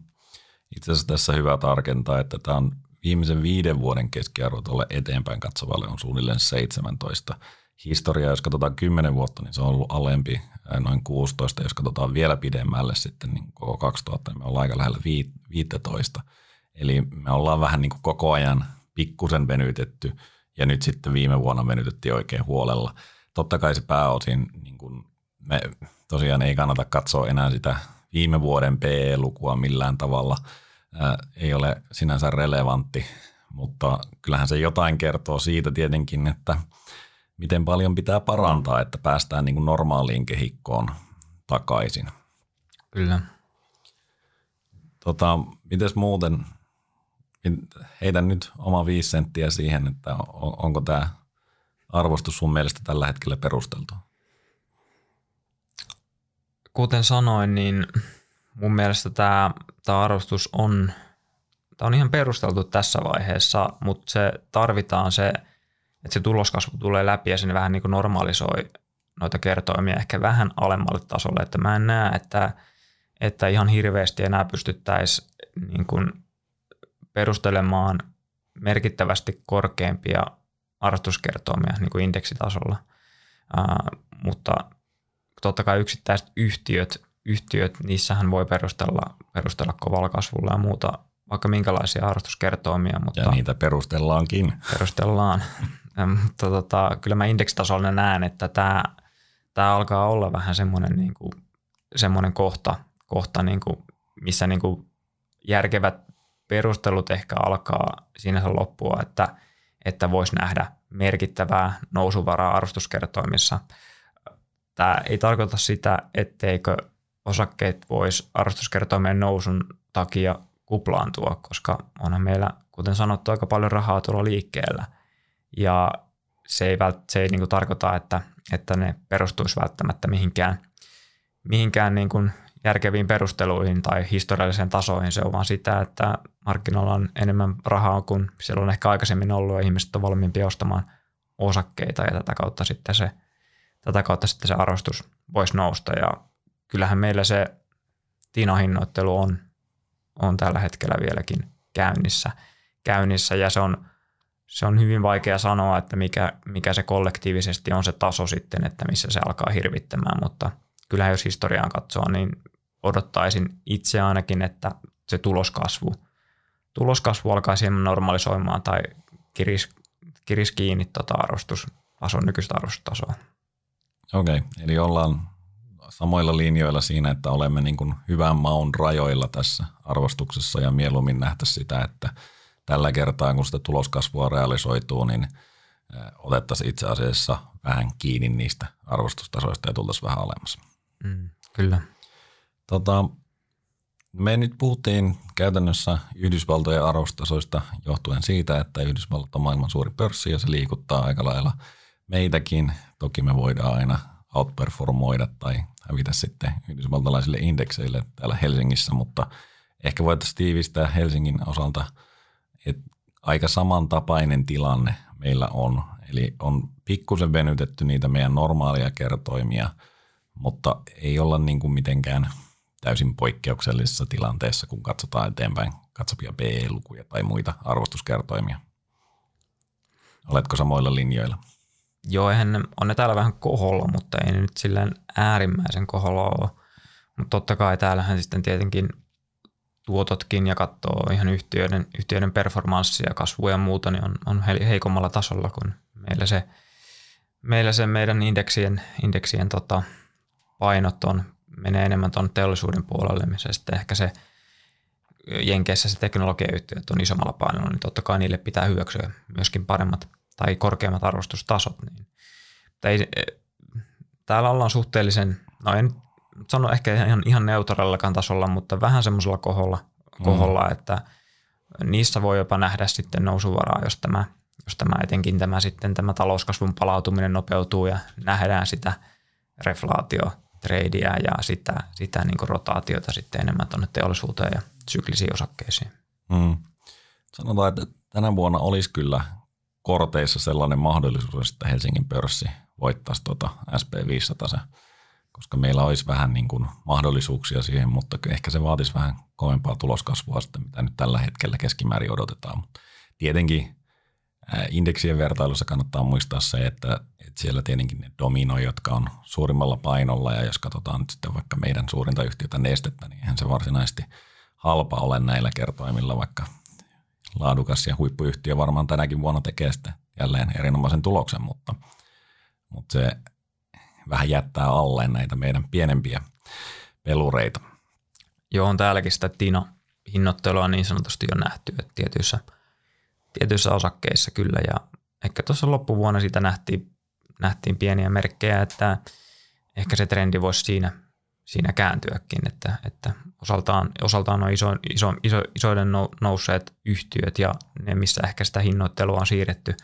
Itse asiassa tässä hyvä tarkentaa, että tämä on viimeisen viiden vuoden keskiarvo tuolle eteenpäin katsovalle on suunnilleen 17. Historia, jos katsotaan 10 vuotta, niin se on ollut alempi, noin 16. Jos katsotaan vielä pidemmälle sitten niin koko 2000, niin me ollaan aika lähellä 15. Eli me ollaan vähän niin kuin koko ajan pikkusen venytetty ja nyt sitten viime vuonna venytettiin oikein huolella. Totta kai se pääosin, niin kuin me tosiaan ei kannata katsoa enää sitä viime vuoden PE-lukua millään tavalla, ää, ei ole sinänsä relevantti, mutta kyllähän se jotain kertoo siitä tietenkin, että miten paljon pitää parantaa, että päästään niin kuin normaaliin kehikkoon takaisin. Kyllä. Tota, mites muuten heitän nyt oma viisi senttiä siihen, että onko tämä arvostus sun mielestä tällä hetkellä perusteltu? Kuten sanoin, niin mun mielestä tämä, tämä arvostus on, tämä on ihan perusteltu tässä vaiheessa, mutta se tarvitaan se, että se tuloskasvu tulee läpi ja sinne vähän niin kuin normalisoi noita kertoimia ehkä vähän alemmalle tasolle. Että mä en näe, että, että ihan hirveästi enää pystyttäisiin niin kuin – perustelemaan merkittävästi korkeampia arvostuskertoimia niin kuin indeksitasolla. Uh, mutta totta kai yksittäiset yhtiöt, yhtiöt, niissähän voi perustella, perustella kovalla kasvulla ja muuta, vaikka minkälaisia arvostuskertoimia. Mutta ja niitä perustellaankin. Perustellaan. (laughs) mutta tota, kyllä mä indeksitasolla näen, että tämä, tämä alkaa olla vähän semmoinen, niin kuin, semmoinen kohta, kohta niin kuin, missä niin kuin järkevät perustelut ehkä alkaa siinä se loppua, että, että voisi nähdä merkittävää nousuvaraa arvostuskertoimissa. Tämä ei tarkoita sitä, etteikö osakkeet voisi arvostuskertoimien nousun takia kuplaantua, koska onhan meillä, kuten sanottu, aika paljon rahaa tuolla liikkeellä. Ja se ei, vält, se ei niin kuin tarkoita, että, että ne perustuisi välttämättä mihinkään, mihinkään niin kuin järkeviin perusteluihin tai historialliseen tasoihin. Se on vaan sitä, että markkinoilla on enemmän rahaa kuin siellä on ehkä aikaisemmin ollut ja ihmiset on valmiimpia ostamaan osakkeita ja tätä kautta sitten se, tätä kautta sitten se arvostus voisi nousta. Ja kyllähän meillä se tinahinnoittelu on, on tällä hetkellä vieläkin käynnissä, käynnissä ja se on, se on hyvin vaikea sanoa, että mikä, mikä se kollektiivisesti on se taso sitten, että missä se alkaa hirvittämään, mutta kyllähän jos historiaan katsoo, niin odottaisin itse ainakin, että se tuloskasvu, tuloskasvu alkaa hieman normalisoimaan tai kiris, kiris kiinni tota arvostustasoa, nykyistä arvostustasoa. Okei, okay, eli ollaan samoilla linjoilla siinä, että olemme niin kuin hyvän maun rajoilla tässä arvostuksessa ja mieluummin nähtä sitä, että tällä kertaa kun sitä tuloskasvua realisoituu, niin otettaisiin itse asiassa vähän kiinni niistä arvostustasoista ja tultaisiin vähän alemmas. Mm, kyllä. Tota, me nyt puhuttiin käytännössä Yhdysvaltojen arvostasoista johtuen siitä, että Yhdysvallat on maailman suuri pörssi ja se liikuttaa aika lailla meitäkin. Toki me voidaan aina outperformoida tai hävitä sitten yhdysvaltalaisille indekseille täällä Helsingissä, mutta ehkä voitaisiin tiivistää Helsingin osalta, että aika samantapainen tilanne meillä on. Eli on pikkusen venytetty niitä meidän normaalia kertoimia, mutta ei olla niin kuin mitenkään täysin poikkeuksellisessa tilanteessa, kun katsotaan eteenpäin katsopia PE-lukuja tai muita arvostuskertoimia. Oletko samoilla linjoilla? Joo, eihän ne, on ne täällä vähän koholla, mutta ei ne nyt silleen äärimmäisen koholla ole. Mutta totta kai täällähän sitten tietenkin tuototkin ja katsoo ihan yhtiöiden, yhtiöiden performanssia, kasvua ja muuta, niin on, on heikommalla tasolla kuin meillä se, meillä se meidän indeksien, indeksien tota, painot on, menee enemmän tuon teollisuuden puolelle, missä sitten ehkä se Jenkeissä se teknologiayhtiöt on isommalla painolla, niin totta kai niille pitää hyväksyä myöskin paremmat tai korkeammat arvostustasot. Niin. ei, täällä ollaan suhteellisen, no en sano ehkä ihan, ihan neutraalillakaan tasolla, mutta vähän semmoisella koholla, koholla mm. että niissä voi jopa nähdä sitten nousuvaraa, jos tämä, jos tämä etenkin tämä sitten tämä talouskasvun palautuminen nopeutuu ja nähdään sitä reflaatio tradea ja sitä, sitä niin kuin rotaatiota sitten enemmän tuonne teollisuuteen ja syklisiin osakkeisiin. Mm. Sanotaan, että tänä vuonna olisi kyllä korteissa sellainen mahdollisuus, että Helsingin pörssi voittaisi tuota SP500, koska meillä olisi vähän niin kuin mahdollisuuksia siihen, mutta ehkä se vaatisi vähän kovempaa tuloskasvua sitten, mitä nyt tällä hetkellä keskimäärin odotetaan. Mutta tietenkin indeksien vertailussa kannattaa muistaa se, että, että siellä tietenkin ne dominoi, jotka on suurimmalla painolla, ja jos katsotaan nyt sitten vaikka meidän suurinta yhtiötä Nestettä, niin eihän se varsinaisesti halpa ole näillä kertoimilla, vaikka laadukas ja huippuyhtiö varmaan tänäkin vuonna tekee sitten jälleen erinomaisen tuloksen, mutta, mutta se vähän jättää alle näitä meidän pienempiä pelureita. Joo, on täälläkin sitä Tino hinnoittelua niin sanotusti jo nähty, että tietyissä, tietyissä osakkeissa kyllä. Ja ehkä tuossa loppuvuonna siitä nähtiin, nähtiin pieniä merkkejä, että ehkä se trendi voisi siinä – siinä kääntyäkin, että, että osaltaan, osaltaan on iso, iso, iso, isoiden nousseet yhtiöt ja ne, missä ehkä sitä hinnoittelua on siirretty,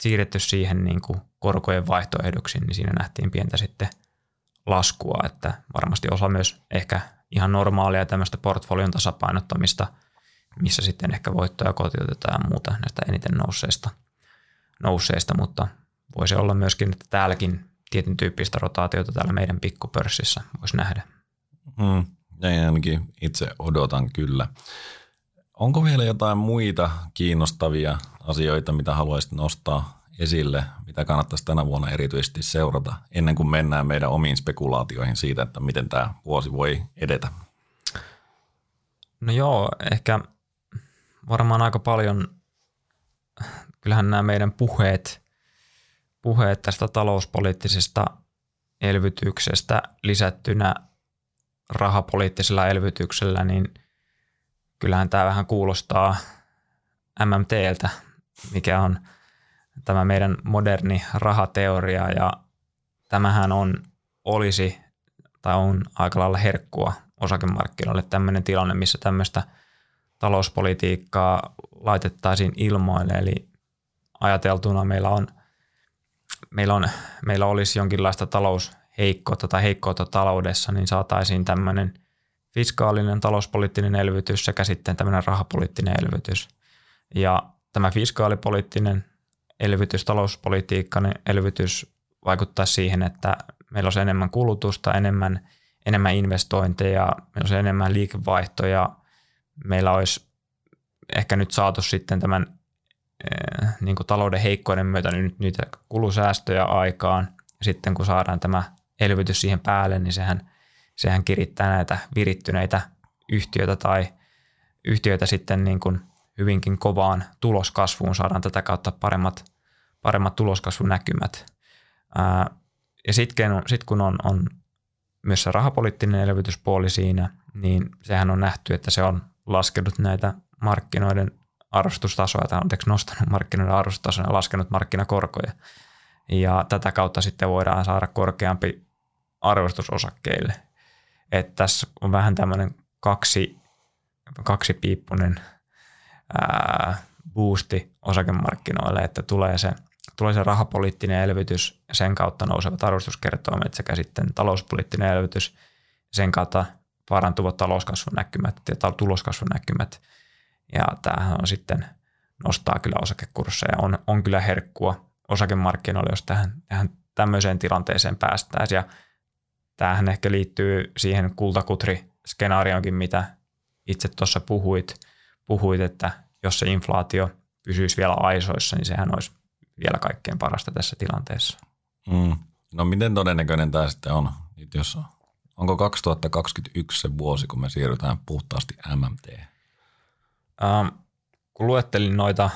siirretty siihen niin kuin korkojen vaihtoehdoksi, niin siinä nähtiin pientä sitten laskua, että varmasti osa myös ehkä ihan normaalia tämmöistä portfolion tasapainottamista, missä sitten ehkä voittoja kotiutetaan ja muuta näistä eniten nousseista, nousseista mutta voisi olla myöskin, että täälläkin tietyn tyyppistä rotaatiota täällä meidän pikkupörssissä voisi nähdä. Mm, näin ainakin itse odotan kyllä. Onko vielä jotain muita kiinnostavia asioita, mitä haluaisit nostaa esille, mitä kannattaisi tänä vuonna erityisesti seurata ennen kuin mennään meidän omiin spekulaatioihin siitä, että miten tämä vuosi voi edetä? No joo, ehkä varmaan aika paljon, kyllähän nämä meidän puheet puheet tästä talouspoliittisesta elvytyksestä lisättynä rahapoliittisella elvytyksellä, niin kyllähän tämä vähän kuulostaa MMTltä, mikä on tämä meidän moderni rahateoria ja tämähän on, olisi tai on aika lailla herkkua osakemarkkinoille tämmöinen tilanne, missä tämmöistä talouspolitiikkaa laitettaisiin ilmoille, eli ajateltuna meillä on – meillä, on, meillä olisi jonkinlaista talous heikkoutta tai heikkoutta taloudessa, niin saataisiin tämmöinen fiskaalinen talouspoliittinen elvytys sekä sitten tämmöinen rahapoliittinen elvytys. Ja tämä fiskaalipoliittinen elvytys, talouspolitiikkainen elvytys vaikuttaa siihen, että meillä on enemmän kulutusta, enemmän, enemmän investointeja, meillä on enemmän liikevaihtoja, meillä olisi ehkä nyt saatu sitten tämän eh, niin kuin talouden heikkoiden myötä nyt niitä kulusäästöjä aikaan. Sitten kun saadaan tämä elvytys siihen päälle, niin sehän, sehän kirittää näitä virittyneitä yhtiöitä tai yhtiöitä sitten niin kuin hyvinkin kovaan tuloskasvuun. Saadaan tätä kautta paremmat, paremmat tuloskasvunäkymät. Ja sitten sit kun on, on myös se rahapoliittinen elvytyspuoli siinä, niin sehän on nähty, että se on laskenut näitä markkinoiden arvostustasoa, tai anteeksi nostanut markkinoiden arvostustasoa ja laskenut markkinakorkoja. Ja tätä kautta sitten voidaan saada korkeampi arvostus osakkeille. Että tässä on vähän tämmöinen kaksi, kaksipiippunen ää, boosti osakemarkkinoille, että tulee se, tulee se rahapoliittinen elvytys, sen kautta nousevat arvostuskertoimet sekä sitten talouspoliittinen elvytys, sen kautta parantuvat talouskasvun näkymät ja tuloskasvun näkymät. Ja tämähän on sitten nostaa kyllä osakekursseja. On, on kyllä herkkua osakemarkkinoille, jos tähän, tähän tämmöiseen tilanteeseen päästäisiin. Ja tämähän ehkä liittyy siihen kultakutri-skenaarioonkin, mitä itse tuossa puhuit, puhuit, että jos se inflaatio pysyisi vielä aisoissa, niin sehän olisi vielä kaikkein parasta tässä tilanteessa. Mm. No miten todennäköinen tämä sitten on, jos onko 2021 se vuosi, kun me siirrytään puhtaasti MMT? Ähm, kun luettelin noita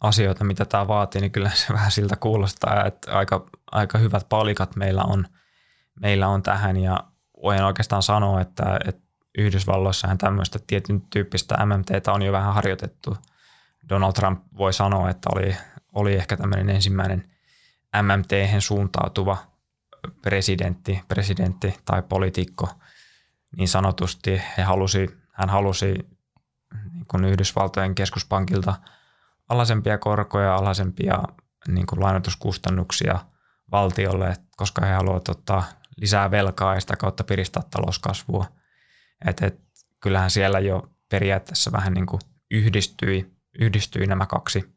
asioita, mitä tämä vaatii, niin kyllä se (laughs) vähän siltä kuulostaa, että aika, aika hyvät palikat meillä on, meillä on tähän ja voin oikeastaan sanoa, että, että Yhdysvalloissahan tämmöistä tietyn tyyppistä MMTtä on jo vähän harjoitettu. Donald Trump voi sanoa, että oli, oli ehkä tämmöinen ensimmäinen MMT suuntautuva presidentti, presidentti tai poliitikko niin sanotusti. He halusi, hän halusi niin kuin Yhdysvaltojen keskuspankilta alhaisempia korkoja, alhaisempia niin kuin lainoituskustannuksia valtiolle, koska he haluavat ottaa lisää velkaa ja sitä kautta piristää talouskasvua – et, et, kyllähän siellä jo periaatteessa vähän niin kuin yhdistyi, yhdistyi nämä kaksi,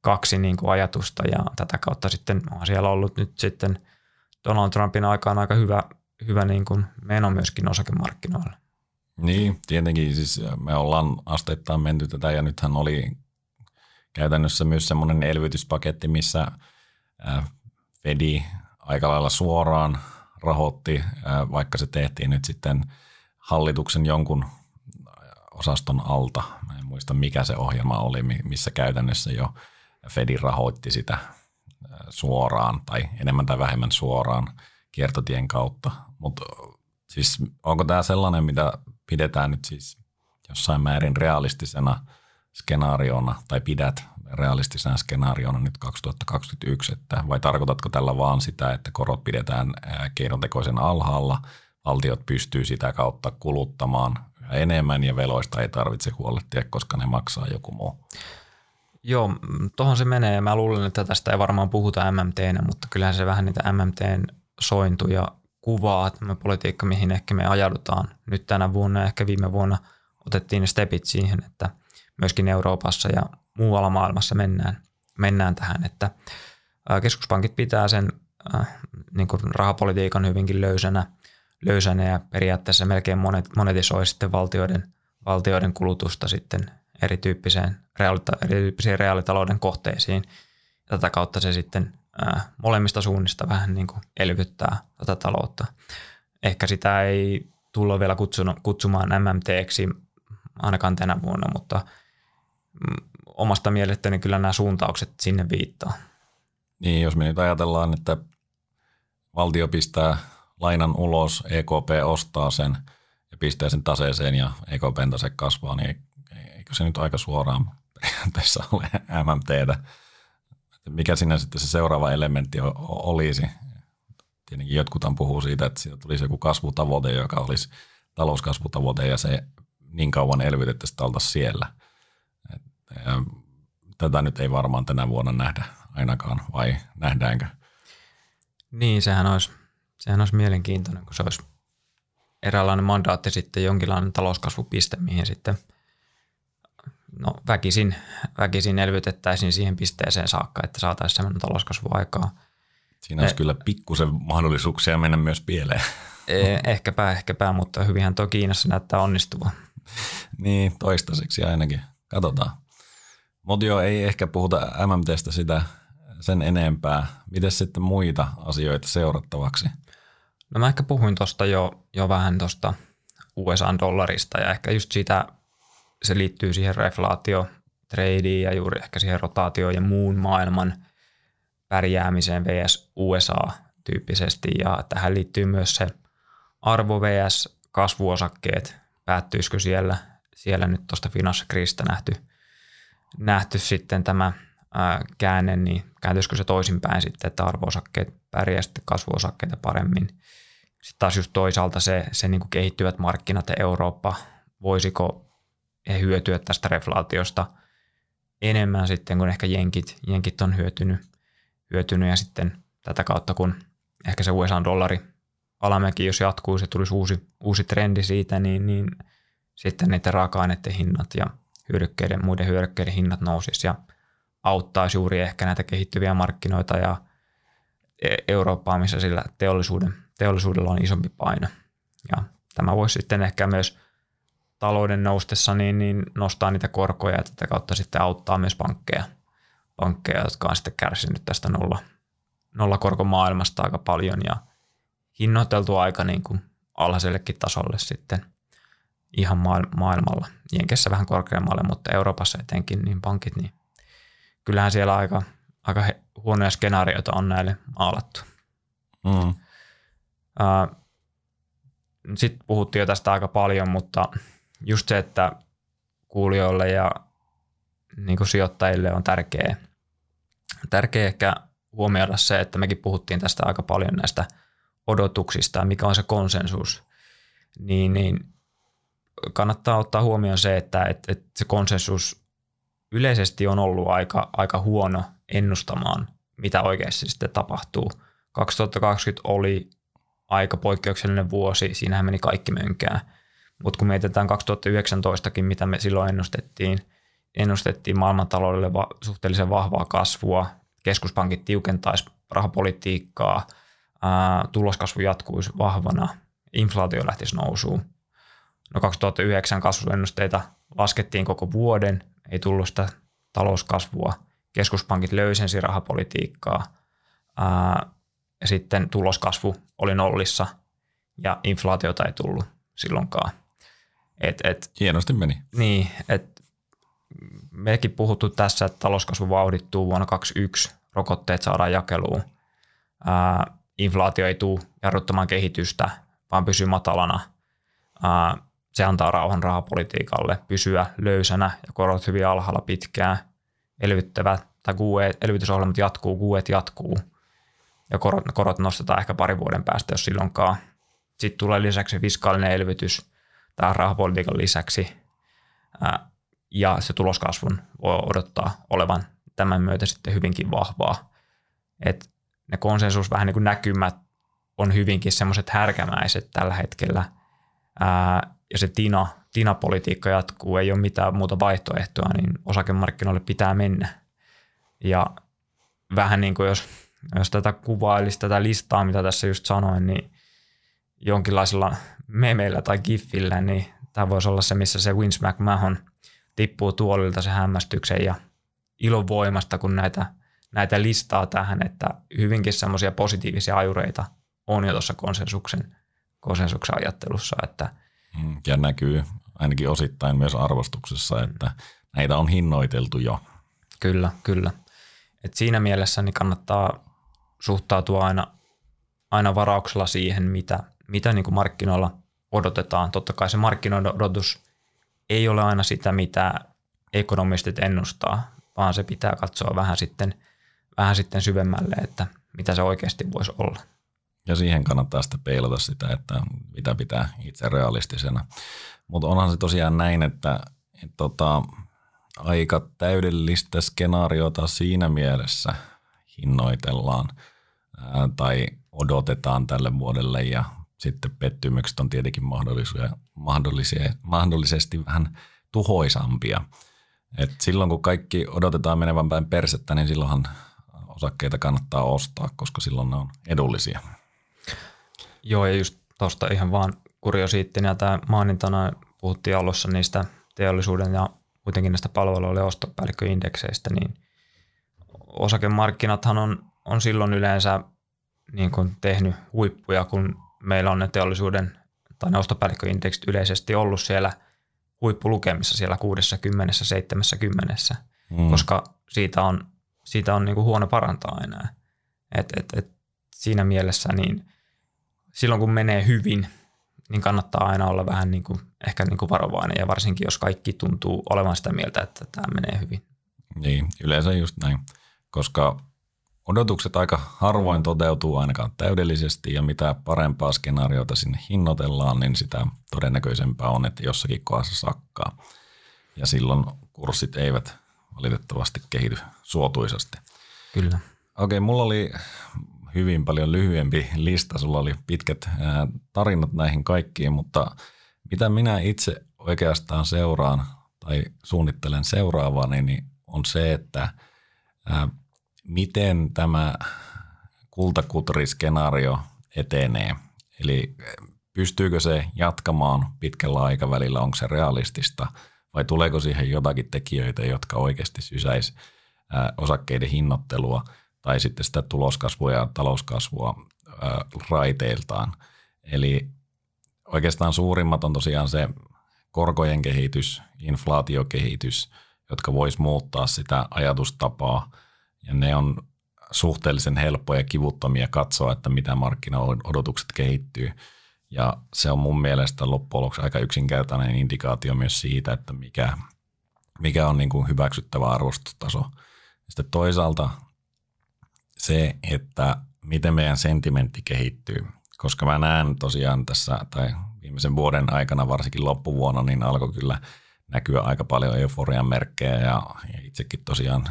kaksi niin kuin ajatusta ja tätä kautta sitten on siellä ollut nyt sitten Donald Trumpin aikaan aika hyvä, hyvä niin kuin meno myöskin osakemarkkinoilla. Niin, tietenkin siis me ollaan asteittain menty tätä ja nythän oli käytännössä myös semmoinen elvytyspaketti, missä Fedi aika lailla suoraan rahoitti, vaikka se tehtiin nyt sitten – hallituksen jonkun osaston alta. Mä en muista mikä se ohjelma oli, missä käytännössä jo Fedi rahoitti sitä suoraan tai enemmän tai vähemmän suoraan kiertotien kautta. Mutta siis onko tämä sellainen, mitä pidetään nyt siis jossain määrin realistisena skenaariona tai pidät realistisena skenaariona nyt 2021, että vai tarkoitatko tällä vaan sitä, että korot pidetään keinotekoisen alhaalla – valtiot pystyy sitä kautta kuluttamaan enemmän ja veloista ei tarvitse huolehtia, koska ne maksaa joku muu. Joo, tuohon se menee ja mä luulen, että tästä ei varmaan puhuta MMTnä, mutta kyllähän se vähän niitä MMTn sointuja kuvaa, tämä politiikka, mihin ehkä me ajaudutaan nyt tänä vuonna ja ehkä viime vuonna otettiin ne stepit siihen, että myöskin Euroopassa ja muualla maailmassa mennään, mennään tähän, että keskuspankit pitää sen niin kuin rahapolitiikan hyvinkin löysänä – löysänä ja periaatteessa melkein monet, monetisoi sitten valtioiden, valtioiden kulutusta sitten erityyppiseen, reaalita, erityyppisiin reaalitalouden kohteisiin. Ja tätä kautta se sitten ää, molemmista suunnista vähän niin kuin elvyttää tätä taloutta. Ehkä sitä ei tulla vielä kutsumaan MMTksi ainakaan tänä vuonna, mutta mm, omasta mielestäni kyllä nämä suuntaukset sinne viittaa. Niin, jos me nyt ajatellaan, että valtio pistää lainan ulos, EKP ostaa sen ja pistää sen taseeseen ja EKPn tase kasvaa, niin eikö se nyt aika suoraan periaatteessa ole MMTtä? Mikä siinä sitten se seuraava elementti olisi? Tietenkin jotkut puhuu siitä, että siitä tulisi joku kasvutavoite, joka olisi talouskasvutavoite ja se niin kauan elvytettäisiin, että oltaisiin siellä. Tätä nyt ei varmaan tänä vuonna nähdä ainakaan, vai nähdäänkö? Niin, sehän olisi Sehän olisi mielenkiintoinen, kun se olisi eräänlainen mandaatti sitten jonkinlainen talouskasvupiste, mihin sitten no, väkisin, väkisin elvytettäisiin siihen pisteeseen saakka, että saataisiin sellainen talouskasvu aikaa. Siinä olisi eh, kyllä pikkusen mahdollisuuksia mennä myös pieleen. Eh, ehkäpä, ehkäpä, mutta hyvinhän tuo Kiinassa näyttää onnistuva. niin, toistaiseksi ainakin. Katsotaan. Mutta joo, ei ehkä puhuta MMTstä sitä sen enempää. Miten sitten muita asioita seurattavaksi? No mä ehkä puhuin tuosta jo, jo vähän tuosta USA-dollarista ja ehkä just siitä, se liittyy siihen reflaatio tradeen ja juuri ehkä siihen rotaatioon ja muun maailman pärjäämiseen vs. USA tyyppisesti ja tähän liittyy myös se arvo vs. kasvuosakkeet, päättyisikö siellä, siellä nyt tuosta finanssikriisistä nähty, nähty sitten tämä ää, käänne, niin kääntyisikö se toisinpäin sitten, että arvoosakkeet pärjää sitten kasvuosakkeita paremmin. Sitten taas just toisaalta se, se niin kuin kehittyvät markkinat ja Eurooppa, voisiko he hyötyä tästä reflaatiosta enemmän sitten kuin ehkä jenkit, jenkit on hyötynyt, hyötynyt ja sitten tätä kautta kun ehkä se USA-dollari alamäki, jos jatkuu, se tulisi uusi, uusi trendi siitä, niin, niin sitten niiden raaka-aineiden hinnat ja hyödykkeiden, muiden hyödykkeiden hinnat nousisi ja auttaisi juuri ehkä näitä kehittyviä markkinoita ja e- Eurooppaa, missä sillä teollisuuden, teollisuudella on isompi paino. Ja tämä voisi sitten ehkä myös talouden noustessa niin, niin nostaa niitä korkoja ja tätä kautta sitten auttaa myös pankkeja, pankkeja jotka on sitten kärsinyt tästä nolla, nollakorkomaailmasta aika paljon ja hinnoiteltu aika niin kuin alhaisellekin tasolle sitten ihan maailmalla. Jenkessä vähän korkeammalle, mutta Euroopassa etenkin niin pankit, niin kyllähän siellä aika, aika huonoja skenaarioita on näille maalattu. Mm. Sitten puhuttiin jo tästä aika paljon, mutta just se, että kuulijoille ja niin kuin sijoittajille on tärkeää, tärkeä ehkä huomioida se, että mekin puhuttiin tästä aika paljon näistä – odotuksista, mikä on se konsensus, niin, niin kannattaa ottaa huomioon se, että, että, että se konsensus yleisesti on ollut aika, aika huono ennustamaan, mitä oikeasti sitten tapahtuu. 2020 oli aika poikkeuksellinen vuosi, siinähän meni kaikki mönkää. Mutta kun mietitään 2019kin, mitä me silloin ennustettiin, ennustettiin maailmantaloudelle va- suhteellisen vahvaa kasvua, keskuspankit tiukentaisi rahapolitiikkaa – tuloskasvu jatkuisi vahvana, inflaatio lähtisi nousuun. No 2009 kasvuennusteita laskettiin koko vuoden, ei tullut sitä talouskasvua, keskuspankit löysensi rahapolitiikkaa ää, ja sitten tuloskasvu oli nollissa ja inflaatiota ei tullut silloinkaan. Et, et, Hienosti meni. Niin, että mekin puhuttu tässä, että talouskasvu vauhdittuu vuonna 2021, rokotteet saadaan jakeluun. Ää, inflaatio ei tule jarruttamaan kehitystä, vaan pysyy matalana. Se antaa rauhan rahapolitiikalle pysyä löysänä ja korot hyvin alhaalla pitkään. Elvyttävät tai QE, elvytysohjelmat jatkuu, QE jatkuu ja korot, korot nostetaan ehkä pari vuoden päästä, jos silloinkaan. Sitten tulee lisäksi fiskaalinen elvytys tämän rahapolitiikan lisäksi ja se tuloskasvun voi odottaa olevan tämän myötä sitten hyvinkin vahvaa. Et ne konsensus vähän niin kuin näkymät on hyvinkin semmoiset härkämäiset tällä hetkellä. Ja se tina, tina-politiikka jatkuu, ei ole mitään muuta vaihtoehtoa, niin osakemarkkinoille pitää mennä. Ja vähän niin kuin jos, jos tätä kuvailisi, tätä listaa, mitä tässä just sanoin, niin jonkinlaisella memeillä tai giffillä, niin tämä voisi olla se, missä se Vince McMahon tippuu tuolilta se hämmästyksen ja ilon voimasta, kun näitä näitä listaa tähän, että hyvinkin semmoisia positiivisia ajureita on jo tuossa konsensuksen, konsensuksen ajattelussa. Että mm, ja näkyy ainakin osittain myös arvostuksessa, että näitä on hinnoiteltu jo. Kyllä, kyllä. Et siinä mielessä niin kannattaa suhtautua aina, aina varauksella siihen, mitä, mitä niin kuin markkinoilla odotetaan. Totta kai se markkinoiden odotus ei ole aina sitä, mitä ekonomistit ennustaa, vaan se pitää katsoa vähän sitten – vähän sitten syvemmälle, että mitä se oikeasti voisi olla. Ja siihen kannattaa sitten peilata sitä, että mitä pitää itse realistisena. Mutta onhan se tosiaan näin, että, että tota, aika täydellistä skenaariota siinä mielessä hinnoitellaan ää, tai odotetaan tälle vuodelle ja sitten pettymykset on tietenkin mahdollisia, mahdollisia, mahdollisesti vähän tuhoisampia. Et silloin kun kaikki odotetaan menevän päin persettä, niin silloinhan osakkeita kannattaa ostaa, koska silloin ne on edullisia. Joo, ja just tuosta ihan vaan kuriosiittina tämä mainintana puhuttiin alussa niistä teollisuuden ja kuitenkin näistä palveluiden ostopäällikköindekseistä, niin osakemarkkinathan on, on silloin yleensä niin kuin tehnyt huippuja, kun meillä on ne teollisuuden tai ne ostopäällikköindeksit yleisesti ollut siellä huippulukemissa siellä 60 70 mm. koska siitä on, siitä on niin kuin huono parantaa enää. Et, et, et siinä mielessä niin silloin kun menee hyvin, niin kannattaa aina olla vähän niin kuin, ehkä niin kuin varovainen ja varsinkin jos kaikki tuntuu olevan sitä mieltä, että tämä menee hyvin. Niin, yleensä just näin, koska odotukset aika harvoin toteutuu ainakaan täydellisesti ja mitä parempaa skenaariota sinne hinnoitellaan, niin sitä todennäköisempää on, että jossakin kohdassa sakkaa. Ja silloin kurssit eivät valitettavasti kehity suotuisasti. Kyllä. Okei, mulla oli hyvin paljon lyhyempi lista. Sulla oli pitkät tarinat näihin kaikkiin, mutta mitä minä itse oikeastaan seuraan tai suunnittelen seuraavani, niin on se, että miten tämä kultakutoriskenaario etenee. Eli pystyykö se jatkamaan pitkällä aikavälillä, onko se realistista vai tuleeko siihen jotakin tekijöitä, jotka oikeasti sysäisi osakkeiden hinnoittelua – tai sitten sitä tuloskasvua ja talouskasvua ää, raiteiltaan. Eli oikeastaan suurimmat on tosiaan se korkojen kehitys, inflaatiokehitys, jotka vois muuttaa sitä ajatustapaa. Ja ne on suhteellisen helppoja ja kivuttomia katsoa, että mitä markkinaodotukset kehittyy. Ja se on mun mielestä loppujen lopuksi aika yksinkertainen indikaatio myös siitä, että mikä, mikä on niin kuin hyväksyttävä arvostustaso. Sitten toisaalta se, että miten meidän sentimentti kehittyy. Koska mä näen tosiaan tässä, tai viimeisen vuoden aikana, varsinkin loppuvuonna, niin alkoi kyllä näkyä aika paljon euforian merkkejä ja, ja itsekin tosiaan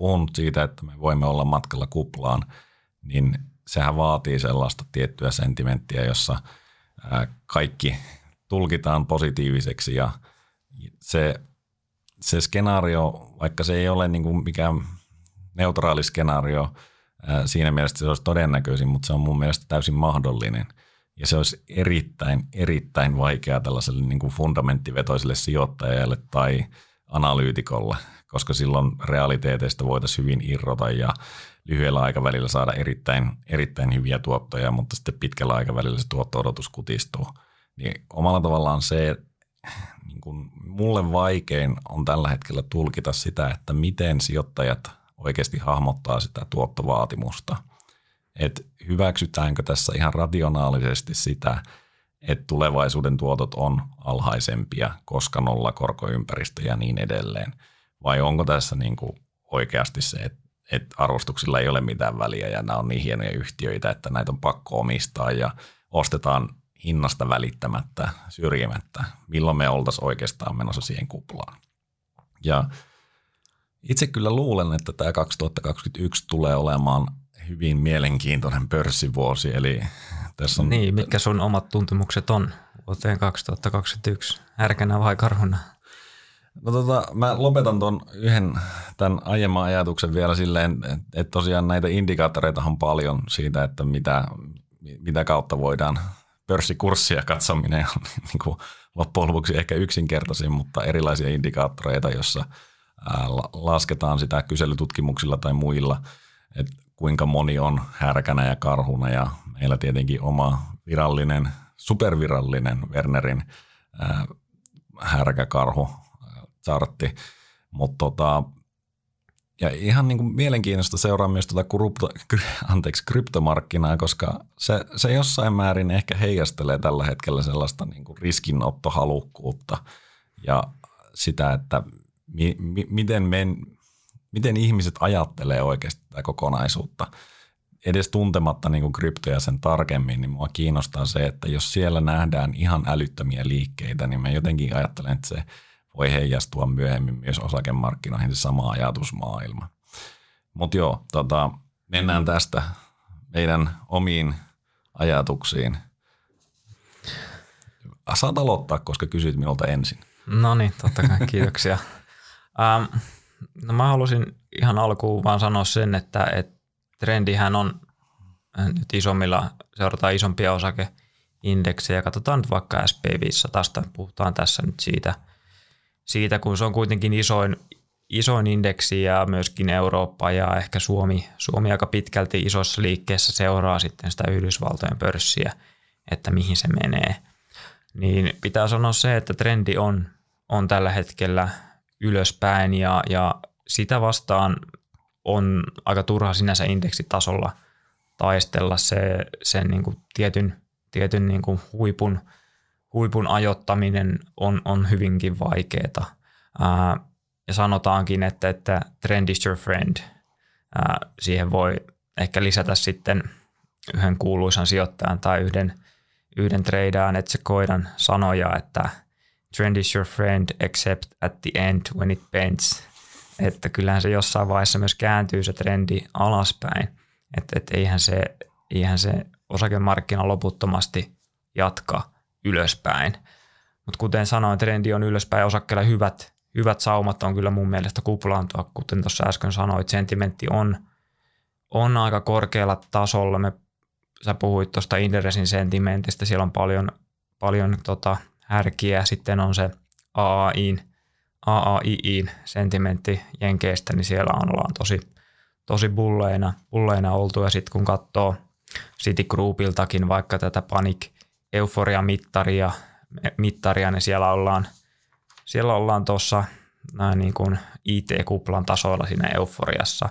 puhun siitä, että me voimme olla matkalla kuplaan, niin sehän vaatii sellaista tiettyä sentimenttiä, jossa kaikki tulkitaan positiiviseksi ja se, se skenaario, vaikka se ei ole niin kuin mikään neutraali skenaario, Siinä mielessä se olisi todennäköisin, mutta se on mun mielestä täysin mahdollinen. Ja se olisi erittäin, erittäin vaikeaa tällaiselle niin kuin fundamenttivetoiselle sijoittajalle tai analyytikolle, koska silloin realiteeteista voitaisiin hyvin irrota ja lyhyellä aikavälillä saada erittäin, erittäin hyviä tuottoja, mutta sitten pitkällä aikavälillä se tuotto-odotus kutistuu. Niin omalla tavallaan se, niin kuin mulle vaikein on tällä hetkellä tulkita sitä, että miten sijoittajat oikeasti hahmottaa sitä tuottovaatimusta. Että hyväksytäänkö tässä ihan rationaalisesti sitä, että tulevaisuuden tuotot on alhaisempia, koska nolla korkoympäristö ja niin edelleen. Vai onko tässä niin kuin oikeasti se, että, että arvostuksilla ei ole mitään väliä ja nämä on niin hienoja yhtiöitä, että näitä on pakko omistaa ja ostetaan hinnasta välittämättä, syrjimättä, milloin me oltaisiin oikeastaan menossa siihen kuplaan. Ja itse kyllä luulen, että tämä 2021 tulee olemaan hyvin mielenkiintoinen pörssivuosi. Eli tässä on... Niin, mitkä sun omat tuntemukset on vuoteen 2021? Härkänä vai karhuna? No tota, mä lopetan tuon yhden tämän aiemman ajatuksen vielä silleen, että tosiaan näitä indikaattoreita on paljon siitä, että mitä, mitä kautta voidaan pörssikurssia katsominen on (laughs) niin kuin loppujen lopuksi ehkä yksinkertaisin, mutta erilaisia indikaattoreita, jossa – lasketaan sitä kyselytutkimuksilla tai muilla, että kuinka moni on härkänä ja karhuna ja meillä tietenkin oma virallinen, supervirallinen Wernerin härkäkarhu chartti, mutta tota, ja ihan niin kuin mielenkiintoista seuraa myös tuota krypto, anteeksi, kryptomarkkinaa, koska se, se jossain määrin ehkä heijastelee tällä hetkellä sellaista niin kuin riskinottohalukkuutta ja sitä, että mi, mi, miten, men, miten ihmiset ajattelee oikeasti tätä kokonaisuutta. Edes tuntematta niin kuin kryptoja sen tarkemmin, niin mua kiinnostaa se, että jos siellä nähdään ihan älyttömiä liikkeitä, niin mä jotenkin ajattelen, että se voi heijastua myöhemmin myös osakemarkkinoihin se sama ajatusmaailma. Mutta joo, tota, mennään tästä meidän omiin ajatuksiin. Saat aloittaa, koska kysyit minulta ensin. No niin, totta kai, kiitoksia. (laughs) ähm, no mä halusin ihan alkuun vaan sanoa sen, että, että trendihän on nyt isommilla, seurataan isompia osakeindeksejä. Katsotaan nyt vaikka SP500, puhutaan tässä nyt siitä, siitä kun se on kuitenkin isoin, isoin indeksi ja myöskin Eurooppa ja ehkä Suomi, Suomi aika pitkälti isossa liikkeessä seuraa sitten sitä Yhdysvaltojen pörssiä, että mihin se menee. Niin pitää sanoa se, että trendi on, on tällä hetkellä ylöspäin ja, ja sitä vastaan on aika turha sinänsä indeksitasolla taistella se, sen niin kuin tietyn, tietyn niin kuin huipun, huipun ajottaminen on, on hyvinkin vaikeaa. ja sanotaankin, että, että trend is your friend. Ää, siihen voi ehkä lisätä sitten yhden kuuluisan sijoittajan tai yhden, yhden treidaan koidan sanoja, että trend is your friend except at the end when it bends. Että kyllähän se jossain vaiheessa myös kääntyy se trendi alaspäin. Että et eihän, se, eihän se osakemarkkina loputtomasti jatka ylöspäin. Mutta kuten sanoin, trendi on ylöspäin osakkeilla hyvät, hyvät saumat on kyllä mun mielestä kuplaantua. Kuten tuossa äsken sanoit, sentimentti on, on aika korkealla tasolla. Me, sä puhuit tuosta Inderesin sentimentistä, siellä on paljon, paljon tota, härkiä. Sitten on se AAIin, AAIin sentimentti Jenkeistä, niin siellä on, ollaan tosi, tosi bulleina, bulleina oltu. Ja sitten kun katsoo Citigroupiltakin vaikka tätä panik euforia mittaria, mittaria, niin siellä ollaan, siellä ollaan tuossa näin niin kuin IT-kuplan tasoilla siinä euforiassa.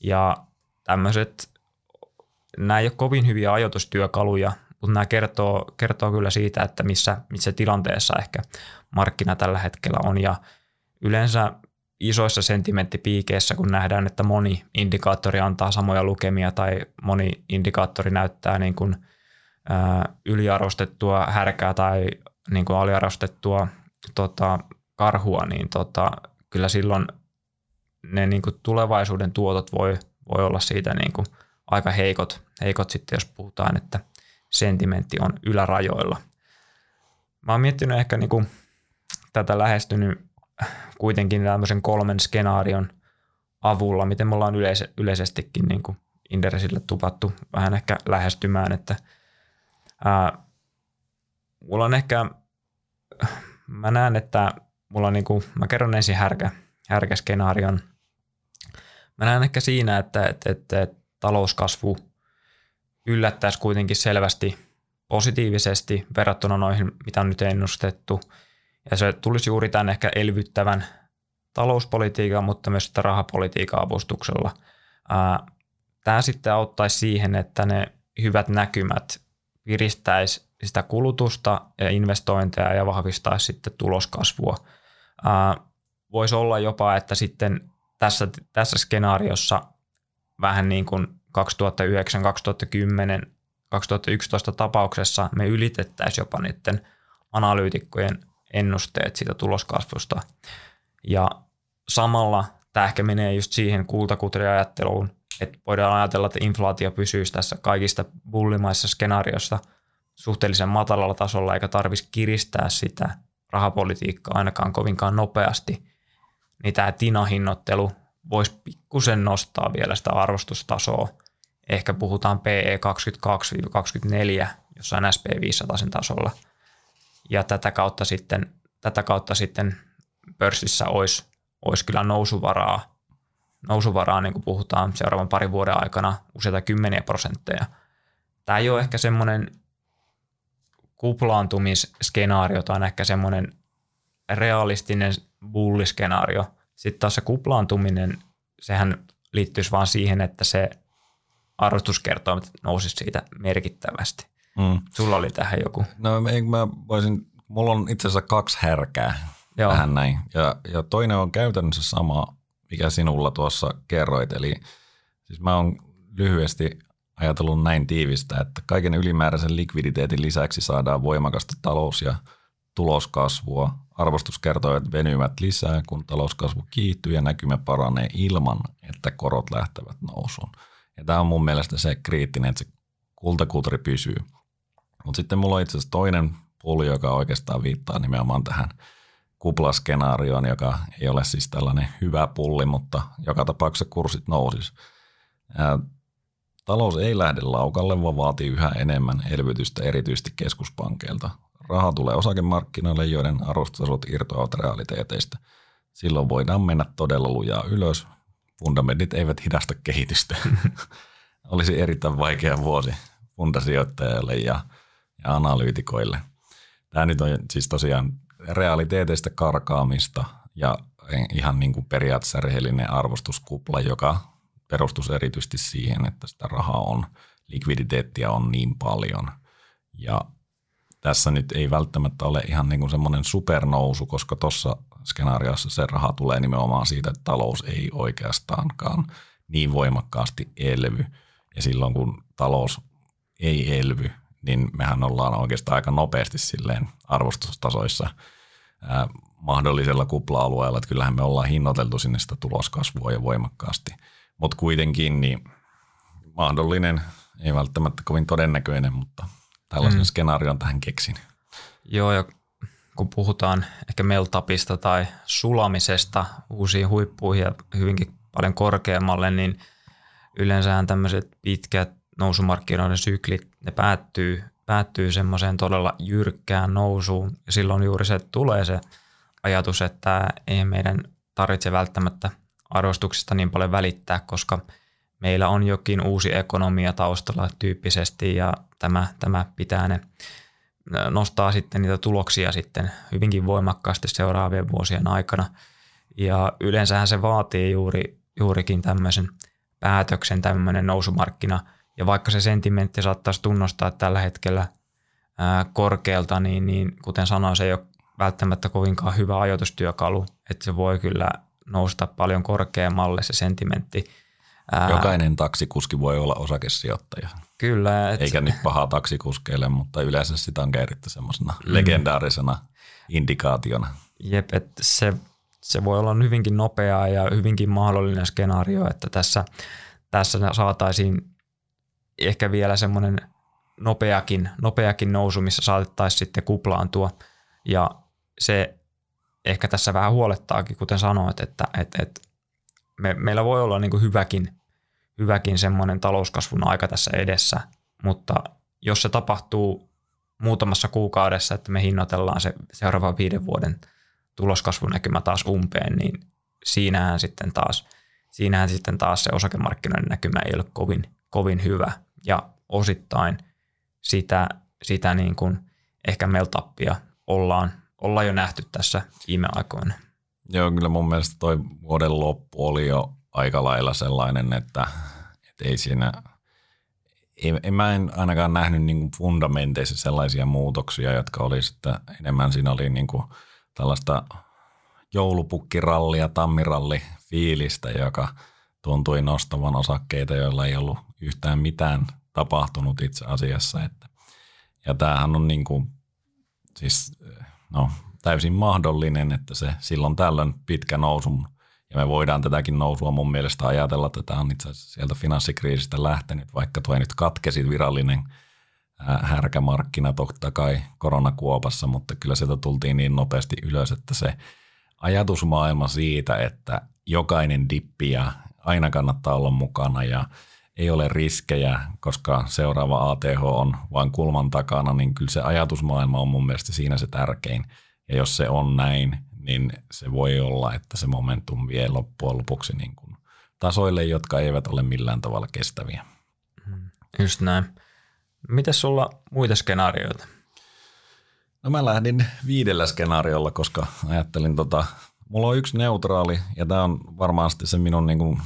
Ja tämmöiset, nämä ei ole kovin hyviä ajoitustyökaluja, mutta nämä kertoo, kertoo kyllä siitä, että missä, missä tilanteessa ehkä markkina tällä hetkellä on. Ja yleensä isoissa sentimenttipiikeissä, kun nähdään, että moni indikaattori antaa samoja lukemia tai moni indikaattori näyttää niin kuin, ää, härkää tai niin kuin aliarvostettua tota, karhua, niin tota, kyllä silloin ne niin kuin tulevaisuuden tuotot voi, voi olla siitä niin kuin aika heikot, heikot sitten, jos puhutaan, että sentimentti on ylärajoilla. Mä oon miettinyt ehkä niin kuin tätä lähestynyt kuitenkin tämmöisen kolmen skenaarion avulla, miten me ollaan yleis- yleisestikin niin kuin Inderesille tupattu vähän ehkä lähestymään, että ää, mulla on ehkä, mä näen, että mulla on niin kuin, mä kerron ensin härkä, härkäskenaarion. Mä näen ehkä siinä, että, että, että, että talouskasvu yllättäisi kuitenkin selvästi positiivisesti verrattuna noihin, mitä on nyt ennustettu – ja se tulisi juuri tämän ehkä elvyttävän talouspolitiikan, mutta myös sitä rahapolitiikan avustuksella. Tämä sitten auttaisi siihen, että ne hyvät näkymät piristäisi sitä kulutusta ja investointeja ja vahvistaisi sitten tuloskasvua. Voisi olla jopa, että sitten tässä, tässä skenaariossa vähän niin kuin 2009, 2010, 2011 tapauksessa me ylitettäisiin jopa niiden analyytikkojen ennusteet siitä tuloskasvusta. Ja samalla tämä ehkä menee just siihen kultakutriajatteluun, että voidaan ajatella, että inflaatio pysyisi tässä kaikista bullimaissa skenaariossa suhteellisen matalalla tasolla, eikä tarvitsisi kiristää sitä rahapolitiikkaa ainakaan kovinkaan nopeasti, niin tämä tinahinnoittelu voisi pikkusen nostaa vielä sitä arvostustasoa. Ehkä puhutaan PE 22-24 jossain SP500 tasolla – ja tätä kautta sitten, tätä kautta sitten pörssissä olisi, olisi kyllä nousuvaraa, nousuvaraa, niin kuin puhutaan seuraavan parin vuoden aikana useita kymmeniä prosentteja. Tämä ei ole ehkä semmoinen kuplaantumisskenaario, tai ehkä semmoinen realistinen bulliskenaario. Sitten taas se kuplaantuminen, sehän liittyisi vaan siihen, että se arvostuskertoimet nousisi siitä merkittävästi. Mm. Sulla oli tähän joku. No ei, mä voisin, mulla on itse asiassa kaksi härkää Joo. tähän näin. Ja, ja toinen on käytännössä sama, mikä sinulla tuossa kerroit. Eli siis mä oon lyhyesti ajatellut näin tiivistä, että kaiken ylimääräisen likviditeetin lisäksi saadaan voimakasta talous- ja tuloskasvua. Arvostuskertoimet venyvät lisää, kun talouskasvu kiihtyy ja näkymä paranee ilman, että korot lähtevät nousuun. Ja tämä on mun mielestä se kriittinen, että se kultakutri pysyy. Mutta sitten mulla on itse asiassa toinen pulli, joka oikeastaan viittaa nimenomaan tähän kuplaskenaarioon, joka ei ole siis tällainen hyvä pulli, mutta joka tapauksessa kurssit nousis. Ää, talous ei lähde laukalle, vaan vaatii yhä enemmän elvytystä erityisesti keskuspankeilta. Raha tulee osakemarkkinoille, joiden arvostustasot irtoavat realiteeteista. Silloin voidaan mennä todella lujaa ylös. Fundamentit eivät hidasta kehitystä. (laughs) Olisi erittäin vaikea vuosi fundasijoittajalle ja, ja analyytikoille. Tämä nyt on siis tosiaan realiteeteista karkaamista ja ihan niin kuin periaatteessa rehellinen arvostuskupla, joka perustus erityisesti siihen, että sitä rahaa on, likviditeettiä on niin paljon. Ja tässä nyt ei välttämättä ole ihan niin kuin semmoinen supernousu, koska tuossa skenaariossa se raha tulee nimenomaan siitä, että talous ei oikeastaankaan niin voimakkaasti elvy. Ja silloin kun talous ei elvy, niin mehän ollaan oikeastaan aika nopeasti silleen arvostustasoissa ää, mahdollisella kupla-alueella, että kyllähän me ollaan hinnoiteltu sinne sitä tuloskasvua jo voimakkaasti. Mutta kuitenkin niin mahdollinen, ei välttämättä kovin todennäköinen, mutta tällaisen mm. skenaarion tähän keksin. Joo, ja kun puhutaan ehkä meltapista tai sulamisesta uusiin huippuihin ja hyvinkin paljon korkeammalle, niin yleensähän tämmöiset pitkät nousumarkkinoiden syklit, ne päättyy, päättyy semmoiseen todella jyrkkään nousuun. Ja silloin juuri se tulee se ajatus, että ei meidän tarvitse välttämättä arvostuksista niin paljon välittää, koska meillä on jokin uusi ekonomia taustalla tyyppisesti ja tämä, tämä pitää ne nostaa sitten niitä tuloksia sitten hyvinkin voimakkaasti seuraavien vuosien aikana. Ja yleensähän se vaatii juuri, juurikin tämmöisen päätöksen, tämmöinen nousumarkkina – ja vaikka se sentimentti saattaisi tunnustaa tällä hetkellä ää, korkealta, niin, niin kuten sanoin, se ei ole välttämättä kovinkaan hyvä ajatustyökalu, että se voi kyllä nousta paljon korkeammalle se sentimentti. Ää, Jokainen taksikuski voi olla osakesijoittaja. Kyllä. Et... Eikä nyt pahaa taksikuskeille, mutta yleensä sitä on käytetty semmoisena mm. legendaarisena indikaationa. Jep, että se, se voi olla hyvinkin nopeaa ja hyvinkin mahdollinen skenaario, että tässä, tässä saataisiin ehkä vielä semmoinen nopeakin, nopeakin nousu, missä saatettaisiin sitten kuplaantua. Ja se ehkä tässä vähän huolettaakin, kuten sanoit, että, että, että me, meillä voi olla niin hyväkin, hyväkin semmoinen talouskasvun aika tässä edessä, mutta jos se tapahtuu muutamassa kuukaudessa, että me hinnoitellaan se seuraavan viiden vuoden tuloskasvunäkymä taas umpeen, niin siinähän sitten taas, siinähän sitten taas se osakemarkkinoiden näkymä ei ole kovin, kovin hyvä ja osittain sitä, sitä niin kuin ehkä meltappia ollaan, ollaan jo nähty tässä viime aikoina. Joo, kyllä mun mielestä toi vuoden loppu oli jo aika lailla sellainen, että, että ei siinä, ei, en, mä en ainakaan nähnyt niin kuin fundamenteissa sellaisia muutoksia, jotka oli sitten enemmän siinä oli niin kuin tällaista joulupukkirallia, tammiralli fiilistä, joka – tuntui nostavan osakkeita, joilla ei ollut yhtään mitään tapahtunut itse asiassa. Että, ja tämähän on niin kuin, siis, no, täysin mahdollinen, että se silloin tällöin pitkä nousu, ja me voidaan tätäkin nousua mun mielestä ajatella, että tämä on itse asiassa sieltä finanssikriisistä lähtenyt, vaikka tuo nyt katkesi virallinen härkämarkkina totta kai koronakuopassa, mutta kyllä sieltä tultiin niin nopeasti ylös, että se ajatusmaailma siitä, että jokainen dippi ja aina kannattaa olla mukana ja ei ole riskejä, koska seuraava ATH on vain kulman takana, niin kyllä se ajatusmaailma on mun mielestä siinä se tärkein. Ja jos se on näin, niin se voi olla, että se momentum vie loppujen lopuksi niin kuin tasoille, jotka eivät ole millään tavalla kestäviä. Mm, just näin. Miten sulla muita skenaarioita? No mä lähdin viidellä skenaariolla, koska ajattelin tota, mulla on yksi neutraali ja tämä on varmaan se minun niin kuin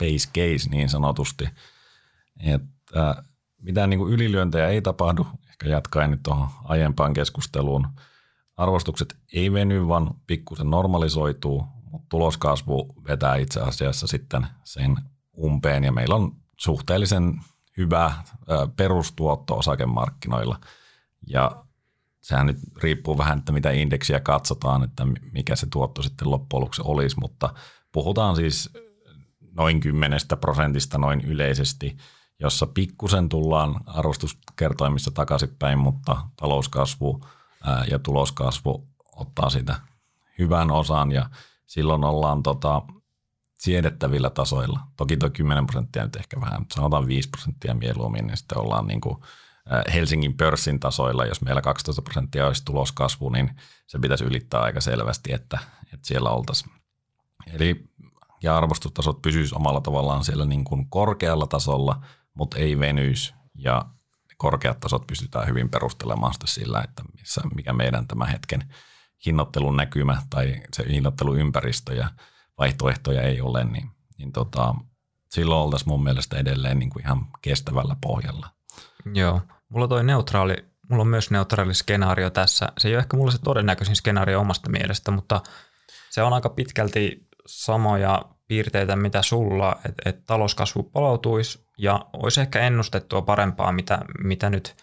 base case niin sanotusti, että mitään niin kuin ylilyöntejä ei tapahdu, ehkä jatkaen nyt tuohon aiempaan keskusteluun. Arvostukset ei veny, vaan pikkusen normalisoituu, mutta tuloskasvu vetää itse asiassa sitten sen umpeen ja meillä on suhteellisen hyvä perustuotto osakemarkkinoilla. Ja sehän nyt riippuu vähän, että mitä indeksiä katsotaan, että mikä se tuotto sitten loppujen lopuksi olisi, mutta puhutaan siis noin 10 prosentista noin yleisesti. jossa pikkusen tullaan arvostuskertoimissa takaisinpäin, mutta talouskasvu ja tuloskasvu ottaa sitä hyvän osan ja silloin ollaan tota, siedettävillä tasoilla. Toki tuo 10 prosenttia nyt ehkä vähän, sanotaan 5 prosenttia mieluummin, niin sitten ollaan niin kuin Helsingin pörssin tasoilla. Jos meillä 12 prosenttia olisi tuloskasvu, niin se pitäisi ylittää aika selvästi, että, että siellä oltaisiin. Eli ja arvostustasot pysyisi omalla tavallaan siellä niin kuin korkealla tasolla, mutta ei venyisi ja korkeat tasot pystytään hyvin perustelemaan sitä sillä, että missä, mikä meidän tämä hetken hinnoittelun näkymä tai se hinnoitteluympäristö ja vaihtoehtoja ei ole, niin, niin tota, silloin oltaisiin mun mielestä edelleen niin kuin ihan kestävällä pohjalla. Joo, mulla toi neutraali, mulla on myös neutraali skenaario tässä. Se ei ole ehkä mulla se todennäköisin skenaario omasta mielestä, mutta se on aika pitkälti samoja piirteitä, mitä sulla, että et talouskasvu palautuisi ja olisi ehkä ennustettua parempaa, mitä, mitä nyt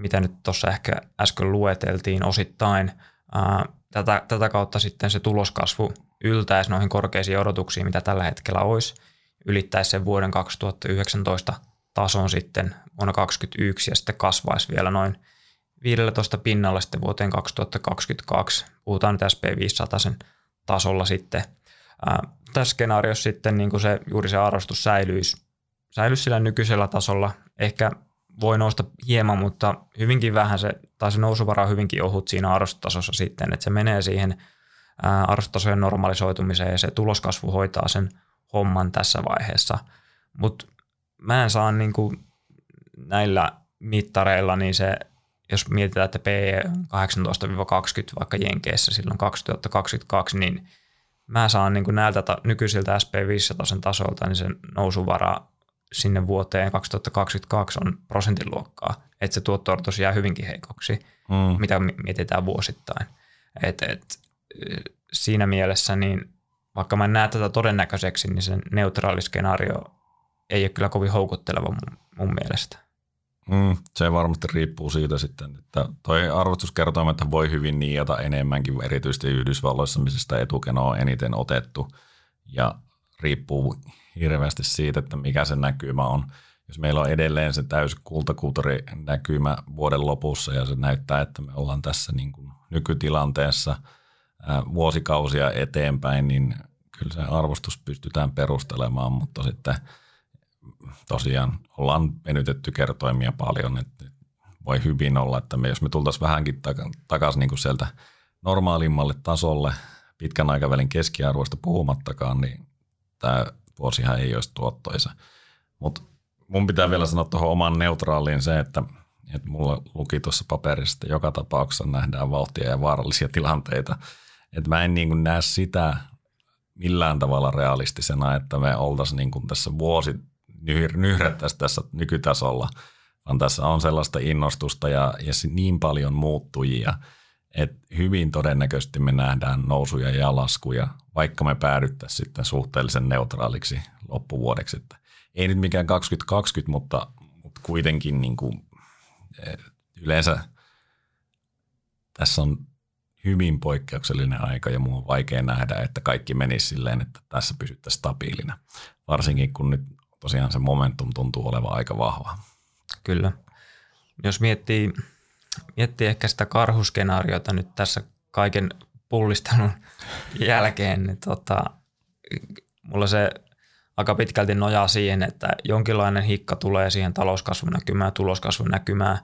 mitä nyt ehkä äsken lueteltiin osittain. Ää, tätä, tätä kautta sitten se tuloskasvu yltäisi noihin korkeisiin odotuksiin, mitä tällä hetkellä olisi, ylittäisi sen vuoden 2019 tason sitten vuonna 2021 ja sitten kasvaisi vielä noin 15 pinnalla sitten vuoteen 2022. Puhutaan nyt SP500 tasolla sitten. Ää, tässä skenaariossa sitten niin kuin se, juuri se arvostus säilyisi, säilyisi sillä nykyisellä tasolla. Ehkä voi nousta hieman, mutta hyvinkin vähän se, tai se nousuvara on hyvinkin ohut siinä arvostustasossa sitten, että se menee siihen arvostustasojen normalisoitumiseen ja se tuloskasvu hoitaa sen homman tässä vaiheessa. Mutta mä en saa niin kuin näillä mittareilla, niin se, jos mietitään, että PE on 18-20 vaikka Jenkeissä silloin 2022, niin mä saan niin kuin näiltä ta- nykyisiltä SP500 tasolta, niin se nousuvara sinne vuoteen 2022 on prosentin luokkaa, että se tuotto jää hyvinkin heikoksi, mm. mitä mietitään vuosittain. Et, et, siinä mielessä, niin vaikka mä en näe tätä todennäköiseksi, niin se neutraali skenaario ei ole kyllä kovin houkutteleva mun, mun mielestä. Mm, se varmasti riippuu siitä sitten, että toi arvostuskertoimet voi hyvin niiata enemmänkin, erityisesti Yhdysvalloissa, missä sitä etukenoa on eniten otettu ja riippuu hirveästi siitä, että mikä se näkymä on. Jos meillä on edelleen se täysi näkymä vuoden lopussa ja se näyttää, että me ollaan tässä niin kuin nykytilanteessa vuosikausia eteenpäin, niin kyllä se arvostus pystytään perustelemaan, mutta sitten tosiaan ollaan venytetty kertoimia paljon, että voi hyvin olla, että me, jos me tultaisiin vähänkin takaisin niin kuin sieltä normaalimmalle tasolle, pitkän aikavälin keskiarvoista puhumattakaan, niin tämä vuosihan ei olisi tuottoisa. Mutta mun pitää vielä sanoa tuohon oman neutraaliin se, että, että mulla luki tuossa paperissa, että joka tapauksessa nähdään vauhtia ja vaarallisia tilanteita. Että mä en niin kuin näe sitä millään tavalla realistisena, että me oltaisiin niin tässä vuosi nyhrettäisiin tässä nykytasolla, vaan tässä on sellaista innostusta ja, ja niin paljon muuttujia, että hyvin todennäköisesti me nähdään nousuja ja laskuja, vaikka me päädyttäisiin sitten suhteellisen neutraaliksi loppuvuodeksi. Että ei nyt mikään 2020, mutta, mutta kuitenkin niin kuin, eh, yleensä tässä on hyvin poikkeuksellinen aika ja mun on vaikea nähdä, että kaikki menisi silleen, että tässä pysyttäisiin stabiilina. Varsinkin kun nyt tosiaan se momentum tuntuu olevan aika vahva. Kyllä. Jos miettii, miettii ehkä sitä karhuskenaariota nyt tässä kaiken pullistelun (laughs) jälkeen, niin tota, mulla se aika pitkälti nojaa siihen, että jonkinlainen hikka tulee siihen talouskasvun näkymään, tuloskasvun näkymään.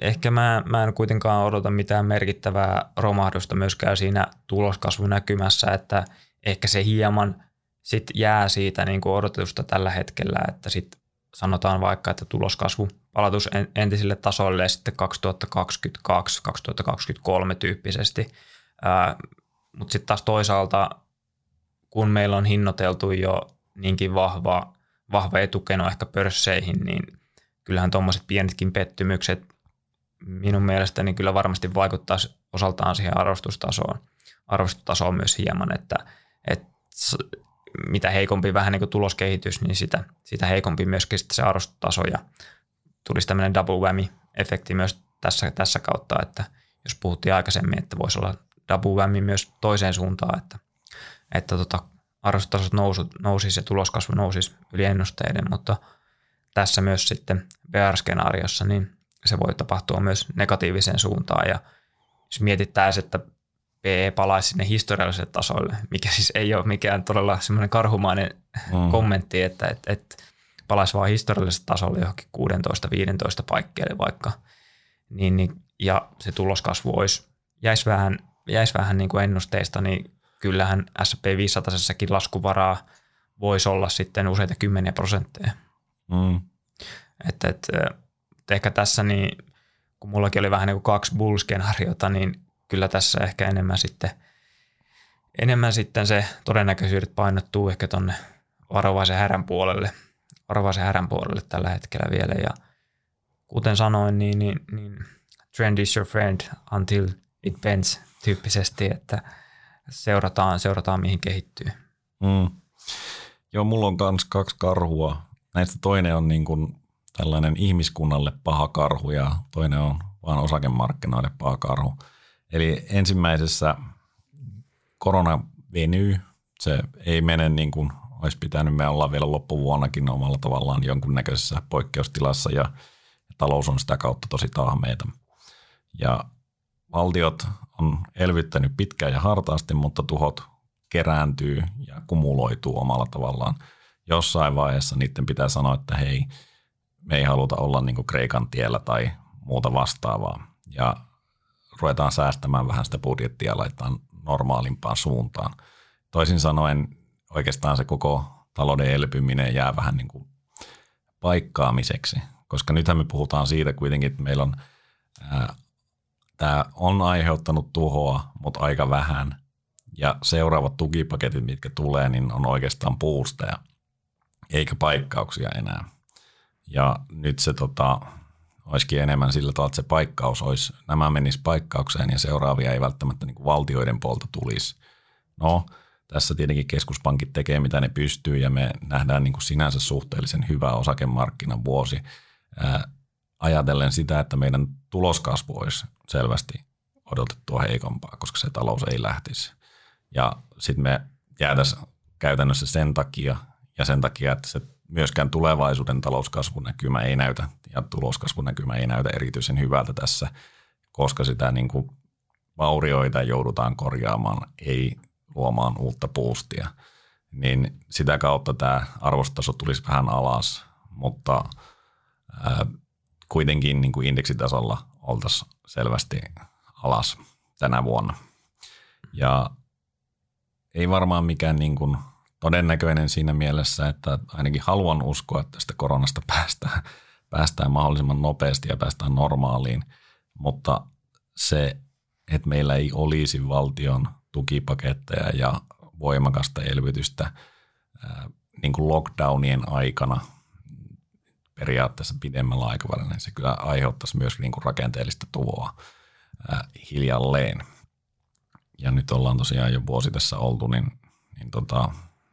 Ehkä mä, mä en kuitenkaan odota mitään merkittävää romahdusta myöskään siinä tuloskasvun näkymässä, että ehkä se hieman sit jää siitä niin kuin odotetusta tällä hetkellä, että sitten sanotaan vaikka, että tuloskasvu palautus entisille tasoille sitten 2022-2023 tyyppisesti. Mutta sitten taas toisaalta, kun meillä on hinnoiteltu jo niinkin vahva, vahva etukeno ehkä pörsseihin, niin kyllähän tuommoiset pienetkin pettymykset minun mielestäni kyllä varmasti vaikuttaa osaltaan siihen arvostustasoon, arvostustasoon myös hieman, että, että heikompi vähän niin kuin tuloskehitys, niin sitä, sitä heikompi myöskin sitten se arvostustaso ja tulisi tämmöinen double whammy-efekti myös tässä, tässä kautta, että jos puhuttiin aikaisemmin, että voisi olla double whammy myös toiseen suuntaan, että, että tota, arvostutasot nousu, nousisi ja tuloskasvu nousisi yli ennusteiden, mutta tässä myös sitten VR-skenaariossa, niin se voi tapahtua myös negatiiviseen suuntaan. Ja jos mietittäisiin, että PE palaisi sinne historialliselle tasolle, mikä siis ei ole mikään todella semmoinen karhumainen mm. kommentti, että et, et palaisi vaan historialliselle tasolle johonkin 16-15 paikkeelle vaikka, niin, niin, ja se tuloskasvu olisi, jäisi vähän, jäisi vähän niin kuin ennusteista, niin kyllähän S&P 500 laskuvaraa voisi olla sitten useita kymmeniä prosentteja. Mm. Että, et, ehkä tässä, niin, kun mullakin oli vähän niin kuin kaksi bull-skenaariota, niin kyllä tässä ehkä enemmän sitten, enemmän sitten se todennäköisyydet painottuu ehkä tuonne varovaisen härän puolelle, varovaisen härän puolelle tällä hetkellä vielä. Ja kuten sanoin, niin, niin, niin trend is your friend until it bends tyyppisesti, että seurataan, seurataan mihin kehittyy. Mm. Joo, mulla on myös kaksi karhua. Näistä toinen on niin kuin tällainen ihmiskunnalle paha karhu ja toinen on vaan osakemarkkinoille paha karhu. Eli ensimmäisessä korona venyy, se ei mene niin kuin olisi pitänyt. Me olla vielä loppuvuonnakin omalla tavallaan jonkunnäköisessä poikkeustilassa ja talous on sitä kautta tosi tahmeita. Ja valtiot on elvyttänyt pitkään ja hartaasti, mutta tuhot kerääntyy ja kumuloituu omalla tavallaan. Jossain vaiheessa niiden pitää sanoa, että hei, me ei haluta olla niin Kreikan tiellä tai muuta vastaavaa. Ja ruvetaan säästämään vähän sitä budjettia ja laitetaan normaalimpaan suuntaan. Toisin sanoen oikeastaan se koko talouden elpyminen jää vähän niin kuin paikkaamiseksi, koska nythän me puhutaan siitä kuitenkin, että meillä on, ää, tämä on aiheuttanut tuhoa, mutta aika vähän, ja seuraavat tukipaketit, mitkä tulee, niin on oikeastaan puusteja, eikä paikkauksia enää. Ja nyt se tota, olisikin enemmän sillä tavalla, että se paikkaus olisi, nämä menis paikkaukseen ja seuraavia ei välttämättä niin kuin valtioiden puolta tulisi. No, tässä tietenkin keskuspankit tekee mitä ne pystyy ja me nähdään niin kuin sinänsä suhteellisen hyvä osakemarkkinan vuosi ää, ajatellen sitä, että meidän tuloskasvu olisi selvästi odotettua heikompaa, koska se talous ei lähtisi. Ja sitten me jäätäisiin käytännössä sen takia ja sen takia, että se myöskään tulevaisuuden talouskasvunäkymä ei näytä ja tuloskasvunäkymä ei näytä erityisen hyvältä tässä, koska sitä niin kuin vaurioita joudutaan korjaamaan, ei luomaan uutta puustia. Niin sitä kautta tämä arvostaso tulisi vähän alas, mutta ää, kuitenkin niin kuin indeksitasolla oltaisiin selvästi alas tänä vuonna. Ja ei varmaan mikään niin kuin todennäköinen siinä mielessä, että ainakin haluan uskoa, että tästä koronasta (laughs) päästään, päästään mahdollisimman nopeasti ja päästään normaaliin, mutta se, että meillä ei olisi valtion tukipaketteja ja voimakasta elvytystä niin kuin lockdownien aikana periaatteessa pidemmällä aikavälillä, niin se kyllä aiheuttaisi myös niin kuin rakenteellista tuhoa hiljalleen. Ja nyt ollaan tosiaan jo vuosi tässä oltu, niin, niin tota,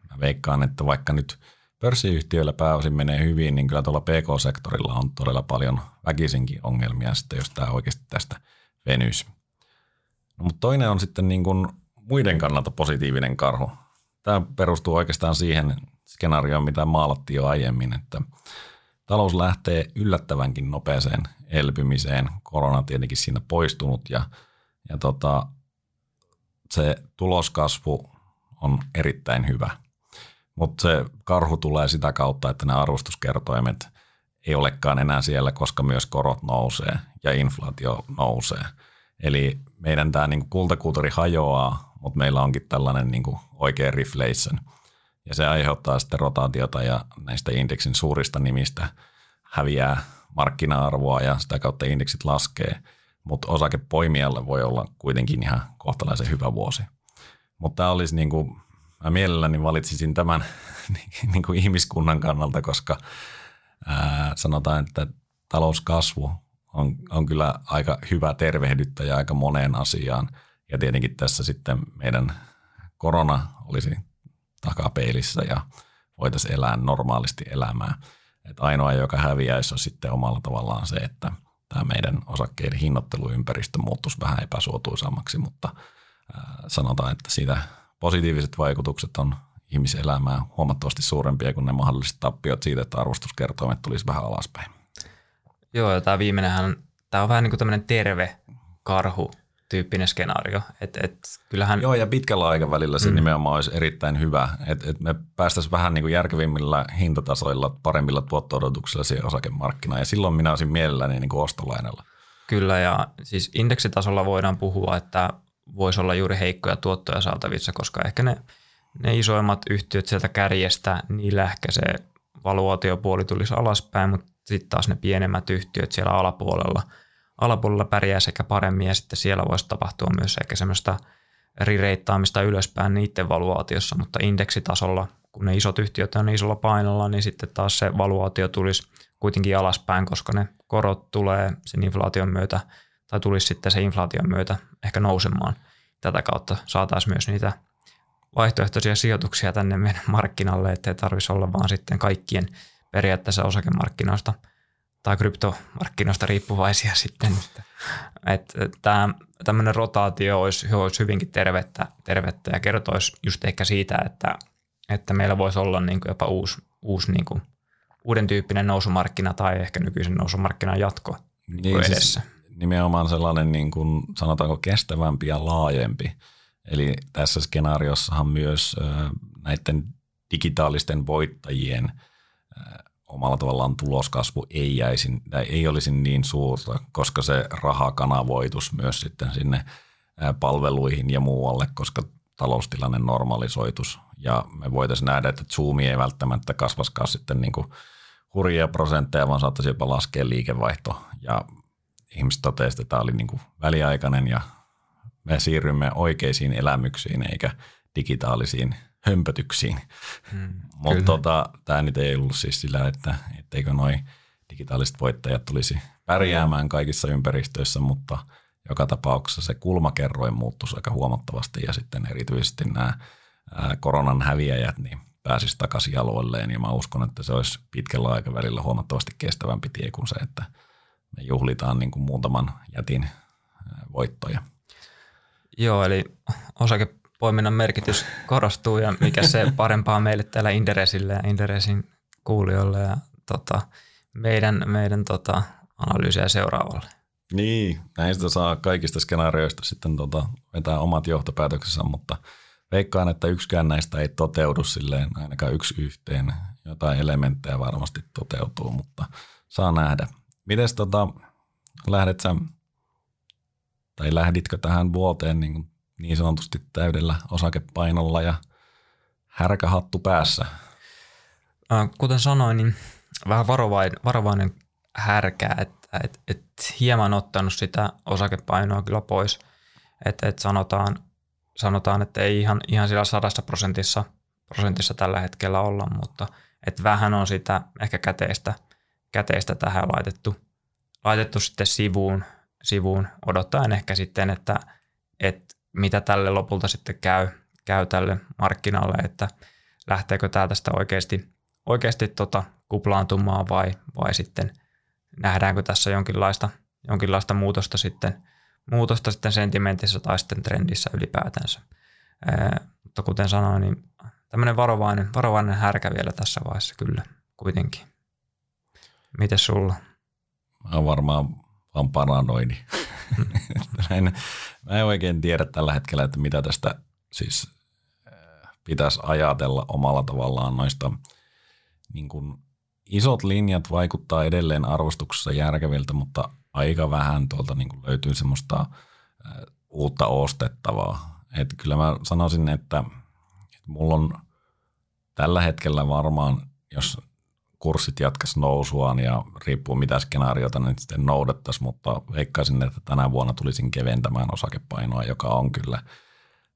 mä veikkaan, että vaikka nyt pörssiyhtiöillä pääosin menee hyvin, niin kyllä tuolla PK-sektorilla on todella paljon väkisinkin ongelmia sitten, jos tämä oikeasti tästä venyisi. No, mutta toinen on sitten niin kuin muiden kannalta positiivinen karhu. Tämä perustuu oikeastaan siihen skenaarioon, mitä maalattiin jo aiemmin, että talous lähtee yllättävänkin nopeeseen elpymiseen. Korona tietenkin siinä poistunut ja, ja tota, se tuloskasvu on erittäin hyvä. Mutta se karhu tulee sitä kautta, että nämä arvostuskertoimet ei olekaan enää siellä, koska myös korot nousee ja inflaatio nousee. Eli meidän tämä niinku kultakulttuuri hajoaa, mutta meillä onkin tällainen niinku oikea reflation. Ja se aiheuttaa sitten rotaatiota ja näistä indeksin suurista nimistä häviää markkina-arvoa ja sitä kautta indeksit laskee. Mutta osakepoimijalle voi olla kuitenkin ihan kohtalaisen hyvä vuosi. Mutta tämä olisi niin kuin, mä mielelläni valitsisin tämän (laughs) niin kuin ihmiskunnan kannalta, koska ää, sanotaan, että talouskasvu on, on kyllä aika hyvä tervehdyttäjä aika moneen asiaan. Ja tietenkin tässä sitten meidän korona olisi takapeilissä ja voitaisiin elää normaalisti elämää. Et ainoa, joka häviäisi, on sitten omalla tavallaan se, että tämä meidän osakkeiden hinnoitteluympäristö muuttuisi vähän epäsuotuisammaksi, mutta sanotaan, että siitä positiiviset vaikutukset on ihmiselämää huomattavasti suurempia kuin ne mahdolliset tappiot siitä, että arvostuskertoimet tulisi vähän alaspäin. Joo, ja tämä viimeinenhän, tämä on vähän niin kuin tämmöinen terve karhu tyyppinen skenaario. Et, et, kyllähän... Joo, ja pitkällä aikavälillä se mm. nimenomaan olisi erittäin hyvä, että et me päästäisiin vähän niin kuin järkevimmillä hintatasoilla, paremmilla tuotto-odotuksilla siihen osakemarkkinaan, ja silloin minä olisin mielelläni niin kuin ostolainalla. Kyllä, ja siis indeksitasolla voidaan puhua, että voisi olla juuri heikkoja tuottoja saatavissa, koska ehkä ne, ne isoimmat yhtiöt sieltä kärjestä, niillä ehkä se valuaatiopuoli tulisi alaspäin, mutta sitten taas ne pienemmät yhtiöt siellä alapuolella, alapuolella pärjää sekä paremmin ja sitten siellä voisi tapahtua myös ehkä semmoista rireittaamista ylöspäin niiden valuaatiossa, mutta indeksitasolla, kun ne isot yhtiöt on isolla painolla, niin sitten taas se valuaatio tulisi kuitenkin alaspäin, koska ne korot tulee sen inflaation myötä tai tulisi sitten se inflaation myötä ehkä nousemaan. Tätä kautta saataisiin myös niitä vaihtoehtoisia sijoituksia tänne meidän markkinalle, ettei tarvitsisi olla vaan sitten kaikkien periaatteessa osakemarkkinoista tai kryptomarkkinoista riippuvaisia sitten. Että tämä tämmöinen rotaatio olisi, olisi hyvinkin tervettä, tervettä ja kertoisi just ehkä siitä, että, että meillä voisi olla niin kuin jopa uusi, uusi niin kuin uuden tyyppinen nousumarkkina tai ehkä nykyisen nousumarkkinan jatko niin, siis edessä. Siis nimenomaan sellainen niin kuin, sanotaanko kestävämpi ja laajempi. Eli tässä skenaariossahan myös näiden digitaalisten voittajien omalla tavallaan tuloskasvu ei, jäisi, tai ei olisi niin suurta, koska se raha kanavoitus myös sitten sinne palveluihin ja muualle, koska taloustilanne normalisoitus. Ja me voitaisiin nähdä, että Zoom ei välttämättä kasvaskaan sitten niin kuin hurjia prosentteja, vaan saattaisi jopa laskea liikevaihto. Ja ihmiset totesivat, että tämä oli niin kuin väliaikainen ja me siirrymme oikeisiin elämyksiin eikä digitaalisiin hömpötyksiin. Hmm, Mutta tota, tämä nyt ei ollut siis sillä, että etteikö noin digitaaliset voittajat tulisi pärjäämään kaikissa ympäristöissä, mutta joka tapauksessa se kulmakerroin muuttuisi aika huomattavasti ja sitten erityisesti nämä koronan häviäjät niin pääsisi takaisin jaloilleen ja mä uskon, että se olisi pitkällä aikavälillä huomattavasti kestävämpi tie kuin se, että me juhlitaan niin kuin muutaman jätin voittoja. Joo, eli osakepoiminnan merkitys korostuu ja mikä se (laughs) parempaa meille täällä Inderesille ja Inderesin kuulijoille ja tota, meidän, meidän tota, analyysiä seuraavalle. Niin, näistä saa kaikista skenaarioista sitten tota, vetää omat johtopäätöksensä, mutta veikkaan, että yksikään näistä ei toteudu silleen ainakaan yksi yhteen. Jotain elementtejä varmasti toteutuu, mutta saa nähdä. Mites tota, lähdet sä, tai lähditkö tähän vuoteen niin, niin sanotusti täydellä osakepainolla ja härkähattu päässä? Kuten sanoin, niin vähän varovainen, varovainen härkää, että et, et hieman ottanut sitä osakepainoa kyllä pois. Että et sanotaan, sanotaan, että ei ihan, ihan sillä sadassa prosentissa, prosentissa tällä hetkellä olla, mutta et vähän on sitä ehkä käteistä – käteistä tähän laitettu, laitettu sitten sivuun, sivuun odottaen ehkä sitten, että, että mitä tälle lopulta sitten käy, käy tälle markkinalle, että lähteekö tämä tästä oikeasti, oikeasti tota kuplaantumaan vai, vai sitten nähdäänkö tässä jonkinlaista, jonkinlaista muutosta sitten, muutosta sitten sentimentissä tai sitten trendissä ylipäätänsä. Ee, mutta kuten sanoin, niin tämmöinen varovainen, varovainen härkä vielä tässä vaiheessa kyllä kuitenkin. Miten sulla? Mä oon varmaan vaan paranoini. en, (laughs) mä en oikein tiedä tällä hetkellä, että mitä tästä siis äh, pitäisi ajatella omalla tavallaan noista niin kuin isot linjat vaikuttaa edelleen arvostuksessa järkeviltä, mutta aika vähän tuolta niin kuin löytyy semmoista äh, uutta ostettavaa. Et kyllä mä sanoisin, että, että mulla on tällä hetkellä varmaan, jos kurssit jatkas nousuaan ja riippuu mitä skenaariota ne sitten noudattaisi, mutta veikkaisin, että tänä vuonna tulisin keventämään osakepainoa, joka on kyllä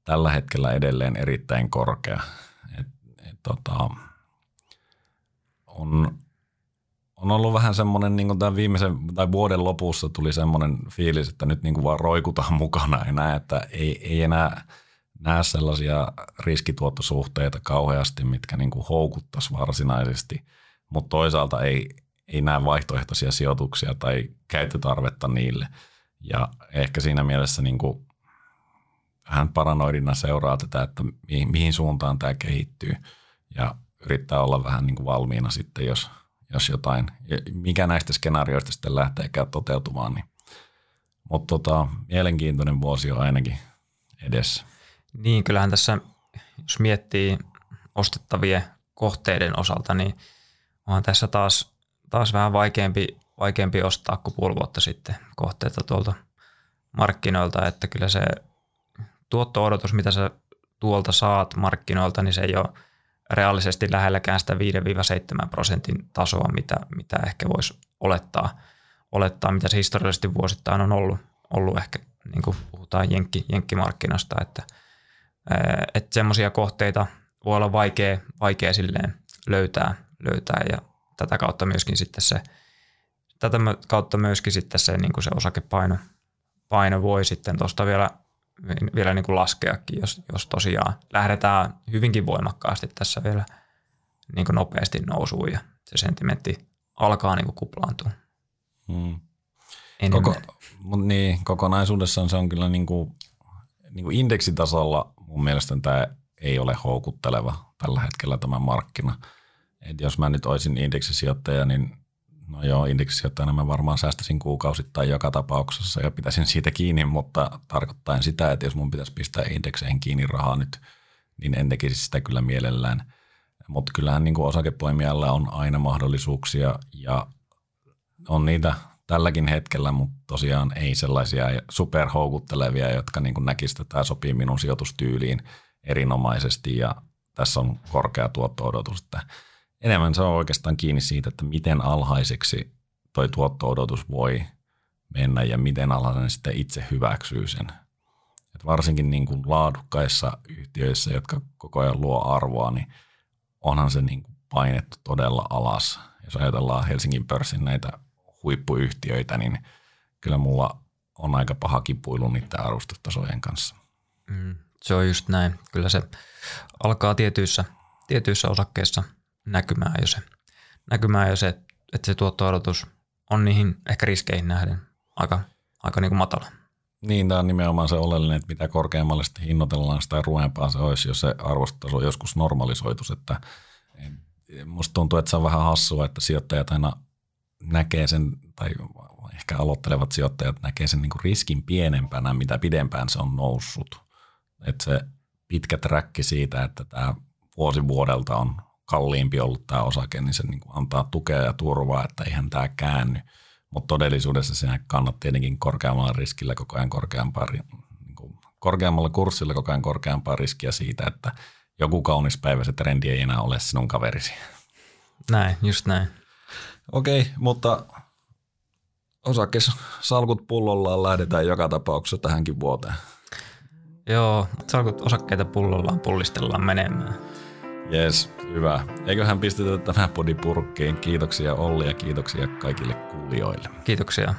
tällä hetkellä edelleen erittäin korkea. Et, et, tota, on, on ollut vähän semmoinen, niin tämän viimeisen tai vuoden lopussa tuli semmoinen fiilis, että nyt niin kuin vaan roikutaan (laughs) mukana enää, että ei, ei enää näe sellaisia riskituottosuhteita kauheasti, mitkä niin kuin houkuttaisi varsinaisesti – mutta toisaalta ei, ei näe vaihtoehtoisia sijoituksia tai käyttötarvetta niille. Ja ehkä siinä mielessä niin kuin vähän paranoidina seuraa tätä, että mihin, mihin suuntaan tämä kehittyy ja yrittää olla vähän niin kuin valmiina sitten, jos, jos jotain, mikä näistä skenaarioista sitten lähteekään toteutumaan. Niin. Mutta tota, mielenkiintoinen vuosi on ainakin edessä. Niin, kyllähän tässä, jos miettii ostettavien kohteiden osalta, niin on tässä taas, taas vähän vaikeampi, vaikeampi ostaa kuin puoli vuotta sitten kohteita tuolta markkinoilta, että kyllä se tuotto-odotus, mitä sä tuolta saat markkinoilta, niin se ei ole reaalisesti lähelläkään sitä 5-7 prosentin tasoa, mitä, mitä ehkä voisi olettaa, olettaa, mitä se historiallisesti vuosittain on ollut, ollut ehkä, niin kuin puhutaan jenkki, jenkkimarkkinasta, että, että semmoisia kohteita voi olla vaikea, vaikea silleen löytää, löytää ja tätä kautta myöskin sitten se, tätä kautta myöskin sitten se, niin kuin se osakepaino paino voi sitten tuosta vielä vielä niin kuin laskeakin, jos, jos tosiaan lähdetään hyvinkin voimakkaasti tässä vielä niin kuin nopeasti nousuun ja se sentimentti alkaa niin kuin kuplaantua. Hmm. Koko, niin, kokonaisuudessaan se on kyllä niin kuin, niin kuin indeksitasolla mun mielestä tämä ei ole houkutteleva tällä hetkellä tämä markkina. Et jos mä nyt olisin indeksisijoittaja, niin No joo, indeksisijoittajana mä varmaan säästäisin kuukausittain joka tapauksessa ja pitäisin siitä kiinni, mutta tarkoittain sitä, että jos mun pitäisi pistää indekseihin kiinni rahaa nyt, niin en tekisi sitä kyllä mielellään. Mutta kyllähän niin kuin osakepoimijalla on aina mahdollisuuksia ja on niitä tälläkin hetkellä, mutta tosiaan ei sellaisia superhoukuttelevia, jotka niin kuin näkisivät, että tämä sopii minun sijoitustyyliin erinomaisesti ja tässä on korkea tuotto-odotus, että enemmän se on oikeastaan kiinni siitä, että miten alhaiseksi toi tuotto-odotus voi mennä ja miten alhainen sitten itse hyväksyy sen. Et varsinkin niin kuin laadukkaissa yhtiöissä, jotka koko ajan luo arvoa, niin onhan se niin kuin painettu todella alas. Jos ajatellaan Helsingin pörssin näitä huippuyhtiöitä, niin kyllä mulla on aika paha kipuilu niiden arvostustasojen kanssa. Mm, se on just näin. Kyllä se alkaa tietyissä, tietyissä osakkeissa – näkymään jo se, näkymään jo se että se tuotto-odotus on niihin ehkä riskeihin nähden aika, aika niin kuin matala. Niin, tämä on nimenomaan se oleellinen, että mitä korkeammalle sitten hinnoitellaan, sitä ruempaa se olisi, jos se arvostaso joskus normalisoitus. Että musta tuntuu, että se on vähän hassua, että sijoittajat aina näkee sen, tai ehkä aloittelevat sijoittajat näkee sen niin kuin riskin pienempänä, mitä pidempään se on noussut. Että se pitkä träkki siitä, että tämä vuosi vuodelta on kalliimpi ollut tämä osake, niin se niin kuin antaa tukea ja turvaa, että eihän tämä käänny. Mutta todellisuudessa siinä kannattaa tietenkin korkeammalla riskillä koko ajan korkeampaa, niin kuin korkeammalla kurssilla koko ajan korkeampaa riskiä siitä, että joku kaunis päivä se trendi ei enää ole sinun kaverisi. Näin, just näin. Okei, mutta salkut pullollaan lähdetään joka tapauksessa tähänkin vuoteen. Joo, salkut osakkeita pullollaan pullistellaan menemään. Jes, hyvä. Eiköhän pistetä tämä podi purkkiin. Kiitoksia Olli ja kiitoksia kaikille kuulijoille. Kiitoksia.